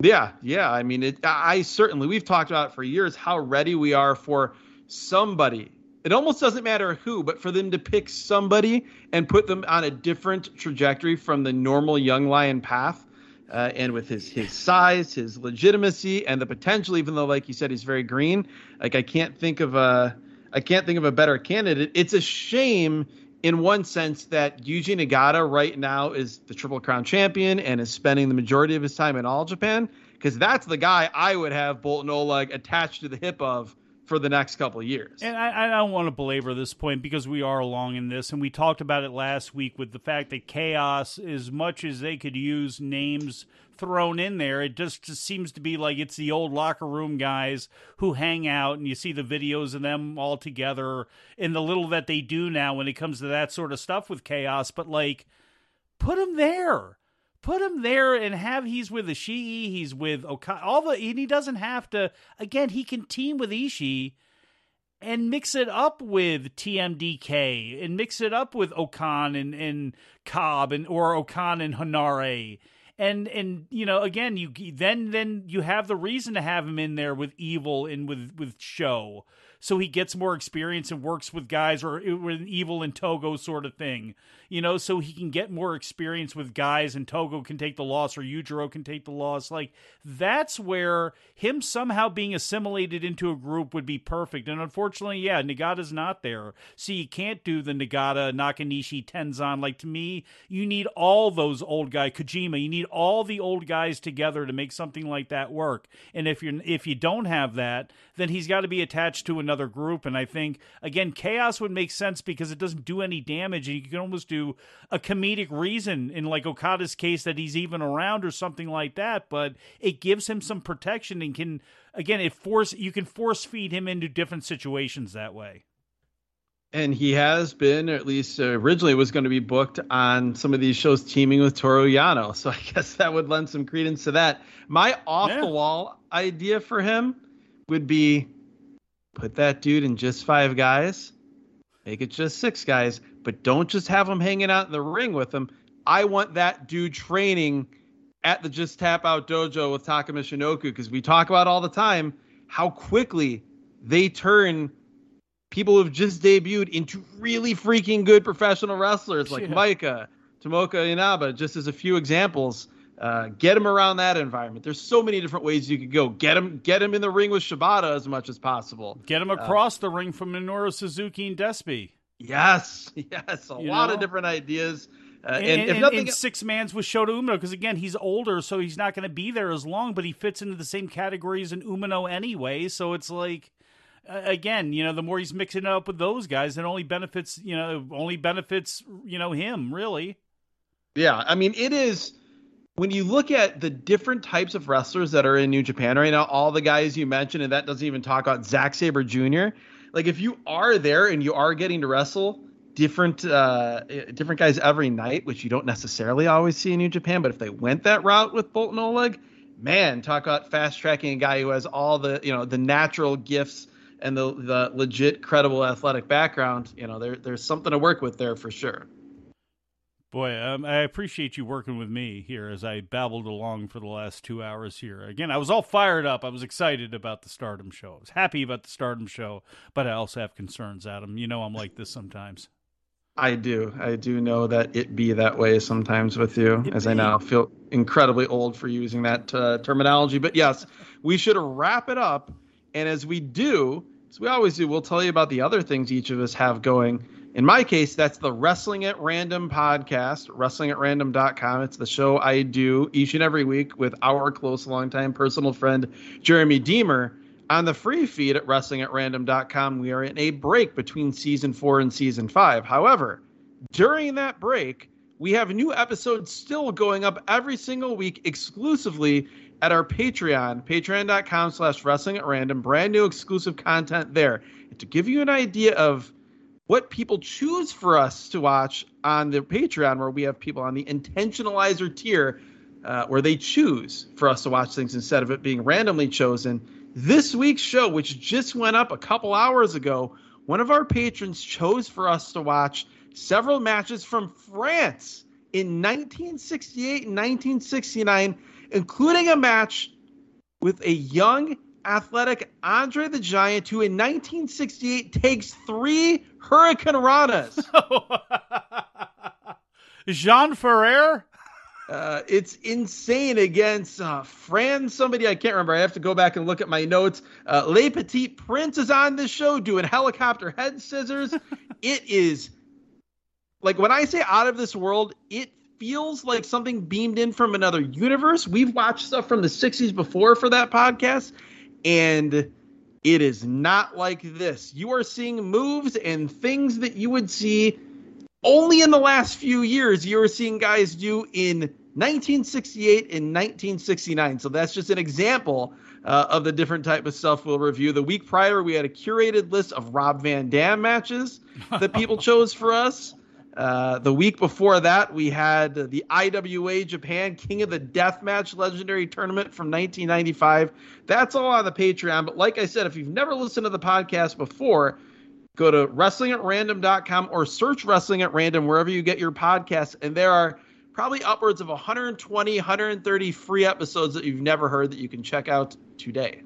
yeah, yeah. I mean, it, I certainly we've talked about for years how ready we are for somebody. It almost doesn't matter who, but for them to pick somebody and put them on a different trajectory from the normal young lion path. Uh, and with his his size, his legitimacy, and the potential, even though, like you said, he's very green. Like I can't think of a I can't think of a better candidate. It's a shame in one sense that Yuji Nagata right now is the Triple Crown champion and is spending the majority of his time in All Japan because that's the guy I would have Boltin Oleg attached to the hip of for the next couple of years. And I, I, don't want to belabor this point because we are along in this, and we talked about it last week with the fact that Chaos, as much as they could use names thrown in there, it just, just seems to be like it's the old locker room guys who hang out, and you see the videos of them all together, and the little that they do now when it comes to that sort of stuff with Chaos. But like, put them there put him there and have he's with Ishii, he's with Okada, all the and he doesn't have to. Again, he can team with Ishii and mix it up with TMDK and mix it up with O-Khan and, and Cobb and or O-Khan and Henare. And and you know again you then then you have the reason to have him in there with Evil and with with Sho so he gets more experience and works with guys or with evil and Togo sort of thing, you know, so he can get more experience with guys and Togo can take the loss or Yujiro can take the loss. Like that's where him somehow being assimilated into a group would be perfect. And unfortunately, yeah, Nagata's not there. So you can't do the Nagata, Nakanishi, Tenzan. Like to me, you need all those old guys, Kojima, you need all the old guys together to make something like that work. And if you're if you don't have that, then he's got to be attached to another group. And I think again, chaos would make sense because it doesn't do any damage, and you can almost do a comedic reason in like Okada's case that he's even around or something like that. But it gives him some protection and can again it force you can force feed him into different situations that way and he has been, or at least originally was going to be booked on some of these shows teaming with Toru Yano. So I guess that would lend some credence to that. My off the wall idea for him would be put that dude in just five guys, make it just six guys, but don't just have him hanging out in the ring with him. I want that dude training at the Just Tap Out Dojo with Taka Michinoku because we talk about all the time how quickly they turn people who've just debuted into really freaking good professional wrestlers like yeah. Maika, Tomoka Inaba, just as a few examples. Uh, get them around that environment. There's so many different ways you could go. Get them, get him in the ring with Shibata as much as possible. Get him uh, across uh, the ring from Minoru Suzuki and Despy. Yes, yes, a you lot know? of different ideas. Uh, and, and, if nothing, and six mans with Shota Umino because again he's older, so he's not going to be there as long. But he fits into the same categories in Umino anyway, so it's like again, you know, the more he's mixing it up with those guys, it only benefits, you know, only benefits, you know, him really. Yeah, I mean, it is when you look at the different types of wrestlers that are in New Japan right now, all the guys you mentioned, and that doesn't even talk about Zack Sabre Jr. Like if you are there and you are getting to wrestle different uh, different guys every night, which you don't necessarily always see in New Japan, but if they went that route with Boltin Oleg, man, talk about fast tracking a guy who has all the you know the natural gifts and the the legit, credible athletic background, you know, there there's something to work with there for sure. Boy, um, I appreciate you working with me here as I babbled along for the last two hours here. Again, I was all fired up. I was excited about the Stardom show. I was happy about the Stardom show, but I also have concerns, Adam. You know I'm like this sometimes. I do. I do know that it be that way sometimes with you, it as be. I now feel incredibly old for using that uh, terminology. But yes, we should wrap it up. And as we do, as we always do, we'll tell you about the other things each of us have going in my case, that's the Wrestling at Random podcast, wrestlingatrandom.com. It's the show I do each and every week with our close, longtime personal friend, Jeremy Deemer. On the free feed at wrestlingatrandom.com, we are in a break between season four and season five. However, during that break, we have new episodes still going up every single week exclusively at our Patreon, patreon.com slash wrestling at random, brand new exclusive content there. And to give you an idea of what people choose for us to watch on the Patreon, where we have people on the intentionalizer tier, uh, where they choose for us to watch things instead of it being randomly chosen. This week's show, which just went up a couple hours ago, one of our patrons chose for us to watch several matches from France in 1968 and 1969, including a match with a young athletic Andre the Giant, who in 1968 takes three hurricanranas. Jean Ferré? Uh, it's insane against uh, Fran, somebody I can't remember. I have to go back and look at my notes. Uh, Le Petit Prince is on this show doing helicopter head scissors. it is like when I say out of this world, it feels like something beamed in from another universe. We've watched stuff from the 60s before for that podcast, and it is not like this. You are seeing moves and things that you would see only in the last few years. You are seeing guys do in 1968 and 1969. So that's just an example uh, of the different type of stuff we'll review. The week prior, we had a curated list of Rob Van Dam matches that people chose for us. Uh, the week before that, we had the IWA Japan King of the Death Match Legendary Tournament from 1995. That's all on the Patreon. But like I said, if you've never listened to the podcast before, go to wrestlingatrandom.com or search Wrestling at Random wherever you get your podcasts. And there are probably upwards of 120, 130 free episodes that you've never heard that you can check out today.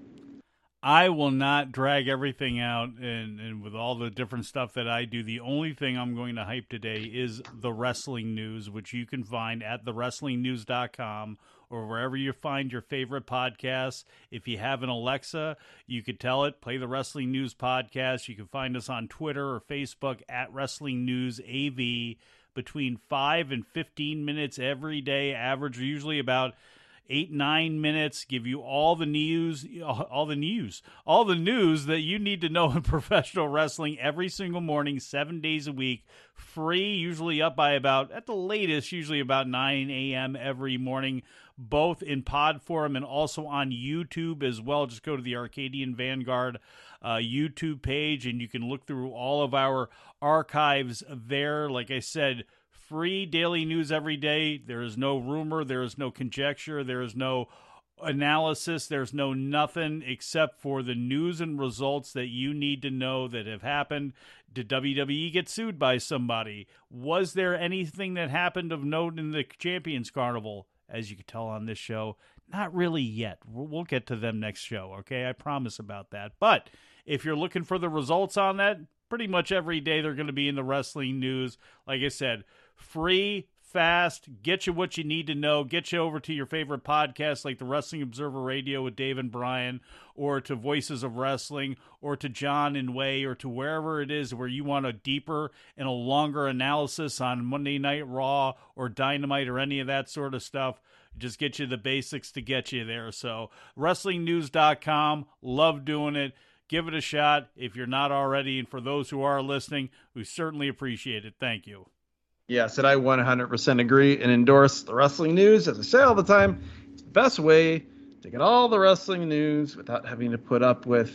I will not drag everything out and, and with all the different stuff that I do. The only thing I'm going to hype today is the wrestling news, which you can find at thewrestlingnews.com or wherever you find your favorite podcasts. If you have an Alexa, you could tell it, play the Wrestling News Podcast. You can find us on Twitter or Facebook at Wrestling News AV between 5 and 15 minutes every day, average usually about eight nine minutes give you all the news all the news all the news that you need to know in professional wrestling every single morning seven days a week free usually up by about at the latest usually about 9 a.m every morning both in pod form and also on youtube as well. Just go to the arcadian vanguard uh, youtube page and you can look through all of our archives there. Like i said free daily news every day. There is no rumor, there is no conjecture, there is no analysis, there's no nothing except for the news and results that you need to know that have happened. Did WWE get sued by somebody? Was there anything that happened of note in the Champions Carnival? As you can tell on this show, not really yet. We'll get to them next show, okay? I promise about that. But if you're looking for the results on that, pretty much every day they're going to be in the wrestling news. Like I said, free, fast, get you what you need to know, get you over to your favorite podcast like the Wrestling Observer Radio with Dave and Bryan, or to Voices of Wrestling, or to John and Way, or to wherever it is where you want a deeper and a longer analysis on Monday Night Raw or Dynamite or any of that sort of stuff. Just get you the basics to get you there. So, WrestlingNews.com, love doing it give it a shot if you're not already. And for those who are listening, we certainly appreciate it. Thank you. Yes, and I 100% agree and endorse the wrestling news. As I say all the time, it's the best way to get all the wrestling news without having to put up with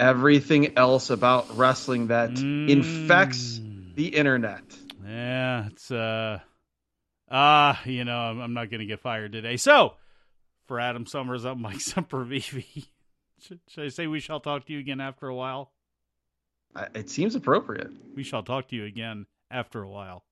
everything else about wrestling that mm. infects the internet. Yeah, it's uh ah, uh, you know, I'm, I'm not going to get fired today. So, for Adam Summers, I'm Mike Sempervive. Should, should I say we shall talk to you again after a while? it seems appropriate. We shall talk to you again after a while.